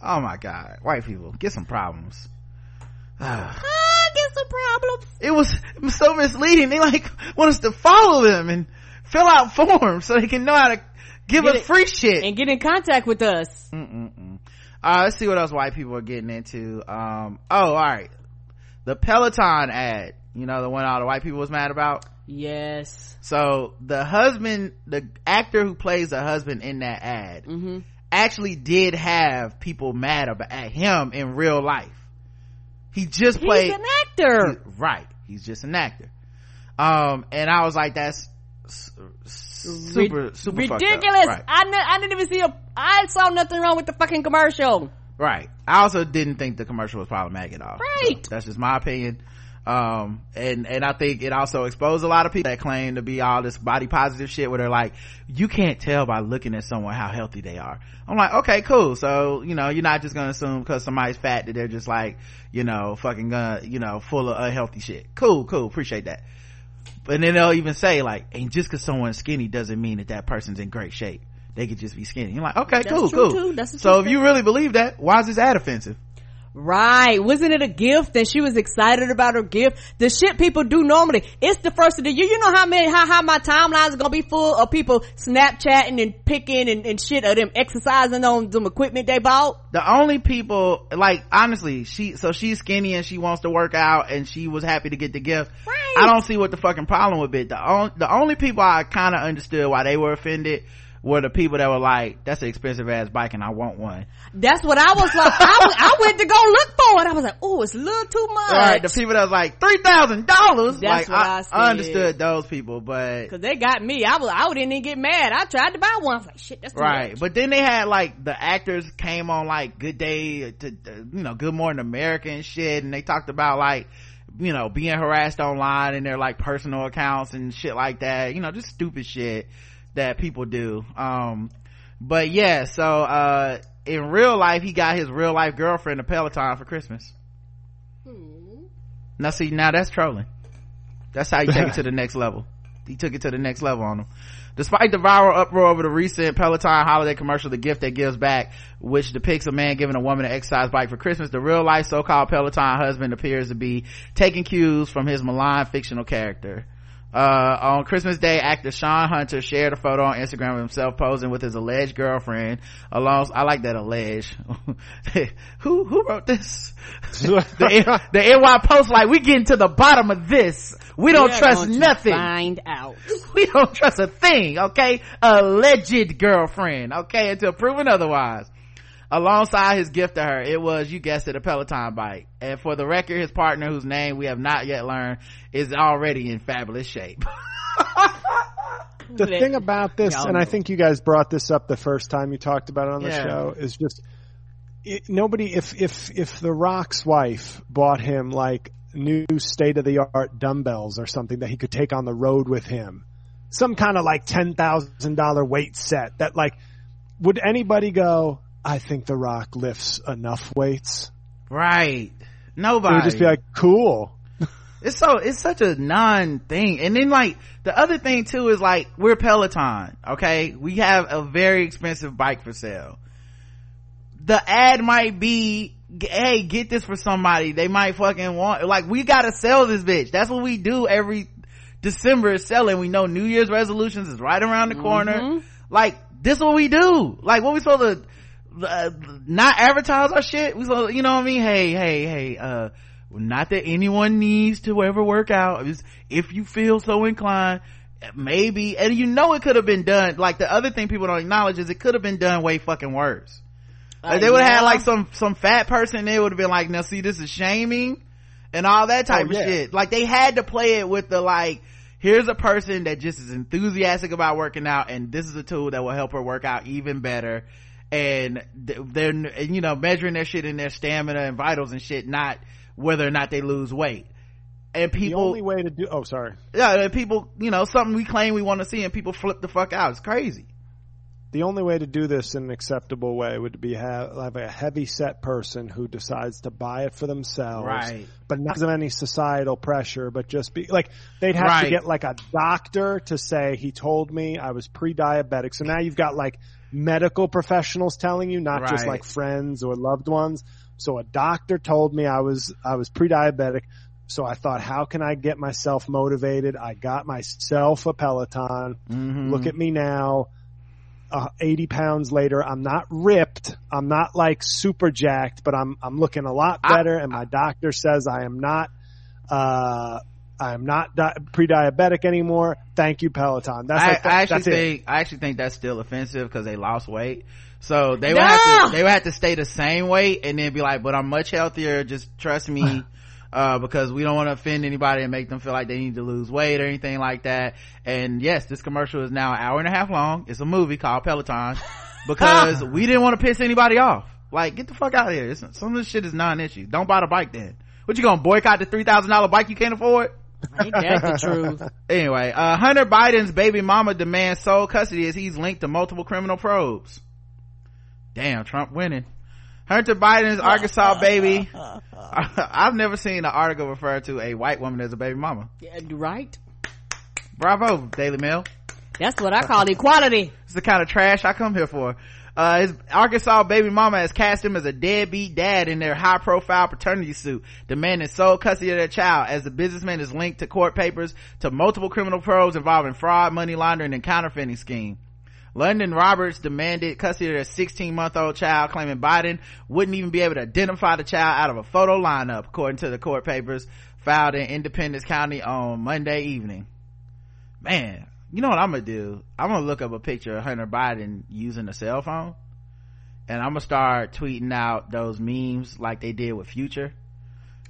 B: Oh my god. White people, get some problems.
C: I get some problems.
B: it was it was so misleading. They like want us to follow them and fill out forms so they can know how to give
C: Get
B: us
C: it-
B: free shit.
C: And get in contact with us.
B: Mm-mm-mm. Uh, let's see what else white people are getting into. Um, oh, all right. The Peloton ad. You know, the one all the white people was mad about?
C: Yes.
B: So the husband, the actor who plays the husband in that ad
C: hmm
B: actually did have people mad about at him in real life. He just
C: He's
B: played
C: an actor.
B: right. He's just an actor. Um, and I was like, that's super super
C: ridiculous.
B: Right.
C: I didn't even see a. I saw nothing wrong with the fucking commercial.
B: Right. I also didn't think the commercial was problematic at all.
C: Right.
B: So that's just my opinion. Um, and, and I think it also exposed a lot of people that claim to be all this body positive shit where they're like, you can't tell by looking at someone how healthy they are. I'm like, okay, cool. So, you know, you're not just gonna assume because somebody's fat that they're just like, you know, fucking gonna, you know, full of unhealthy shit. Cool, cool. Appreciate that. But then they'll even say like, and just because someone's skinny doesn't mean that that person's in great shape. They could just be skinny. You're like, okay,
C: That's
B: cool, cool. So if you really believe that, why is this ad offensive?
C: Right. Wasn't it a gift and she was excited about her gift? The shit people do normally. It's the first of the year. You know how many, how, how my timelines are gonna be full of people Snapchatting and picking and, and shit of them exercising on some equipment they bought?
B: the only people like honestly she so she's skinny and she wants to work out and she was happy to get the gift
C: Right.
B: i don't see what the fucking problem would be the only the only people i kind of understood why they were offended were the people that were like that's an expensive ass bike and i want one
C: That's what I was like. I, was- I went to go look for it. I was like, oh, it's a little too much.
B: right the people that was like three thousand dollars
C: That's
B: like
C: what I said.
B: understood those people but
C: Cause they got me. I was, I didn't even get mad. I tried to buy one. I was like, shit, that's
B: right
C: much.
B: but then they had like the actors came on like good day uh, to uh, you know good morning america and shit and they talked about like you know being harassed online in their like personal accounts and shit like that you know just stupid shit that people do. Um but yeah so uh in real life he got his real life girlfriend a peloton for christmas. Now see now that's trolling. That's how you take it to the next level. He took it to the next level on him. Despite the viral uproar over the recent Peloton holiday commercial, The Gift That Gives Back, which depicts a man giving a woman an exercise bike for Christmas, the real life so-called Peloton husband appears to be taking cues from his malign fictional character. Uh, on Christmas Day, actor Sean Hunter shared a photo on Instagram of himself posing with his alleged girlfriend. Along, I like that alleged. who, who wrote this? the, the NY Post like, we getting to the bottom of this. We don't
C: We're
B: trust nothing
C: Find out.
B: we don't trust a thing, okay? Alleged girlfriend, okay? Until proven otherwise. Alongside his gift to her, it was, you guessed it, a Peloton bike. And for the record, his partner, whose name we have not yet learned, is already in fabulous shape.
D: the thing about this,
C: Y'all
D: and I think you guys brought this up the first time you talked about it on the
B: Yeah.
D: show, is just it, nobody. If if if the Rock's wife bought him like new state of the art dumbbells or something that he could take on the road with him, some kind of like ten thousand dollar weight set that like would anybody go? I think the Rock lifts enough weights.
B: right. Nobody.
D: would just be like, cool.
B: it's so it's such a non thing and then like the other thing too is like we're peloton okay? We have a very expensive bike for sale. The ad might be hey get this for somebody. They might fucking want like we gotta sell this bitch. That's what we do every december is selling. We know new year's resolutions is right around the corner. Mm-hmm. Like this what we do. Like what we supposed to uh, not advertise our shit. We so, you know what i mean? Hey hey hey uh not that anyone needs to ever work out. It's if you feel so inclined maybe and you know it could have been done. Like the other thing people don't acknowledge is it could have been done way fucking worse. Like they would have had like some some fat person they would have been like now see this is shaming and all that type
D: Oh,
B: of
D: yeah.
B: shit. Like they had to play it with the like here's a person that just is enthusiastic about working out and this is a tool that will help her work out even better and they're and, you know measuring their shit in their stamina and vitals and shit not whether or not they lose weight and
D: The
B: people
D: only way to do. Oh, sorry.
B: yeah and people you know something we claim we want to see and people flip the fuck out it's crazy
D: The only way to do this in an acceptable way would be have, have a heavy set person who decides to buy it for themselves,
B: Right.
D: But not of any societal pressure, but just be like they'd have
B: Right.
D: to get like a doctor to say he told me I was pre-diabetic. So now you've got like medical professionals telling you, not just like friends or loved ones. So a doctor told me I was I was pre-diabetic. So I thought, how can I get myself motivated? I got myself a Peloton.
B: Mm-hmm.
D: Look at me now. Uh, 80 pounds later, I'm not ripped. I'm not like super jacked, but I'm, I'm looking a lot
B: I-
D: better. and my doctor says I am not, uh, I'm not di- pre-diabetic anymore. Thank you, Peloton. That's
B: I,
D: like, that-
B: I actually
D: that's it.
B: think I actually think that's still offensive because they lost weight. So they would
C: No!
B: have to they would have to stay the same weight and then be like, but I'm much healthier. Just trust me. uh, because we don't want to offend anybody and make them feel like they need to lose weight or anything like that. And yes, this commercial is now an hour and a half long. It's a movie called Peloton because we didn't want to piss anybody off. Like, get the fuck out of here. It's, some of this shit is non-issue. Don't buy the bike then. What you gonna boycott the $3,000 bike you can't afford?
C: Ain't that the truth?
B: Anyway, uh, Hunter Biden's baby mama demands sole custody as he's linked to multiple criminal probes. Damn, Trump winning. Hunter Biden's Arkansas baby. I've never seen an article refer to a white woman as a baby mama.
C: Yeah, right?
B: Bravo, Daily Mail.
C: That's what I call equality.
B: It's the kind of trash I come here for. Uh, his Arkansas baby mama has cast him as a deadbeat dad in their high profile paternity suit, demanding sole custody of their child as the businessman is linked to court papers to multiple criminal probes involving fraud, money laundering, and counterfeiting scheme. Lunden Roberts demanded custody of their 16 month old child, claiming Biden wouldn't even be able to identify the child out of a photo lineup, according to the court papers filed in Independence County on Monday evening. Man, you know what I'm gonna do? I'm gonna look up a picture of Hunter Biden using a cell phone, and I'm gonna start tweeting out those memes like they did with Future,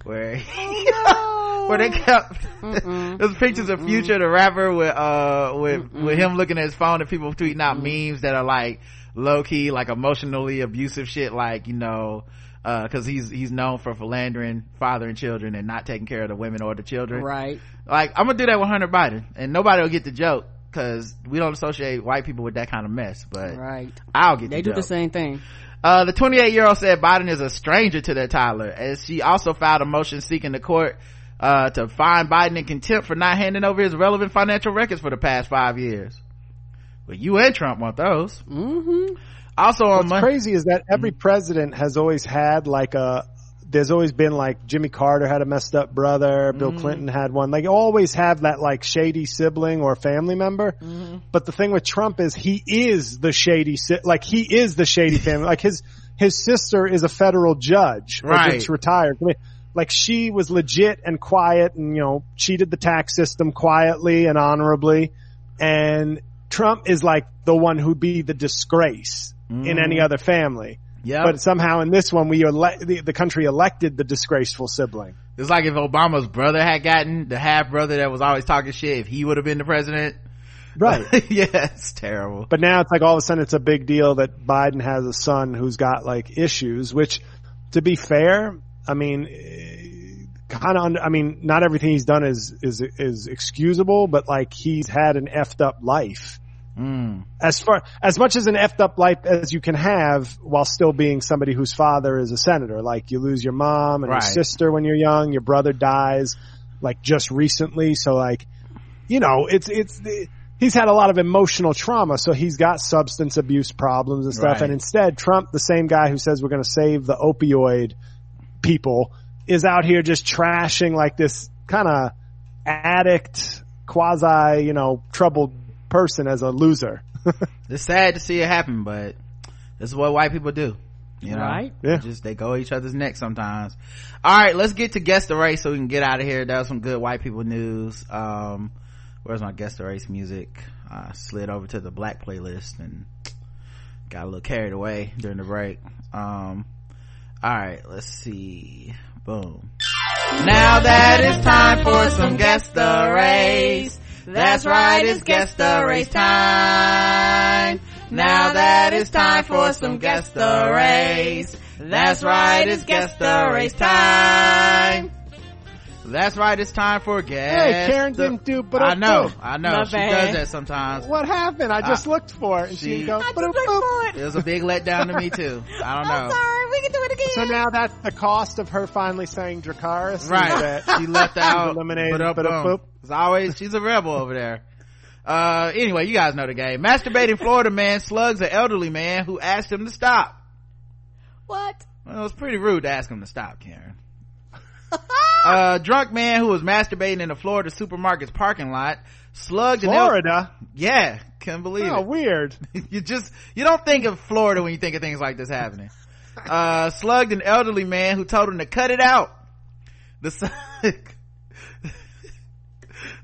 B: where where they kept those pictures of Future the rapper with uh with with him looking at his phone and people tweeting out memes that are like low key like emotionally abusive shit like you know uh cuz he's he's known for philandering father and children and not taking care of the women or the children.
C: Right.
B: like i'm gonna do that with hunter biden and nobody will get the joke because we don't associate white people with that kind of mess but
C: Right.
B: i'll get
C: They
B: the
C: do
B: joke.
C: the same thing.
B: Uh, the 28 year old said Biden is a stranger to their toddler as she also filed a motion seeking the court, uh, to find Biden in contempt for not handing over his relevant financial records for the past five years. But you and Trump want those.
C: Mm-hmm.
B: Also on
D: What's
B: Monday,
D: crazy is that every president has always had like a. There's always been like Jimmy Carter had a messed up brother, Bill mm-hmm. Clinton had one. Like always have that like shady sibling or family member. Mm-hmm. But the thing with Trump is he is the shady si- like he is the shady family. like his his sister is a federal judge,
B: Right.
D: that's retired. I mean, like she was legit and quiet and you know cheated the tax system quietly and honorably, and Trump is like the one who'd be the disgrace in any mm. other family.
B: Yeah,
D: But somehow in this one, we ele- the, the country elected the disgraceful sibling.
B: it's like if Obama's brother had gotten the half brother that was always talking shit, if he would have been the president.
D: Right.
B: yeah, it's terrible.
D: but now it's like all of a sudden it's a big deal that Biden has a son who's got like issues, which to be fair, I mean, eh, kind of, I mean, not everything he's done is, is, is excusable, but like he's had an effed up life.
B: Mm.
D: As far, as much as an effed up life as you can have while still being somebody whose father is a senator. Like you lose your mom and
B: Right.
D: your sister when you're young, your brother dies like just recently. So like, you know, it's, it's, he's had a lot of emotional trauma. So he's got substance abuse problems and stuff.
B: Right.
D: And instead Trump, the same guy who says we're going to save the opioid people is out here just trashing like this kind of addict, quasi, you know, troubled person as a loser.
B: It's sad to see it happen, but this is what white people do. You know,
C: Right.
D: Yeah.
B: Just they go each other's neck sometimes. All right, let's get to guest the race so we can get out of here. That was some good white people news. Um, where's my guest the race music? I slid over to the black playlist and got a little carried away during the break. Um, all right, let's see. Boom. Now that it's time for some guest the race. That's right, it's guess the race time. Now that it's time for some guess the race. That's right, it's guess the race time. That's right, it's time for guess.
D: Hey, Karen
B: the-
D: didn't do but
B: I know, I know.
C: My
B: she
C: bad.
B: does that sometimes.
D: What happened? I just looked for it and
B: she-
D: she, goes,
C: I just looked for it.
B: It was a big letdown to me too. I don't
C: I'm
B: know.
C: sorry. We can do it again.
D: So now that's the cost of her finally saying Dracarys.
B: Right.
D: that
B: She left out.
D: eliminated,
B: but up,
D: but up,
B: boom.
D: boop.
B: As always, she's a rebel over there. Uh, anyway, you guys know the game. Masturbating Florida man slugs an elderly man who asked him to stop.
C: What?
B: Well, it was pretty rude to ask him to stop, Karen. a drunk man who was masturbating in the Florida supermarket's parking lot slugged an el-
D: Florida.
B: yeah, couldn't believe
D: Oh,
B: it.
D: weird.
B: you just you don't think of Florida when you think of things like this happening. Uh, slugged an elderly man who told him to cut it out. The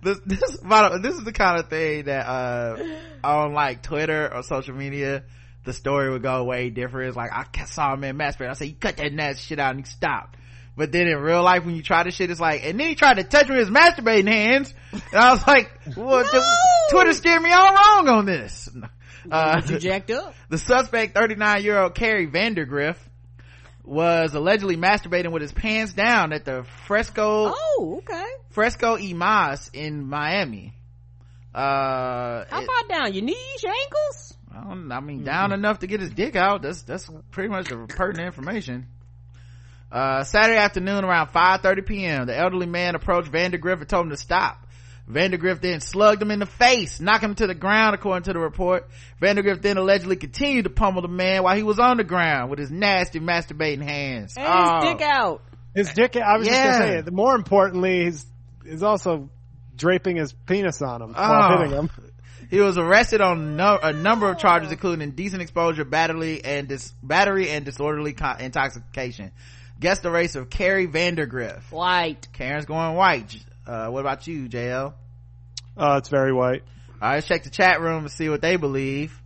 B: this this, this is the kind of thing that uh on like Twitter or social media the story would go way different. It's like I saw a man masturbate. I said, you cut that nasty shit out and he stopped. But then in real life, when you try this shit, it's like, and then he tried to touch me with his masturbating hands. And I was like, well, the, Twitter steered me all wrong on this. Uh,
C: You jacked up.
B: the suspect, 39 year old Carrie Vandergriff, was allegedly masturbating with his pants down at the Fresco,
C: Oh, okay.
B: Fresco y Mas in Miami. Uh,
C: How far down? Your knees, your ankles?
B: I, don't, I mean, down enough to get his dick out. That's that's pretty much the pertinent information. Uh, Saturday afternoon around 5:30 p.m., the elderly man approached Vandergriff and told him to stop. Vandergriff then slugged him in the face, knocking him to the ground, according to the report. Vandergriff then allegedly continued to pummel the man while he was on the ground with his nasty masturbating hands.
C: And
B: Oh.
C: his dick out.
D: His dick. I was
B: Yeah.
D: just gonna say it. More importantly, he's is also draping his penis on him
B: Oh.
D: while hitting him.
B: He was arrested on no, a number of charges, including indecent exposure, battery, and dis, battery and disorderly co- intoxication. Guess the race of Carrie Vandergriff.
C: White.
B: Karen's going white. Uh, what about you, JL?
D: Oh, it's very white.
B: All right, let's check the chat room and see what they believe.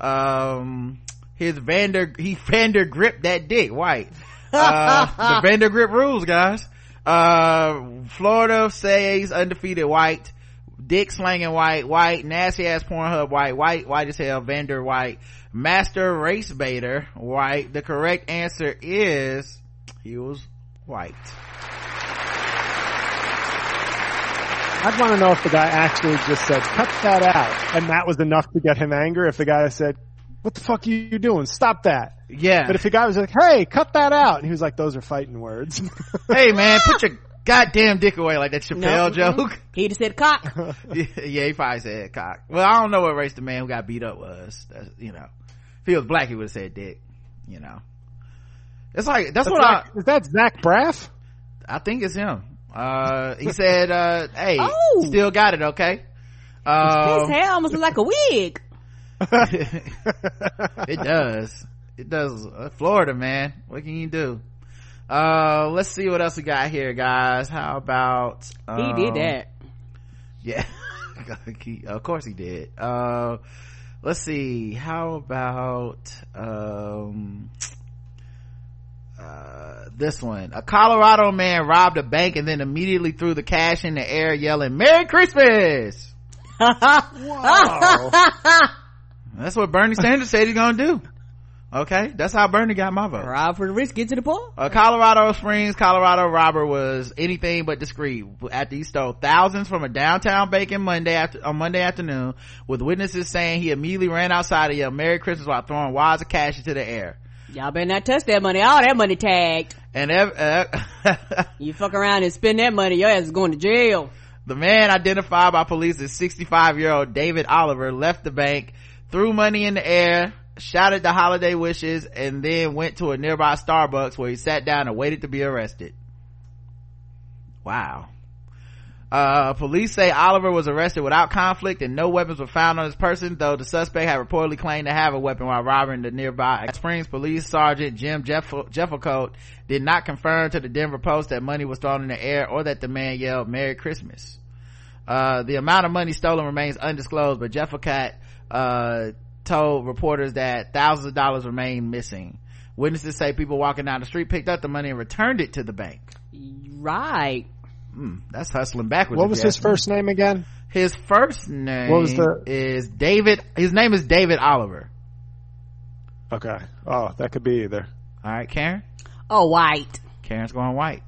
B: Um, his Vander, he Vander grip that dick, white. Uh, the Vander grip rules, guys. Uh, Florida says undefeated white. Dick slanging white, white, nasty ass Pornhub white, white, white as hell, Vander white, master race baiter white. The correct answer is he was white.
D: I'd want to know if the guy actually just said, cut that out. And that was enough to get him angry. If the guy said, what the fuck are you doing? Stop that.
B: Yeah.
D: But if the guy was like, hey, cut that out. And he was like, those are fighting words.
B: hey man, put your goddamn dick away like that Chappelle
C: No,
B: joke.
C: He'd have said cock.
B: yeah, yeah, he probably said cock. Well, I don't know what race the man who got beat up was. That's, you know, if he was black, he would have said dick. You know, it's like that's,
D: That's
B: what
D: Zach- is that Zach Braff?
B: I. I think it's him. Uh, he said, uh, "Hey,
C: Oh.
B: still got it, okay."
C: His
B: Um,
C: hair almost like a wig.
B: it does. It does. Uh, Florida, man. What can you do? Uh, let's see what else we got here, guys. How about
C: He
B: um,
C: did that.
B: Yeah. He- of course he did. Uh, let's see. How about, um, uh, this one. A Colorado man robbed a bank and then immediately threw the cash in the air yelling, Merry Christmas! That's what Bernie Sanders said he's gonna do. Okay, that's how Bernie got my vote.
C: Rob for the rich, get to the poor.
B: A Colorado Springs, Colorado robber was anything but discreet after he stole thousands from a downtown bacon Monday after, on Monday afternoon with witnesses saying he immediately ran outside to yell Merry Christmas while throwing wads of cash into the air.
C: Y'all better not touch that money. All that money tagged.
B: And ev- uh,
C: You fuck around and spend that money, your ass is going to jail.
B: the man identified by police as 65 year old David Oliver left the bank, threw money in the air, shouted the holiday wishes, and then went to a nearby Starbucks where he sat down and waited to be arrested. Wow. Uh, police say Oliver was arrested without conflict and no weapons were found on his person, though the suspect had reportedly claimed to have a weapon while robbing the nearby Springs Police Sergeant Jim Jeff- Jeffercoat did not confirm to the Denver Post that money was thrown in the air or that the man yelled Merry Christmas. Uh, the amount of money stolen remains undisclosed, but Jeffercat, uh, told reporters that thousands of dollars remain missing. Witnesses say people walking down the street picked up the money and returned it to the bank.
C: Right.
B: Hmm, that's hustling backwards.
D: What was his
B: ask me.
D: first name again?
B: His first name
D: What was the-
B: is David. His name is David Oliver.
D: Okay. Oh, that could be either.
B: All right, Karen.
C: Oh, white.
B: Karen's going white.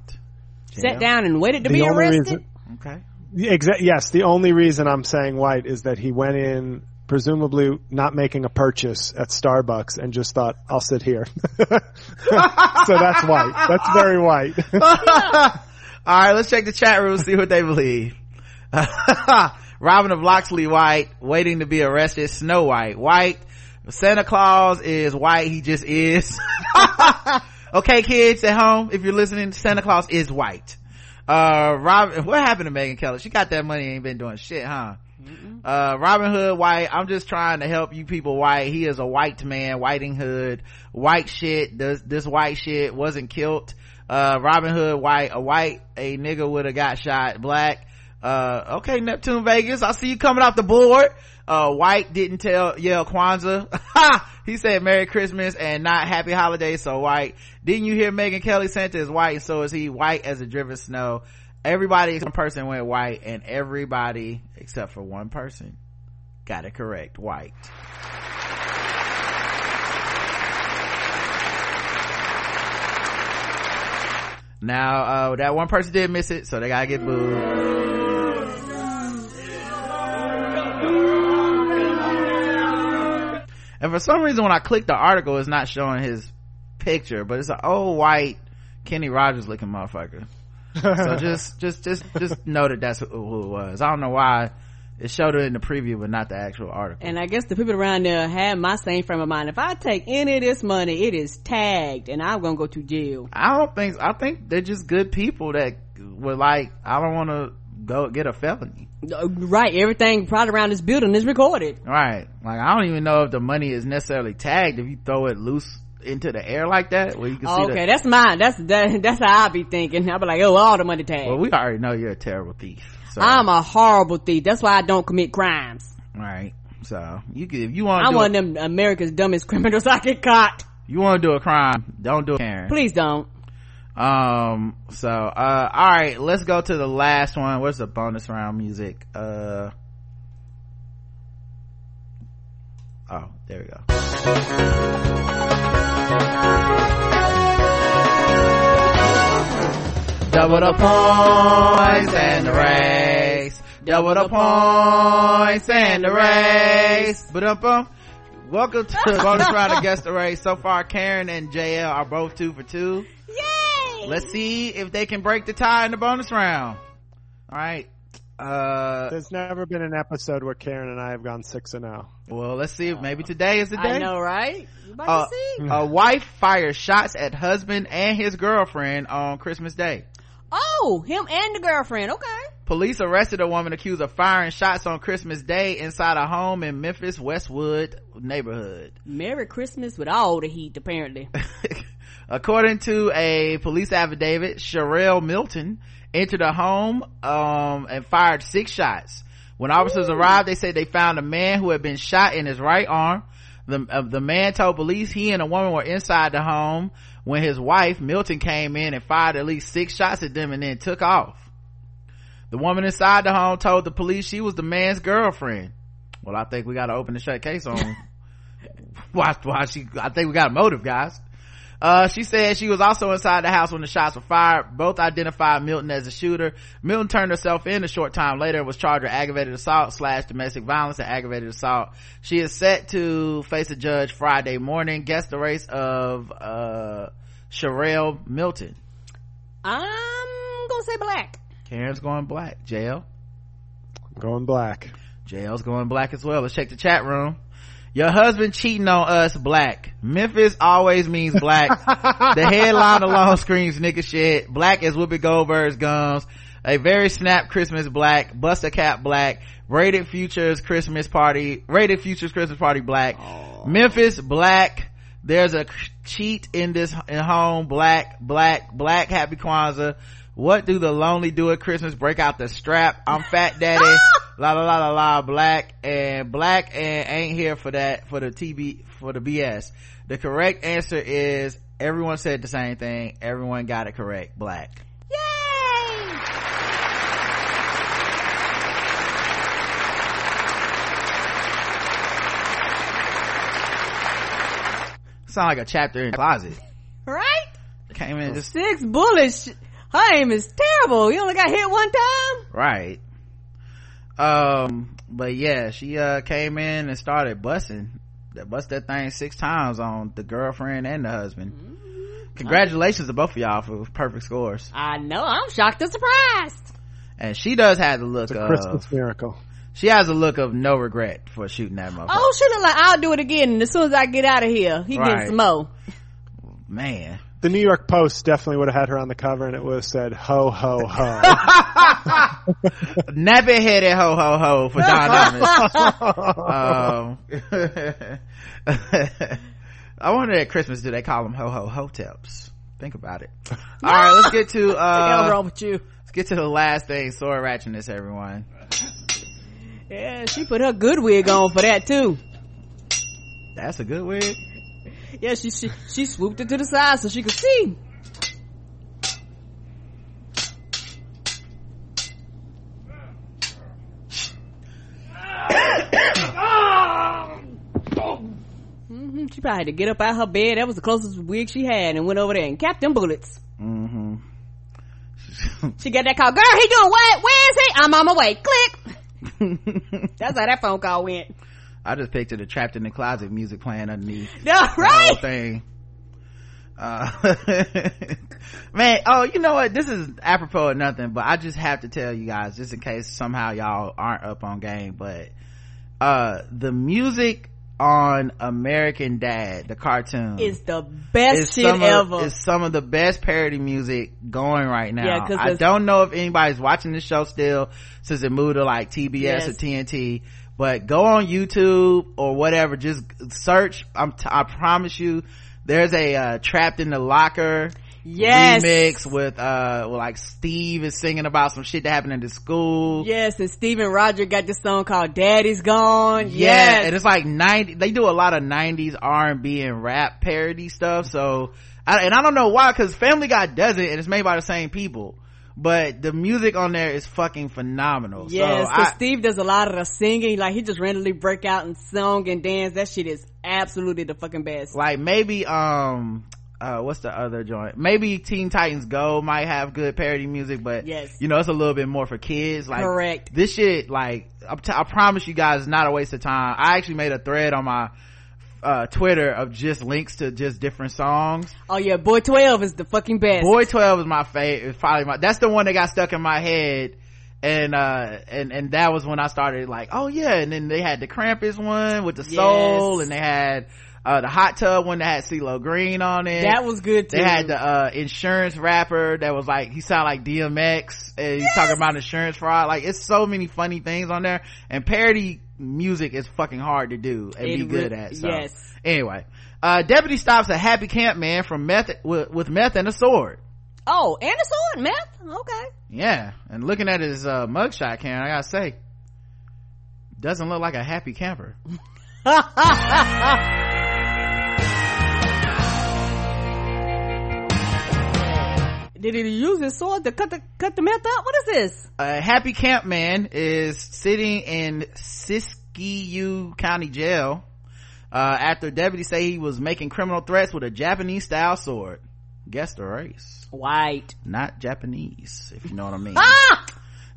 C: Sat down and waited to
D: The
C: be arrested.
D: reason-
B: Okay.
D: Exa- yes, the only reason I'm saying white is that he went in presumably not making a purchase at Starbucks and just thought, I'll sit here. so that's white. That's very white.
B: All right, let's check the chat room, see what they believe. Robin of Loxley White, waiting to be arrested. Snow White, White. Santa Claus is white, he just is. okay, kids at home, if you're listening, Santa Claus is white. Uh, Robin, what happened to Megan Keller? She got that money, ain't been doing shit, huh? Uh, Robin Hood White, I'm just trying to help you people white. He is a white man, Whiting Hood, white shit, this, this white shit wasn't killed. Uh, Robin Hood White, a white, a nigga would have got shot, black. Uh, okay, Neptune Vegas, I see you coming off the board. Uh, white didn't tell, yell Kwanzaa. He said Merry Christmas and not Happy Holidays, so white. Didn't you hear Megyn Kelly Santa is white and so is he white as a driven snow. Everybody one person went white and everybody except for one person got it correct, white. Now, uh, that one person did miss it, so they gotta get booed. And for some reason, when I click the article, it's not showing his picture, but it's an old white Kenny Rogers looking motherfucker. so just, just, just, just know that that's who, who it was. I don't know why it showed it in the preview, but not the actual article.
C: And I guess the people around there have my same frame of mind. If I take any of this money, it is tagged and I'm gonna go to jail.
B: I don't think, I think they're just good people that were like, I don't want to go get a felony.
C: Uh, Right, everything probably around this building is recorded.
B: Right. Like, I don't even know if the money is necessarily tagged if you throw it loose into the air like that, where you can see
C: Okay,
B: the,
C: that's mine. That's that, that's how I be thinking. I'll be like, oh, all the money tagged.
B: well, we already know you're a terrible thief. So,
C: I'm a horrible thief. That's why I don't commit crimes.
B: right. So, you could, if you want
C: I'm
B: do,
C: one
B: a,
C: of them America's dumbest criminals I get caught.
B: you want to do a crime, don't do it, Karen.
C: Please don't.
B: Um, so, uh, alright, let's go to the last one. Where's the bonus round music? Uh, oh, there we go. Double the points and the race. Double the points and the race. But up, welcome to the bonus round of guess the race. So far, Karen and JL are both two for two.
C: Yay!
B: Let's see if they can break the tie in the bonus round. All right. Uh,
D: There's never been an episode where Karen and I have gone six and oh. zero.
B: well, let's see if maybe today is the day.
C: I know, right? You about
B: Uh,
C: to see?
B: a wife fires shots at husband and his girlfriend on Christmas Day.
C: Oh, him and the girlfriend. Okay.
B: Police arrested a woman accused of firing shots on Christmas Day inside a home in Memphis Westwood neighborhood.
C: Merry Christmas with all the heat, apparently.
B: According to a police affidavit, Sherelle Milton entered a home um, and fired six shots. When officers arrived, they said they found a man who had been shot in his right arm. The, uh, the man told police he and a woman were inside the home when his wife, Milton, came in and fired at least six shots at them and then took off. The woman inside the home told the police she was the man's girlfriend. Well, I think we gotta open the shut case on why, why she, I think we got a motive, guys. Uh, she said she was also inside the house when the shots were fired. Both identified Milton as the shooter. Milton turned herself in a short time later and was charged with aggravated assault slash domestic violence and aggravated assault. She is set to face a judge Friday morning. Guess the race of, uh, Sherelle Milton.
C: I'm gonna say black.
B: Karen's going black. JL?
D: Going black.
B: JL's going black as well. Let's check the chat room. Your husband cheating on us, black. Memphis always means black. the headline alone screams nigga shit. Black as Whoopi Goldberg's gums. A very snap Christmas black. Buster cap black. Rated Futures Christmas party. Rated Futures Christmas party black. Memphis black. There's a cheat in this in home. Black, black, black. Happy Kwanzaa. What do the lonely do at Christmas? Break out the strap. I'm fat daddy. la la la la la. Black and black and ain't here for that for the TB for the BS. The correct answer is everyone said the same thing. Everyone got it correct. Black.
C: Yay!
B: Sound like a chapter in closet.
C: Right?
B: Came in just
C: Six bullets. Her aim is terrible. You only got hit one time?
B: right. Um, but yeah, she uh came in and started busting. That bust that thing six times on the girlfriend and the husband. Congratulations to both of y'all for perfect scores.
C: I know. I'm shocked and surprised.
B: And she does have the look
D: It's a
B: of
D: Christmas miracle.
B: she has a look of no regret for shooting that motherfucker.
C: Oh, she look like I'll do it again. And as soon as I get out of here, he
B: Right.
C: gets some more.
B: Man.
D: The New York Post definitely would have had her on the cover, and it would have said "Ho ho ho."
B: Nappy headed ho ho ho for Don Diamond. um, I wonder at Christmas do they call them ho ho hoteps? Think about it. All right, let's get to
C: What the
B: uh,
C: wrong with you?
B: let's get to the last thing. Sword ratchetness, everyone.
C: Yeah, she put her good wig on for that too.
B: That's a good wig.
C: Yeah, she, she, she swooped it to the side so she could see. hmm She probably had to get up out of her bed. That was the closest wig she had and went over there and capped them bullets.
B: Mm-hmm.
C: She got that call. Girl, he doing what? Where is he? I'm on my way. Click. That's how that phone call went.
B: I just pictured the trapped in the closet music playing underneath
C: No,
B: the whole thing. Uh, man, oh, you know what? This is apropos of nothing, but I just have to tell you guys, just in case somehow y'all aren't up on game, but, uh, the music on American Dad, the cartoon,
C: Is the best
B: is
C: shit
B: some
C: ever.
B: Of, is some of the best parody music going right now.
C: Yeah,
B: I don't know if anybody's watching the show still since it moved to like TBS
C: Yes.
B: or TNT, but go on YouTube or whatever. Just search. I'm t- I promise you, there's a uh, trapped in the locker
C: yes.
B: remix with uh like Steve is singing about some shit that happened in the school.
C: Yes, and Steven Roger got this song called Daddy's Gone.
B: Yeah,
C: Yes.
B: and it's like 90, they do a lot of 90s R&B and rap parody stuff, so, I, and I don't know why, cause Family Guy does it, and it's made by the same people, but the music on there is fucking phenomenal.
C: Yes,
B: so
C: 'cause
B: I,
C: Steve does a lot of the singing. Like he just randomly break out and song and dance. That shit is absolutely the fucking best.
B: like maybe, um, uh, what's the other joint? Maybe Teen Titans Go might have good parody music, but
C: Yes.
B: you know, it's a little bit more for kids. Like,
C: Correct.
B: this shit, like, t- I promise you guys, not a waste of time. I actually made a thread on my, uh, Twitter of just links to just different songs.
C: Oh yeah, Boy Twelve is the fucking best.
B: Boy 12 is my favorite. Probably my, that's the one that got stuck in my head. And, uh, and, and that was when I started like, oh yeah. And then they had the Krampus one with the soul and they had, uh, the hot tub one that had CeeLo Green on it.
C: that was good too.
B: they had the, uh, insurance rapper that was like, he sounded like DMX and he's talking about insurance fraud. Like, it's so many funny things on there. And parody music is fucking hard to do and
C: It
B: be good at. So.
C: yes.
B: Anyway, uh, deputy stops a happy camp man from meth, with, with meth and a sword.
C: oh, and a sword, meth. Okay.
B: Yeah, and looking at his uh, mugshot, can I gotta say, doesn't look like a happy camper.
C: Did he use his sword to cut the cut the meth out? What is this?
B: A happy camp man is sitting in Siskiyou County Jail uh, after deputies say he was making criminal threats with a Japanese style sword. Guess the race,
C: White.
B: not Japanese, if you know what I mean.
C: Ah!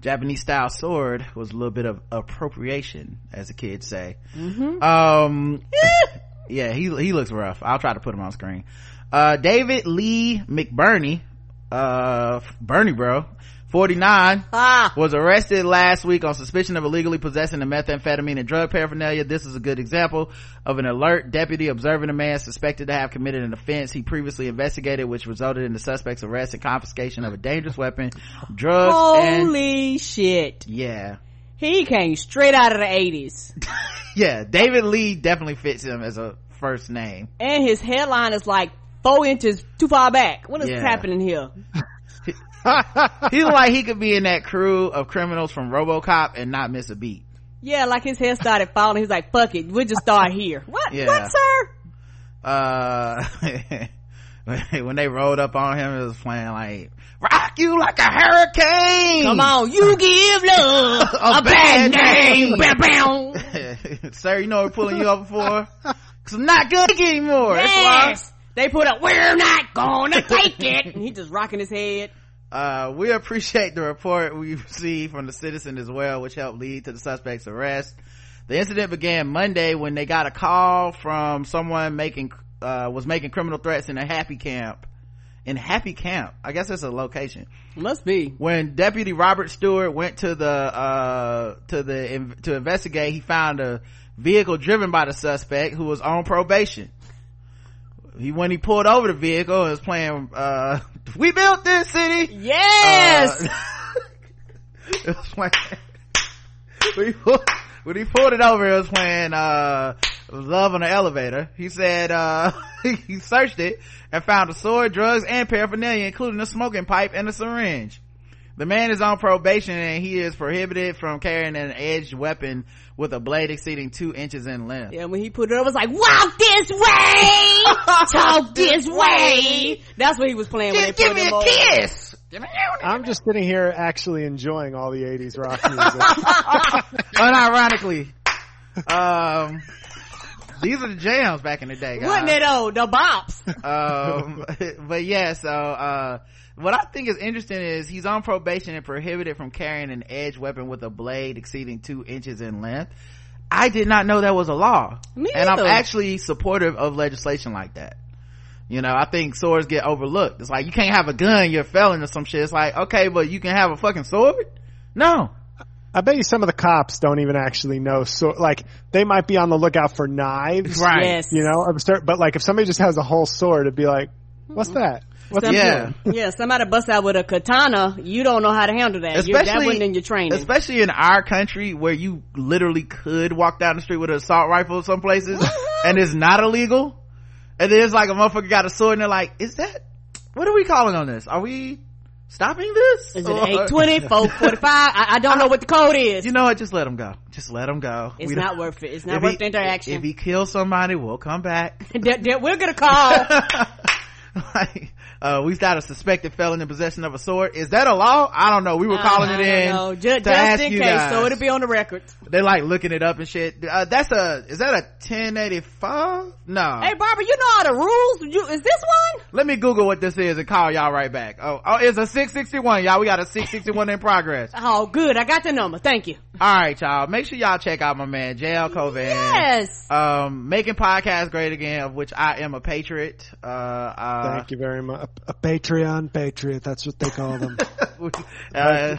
B: Japanese style sword was a little bit of appropriation, as the kids say. Um, yeah, he he looks rough. I'll try to put him on screen. Uh, David Lee McBurney, uh, Bernie bro, 49,
C: Ah.
B: was arrested last week on suspicion of illegally possessing the methamphetamine and drug paraphernalia. This is a good example of an alert deputy observing a man suspected to have committed an offense he previously investigated, which resulted in the suspect's arrest and confiscation of a dangerous weapon, drugs, and
C: Holy shit.
B: yeah,
C: He came straight out of the 80s.
B: yeah. David Lee definitely fits him as a first name.
C: And his headline is like four inches too far back. What is
B: Yeah.
C: happening here?
B: He look like he could be in that crew of criminals from RoboCop and not miss a beat.
C: Yeah, like his hair started falling. He's like, fuck it. We'll just start here. What?
B: Yeah.
C: What, sir?
B: Uh, when they rolled up on him, it was playing like "Rock You Like a Hurricane."
C: Come on. You give love
B: A
C: a,
B: bad
C: bad name. Bow, bow.
B: sir. You know we're pulling you up for because I'm not good anymore. That's why.
C: They put up, we're not gonna take it. And he just rocking his head.
B: Uh, we appreciate the report we received from the citizen as well, which helped lead to the suspect's arrest. The incident began Monday when they got a call from someone making, uh, was making criminal threats in a happy camp. In Happy Camp. I guess that's a location.
C: Must be.
B: When Deputy Robert Stewart went to the, uh, to the, to investigate, he found a vehicle driven by the suspect who was on probation. He, when he pulled over the vehicle and was playing, uh, we built this city.
C: Yes.
B: Uh, it was playing, when, he pulled, when he pulled it over, it was playing, uh, Love on the Elevator. He said, uh, he searched it and found a sword, drugs, and paraphernalia, including a smoking pipe and a syringe. The man is on probation and he is prohibited from carrying an edged weapon with a blade exceeding two inches in length.
C: Yeah, when he put it up, it was like, walk this way! Talk this way! That's what he was playing when
B: Just give me a
C: over.
B: kiss!
D: I'm just sitting here actually enjoying all the 80s rock music.
B: Unironically. Um, these are the jams back in the day, guys.
C: Wasn't it though? The bops.
B: um but yeah so uh what i think is interesting is he's on probation and prohibited from carrying an edged weapon with a blade exceeding two inches in length i did not know that was a law
C: Me
B: and i'm actually supportive of legislation like that you know i think swords get overlooked it's like you can't have a gun you're a felon or some shit it's like okay but you can have a fucking sword no
D: I bet you some of the cops don't even actually know. So, like, they might be on the lookout for knives.
B: Right.
C: Yes.
D: You know, I'm start- but like, if somebody just has a whole sword, it'd be like, what's mm-hmm. that?
C: Some-
B: Yeah.
C: yeah, somebody bust out with a katana, you don't know how to handle that. You're, that
B: especially
C: wasn't in your training.
B: especially in our country where you literally could walk down the street with an assault rifle some places and it's not illegal and then it's like a motherfucker got a sword and they're like is that what are we calling on this are we stopping this
C: Is it 820, 445? I, I don't know what the code is.
B: you know what just let him go just let him go
C: it's
B: We
C: not worth it. It's not worth
B: he-
C: the interaction.
B: if he kills somebody we'll come back
C: we're gonna call.
B: like, uh, we got a suspected felon in possession of a sword. Is that a law? I don't know. We were calling it in
C: just,
B: to
C: just
B: ask
C: in case,
B: guys.
C: so it'll be on the record.
B: They're like looking it up and shit. Uh, that's a, is that a 1085? No.
C: Hey, Barbara, you know all the rules. You, is this one?
B: Let me Google what this is and call y'all right back. Oh, oh, it's a 661, y'all. We got a 661 in progress.
C: Oh, good. I got the number. Thank you.
B: Alright, y'all. Make sure y'all check out my man, JL Cauvin.
C: Yes.
B: Um, making podcasts great again, of which I am a patriot. Uh, uh,
D: Thank you very much.
E: A, a Patreon patriot. That's what they call them.
B: uh,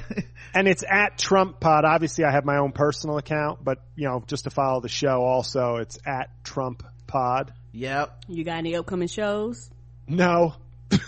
D: And it's at Trump Pod. Obviously, I have my own personal account, but you know, just to follow the show, also it's at Trump Pod.
B: yep.
C: You got any upcoming shows?
D: No.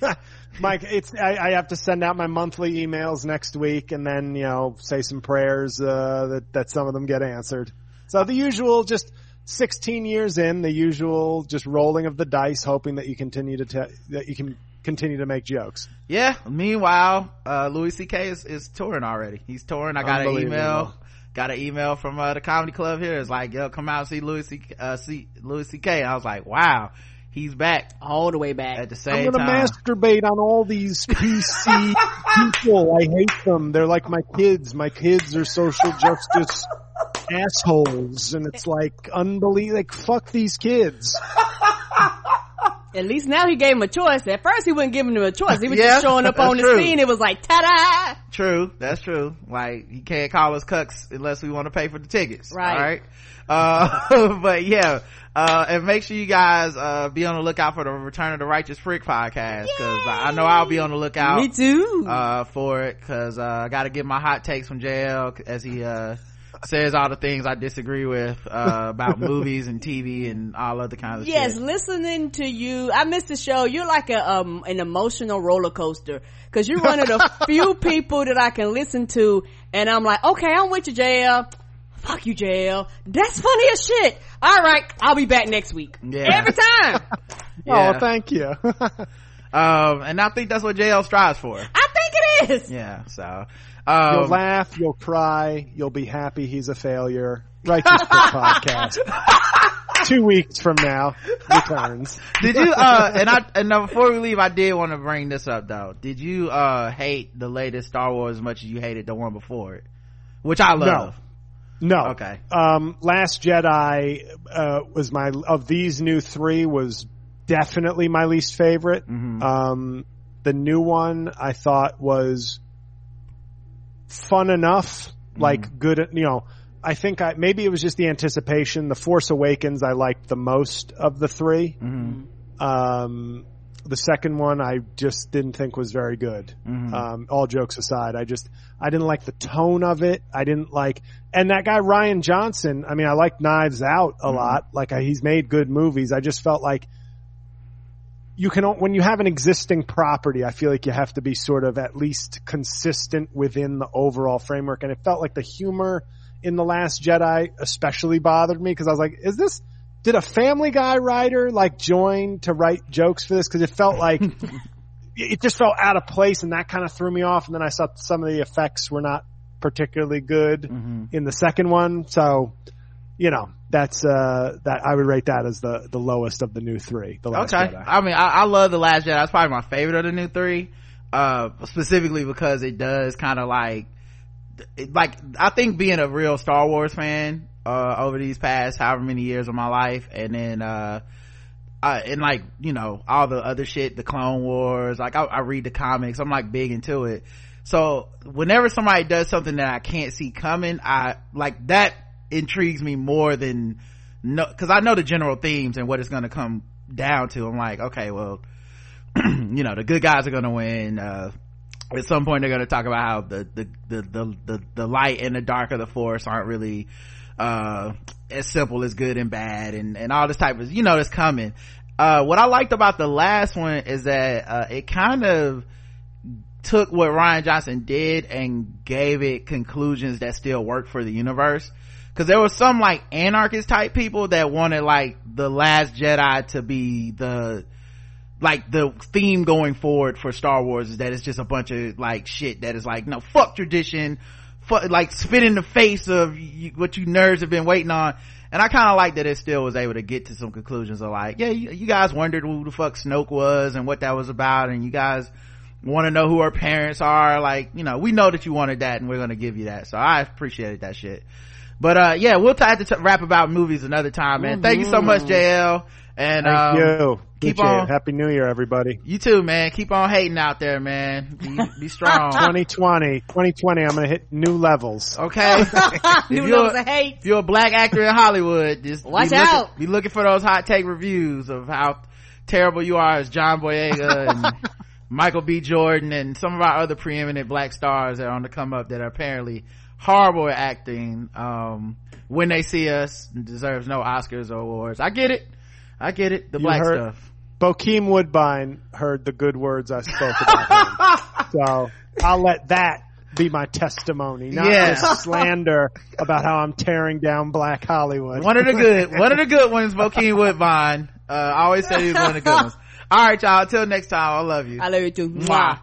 D: Mike, it's I, I have to send out my monthly emails next week, and then you know say some prayers uh, that that some of them get answered. So the usual, just 16 years in, the usual, just rolling of the dice, hoping that you continue to te- that you can continue to make jokes.
B: Yeah. Meanwhile, uh, Louis C.K. is, is touring already. He's touring. I got an email. Got an email from uh, the comedy club here. It's like, yo, come out and see Louis C. Uh, see Louis C.K. And I was like, wow, he's back
C: All the way back.
B: at the same time.
D: I'm gonna
B: time.
D: masturbate on all these PC people. I hate them. They're like my kids. My kids are social justice assholes, and it's like unbelievable. Like fuck these kids.
C: At least now he gave him a choice. At first he wouldn't give him a choice. He was
B: Yeah,
C: just showing up on the
B: true.
C: scene. It was like, ta-da!
B: True, that's true. Like you can't call us cucks unless we want to pay for the tickets.
C: Right.
B: All right. Uh, but yeah, uh, and make sure you guys uh, be on the lookout for the Return of the Righteous Freak podcast because I I know I'll be on the lookout.
C: Me too.
B: uh, for it because uh, I got to get my hot takes from JL as he uh, says all the things I disagree with uh, about movies and TV and all other kinds of
C: yes,
B: shit.
C: listening to you, I missed the show. You're like a um an emotional roller coaster because you're one of the few people that I can listen to, and I'm like, okay, I'm with you, JL. Fuck you, JL. That's funny as shit. All right, I'll be back next week.
B: Yeah.
C: Every time.
B: Yeah.
D: Oh, thank you.
B: Um, and I think that's what JL strives for.
C: I think it is.
B: Yeah, so.
D: You'll
B: Um,
D: laugh, you'll cry, you'll be happy he's a failure. Righteous podcast. Two weeks from now returns.
B: did you, uh, and I, and now before we leave, I did want to bring this up though. Did you, uh, hate the latest Star Wars as much as you hated the one before it? Which I love.
D: No.
B: Okay.
D: Um, Last Jedi uh, was my of these new three was definitely my least favorite.
B: Mhm.
D: Um, the new one I thought was fun enough, like good. You know, I think I maybe it was just the anticipation. The Force Awakens I liked the most of the 3
B: Mhm.
D: Um, the second one I just didn't think was very good.
B: Mhm.
D: Um, all jokes aside, I just I didn't like the tone of it. I didn't like, and that guy Rian Johnson. I mean, I like Knives Out a lot. Like I, he's made good movies. I just felt like you can when you have an existing property. I feel like you have to be sort of at least consistent within the overall framework. And it felt like the humor in the Last Jedi especially bothered me because I was like, is this? Did a Family Guy writer like join to write jokes for this? Because it felt like it just felt out of place and that kind of threw me off. And then I saw some of the effects were not particularly good
B: Mm-hmm.
D: in the second one. So, you know, that's, uh, that I would rate that as the, the lowest of the new three. The last
B: okay
D: Jedi.
B: i mean I, I love the last jedi it's probably my favorite of the new three uh specifically because it does kind of like it, like i think being a real star wars fan uh over these past however many years of my life and then uh uh, and like you know all the other shit the clone wars like I, I read the comics i'm like big into it so whenever somebody does something that i can't see coming i like that intrigues me more than no because i know the general themes and what it's going to come down to. I'm like okay well you know the good guys are going to win uh at some point they're going to talk about how the, the the the the the light and the dark of the force aren't really uh as simple as good and bad and and all this type of you know that's coming. Uh what i liked about the last one is that uh it kind of took what rian johnson did and gave it conclusions that still work for the universe because there was some like anarchist type people that wanted like the last jedi to be the like the theme going forward for Star Wars is that it's just a bunch of like shit that is like no fuck tradition, fuck like spit in the face of you, what you nerds have been waiting on. And I kind of like that it still was able to get to some conclusions of like, yeah, you, you guys wondered who the fuck Snoke was and what that was about, and you guys want to know who her parents are. Like, you know, we know that you wanted that, and we're gonna give you that. So I appreciated that shit. But uh, yeah, we'll have to t- rap about movies another time, man. Thank you so much, JL. And
D: Thank
B: um,
D: you.
B: keep
D: Appreciate
B: on-
D: Happy New Year, everybody.
B: you too, man. Keep on hating out there, man. Be, be strong.
D: 2020, 2020, I'm going to hit new levels.
B: Okay.
C: New levels of hate.
B: if you're a black actor in Hollywood, just
C: Watch
B: be looking,
C: out.
B: Be looking for those hot take reviews of how terrible you are as John Boyega and Michael B. Jordan and some of our other preeminent black stars that are on the come up that are apparently horrible at acting. Um, when they see us, deserves no Oscars or awards. I get it. I get it. The
D: You
B: black
D: heard-
B: stuff.
D: Bokeem Woodbine heard the good words I spoke about him. so I'll let that be my testimony, not
B: Yeah.
D: this slander about how I'm tearing down black Hollywood.
B: One of the good, one of the good ones, Bokeem Woodbine. Uh, I always said he was one of the good ones. All right, y'all. Till next time, I love you.
C: I love you too.
B: Mwah.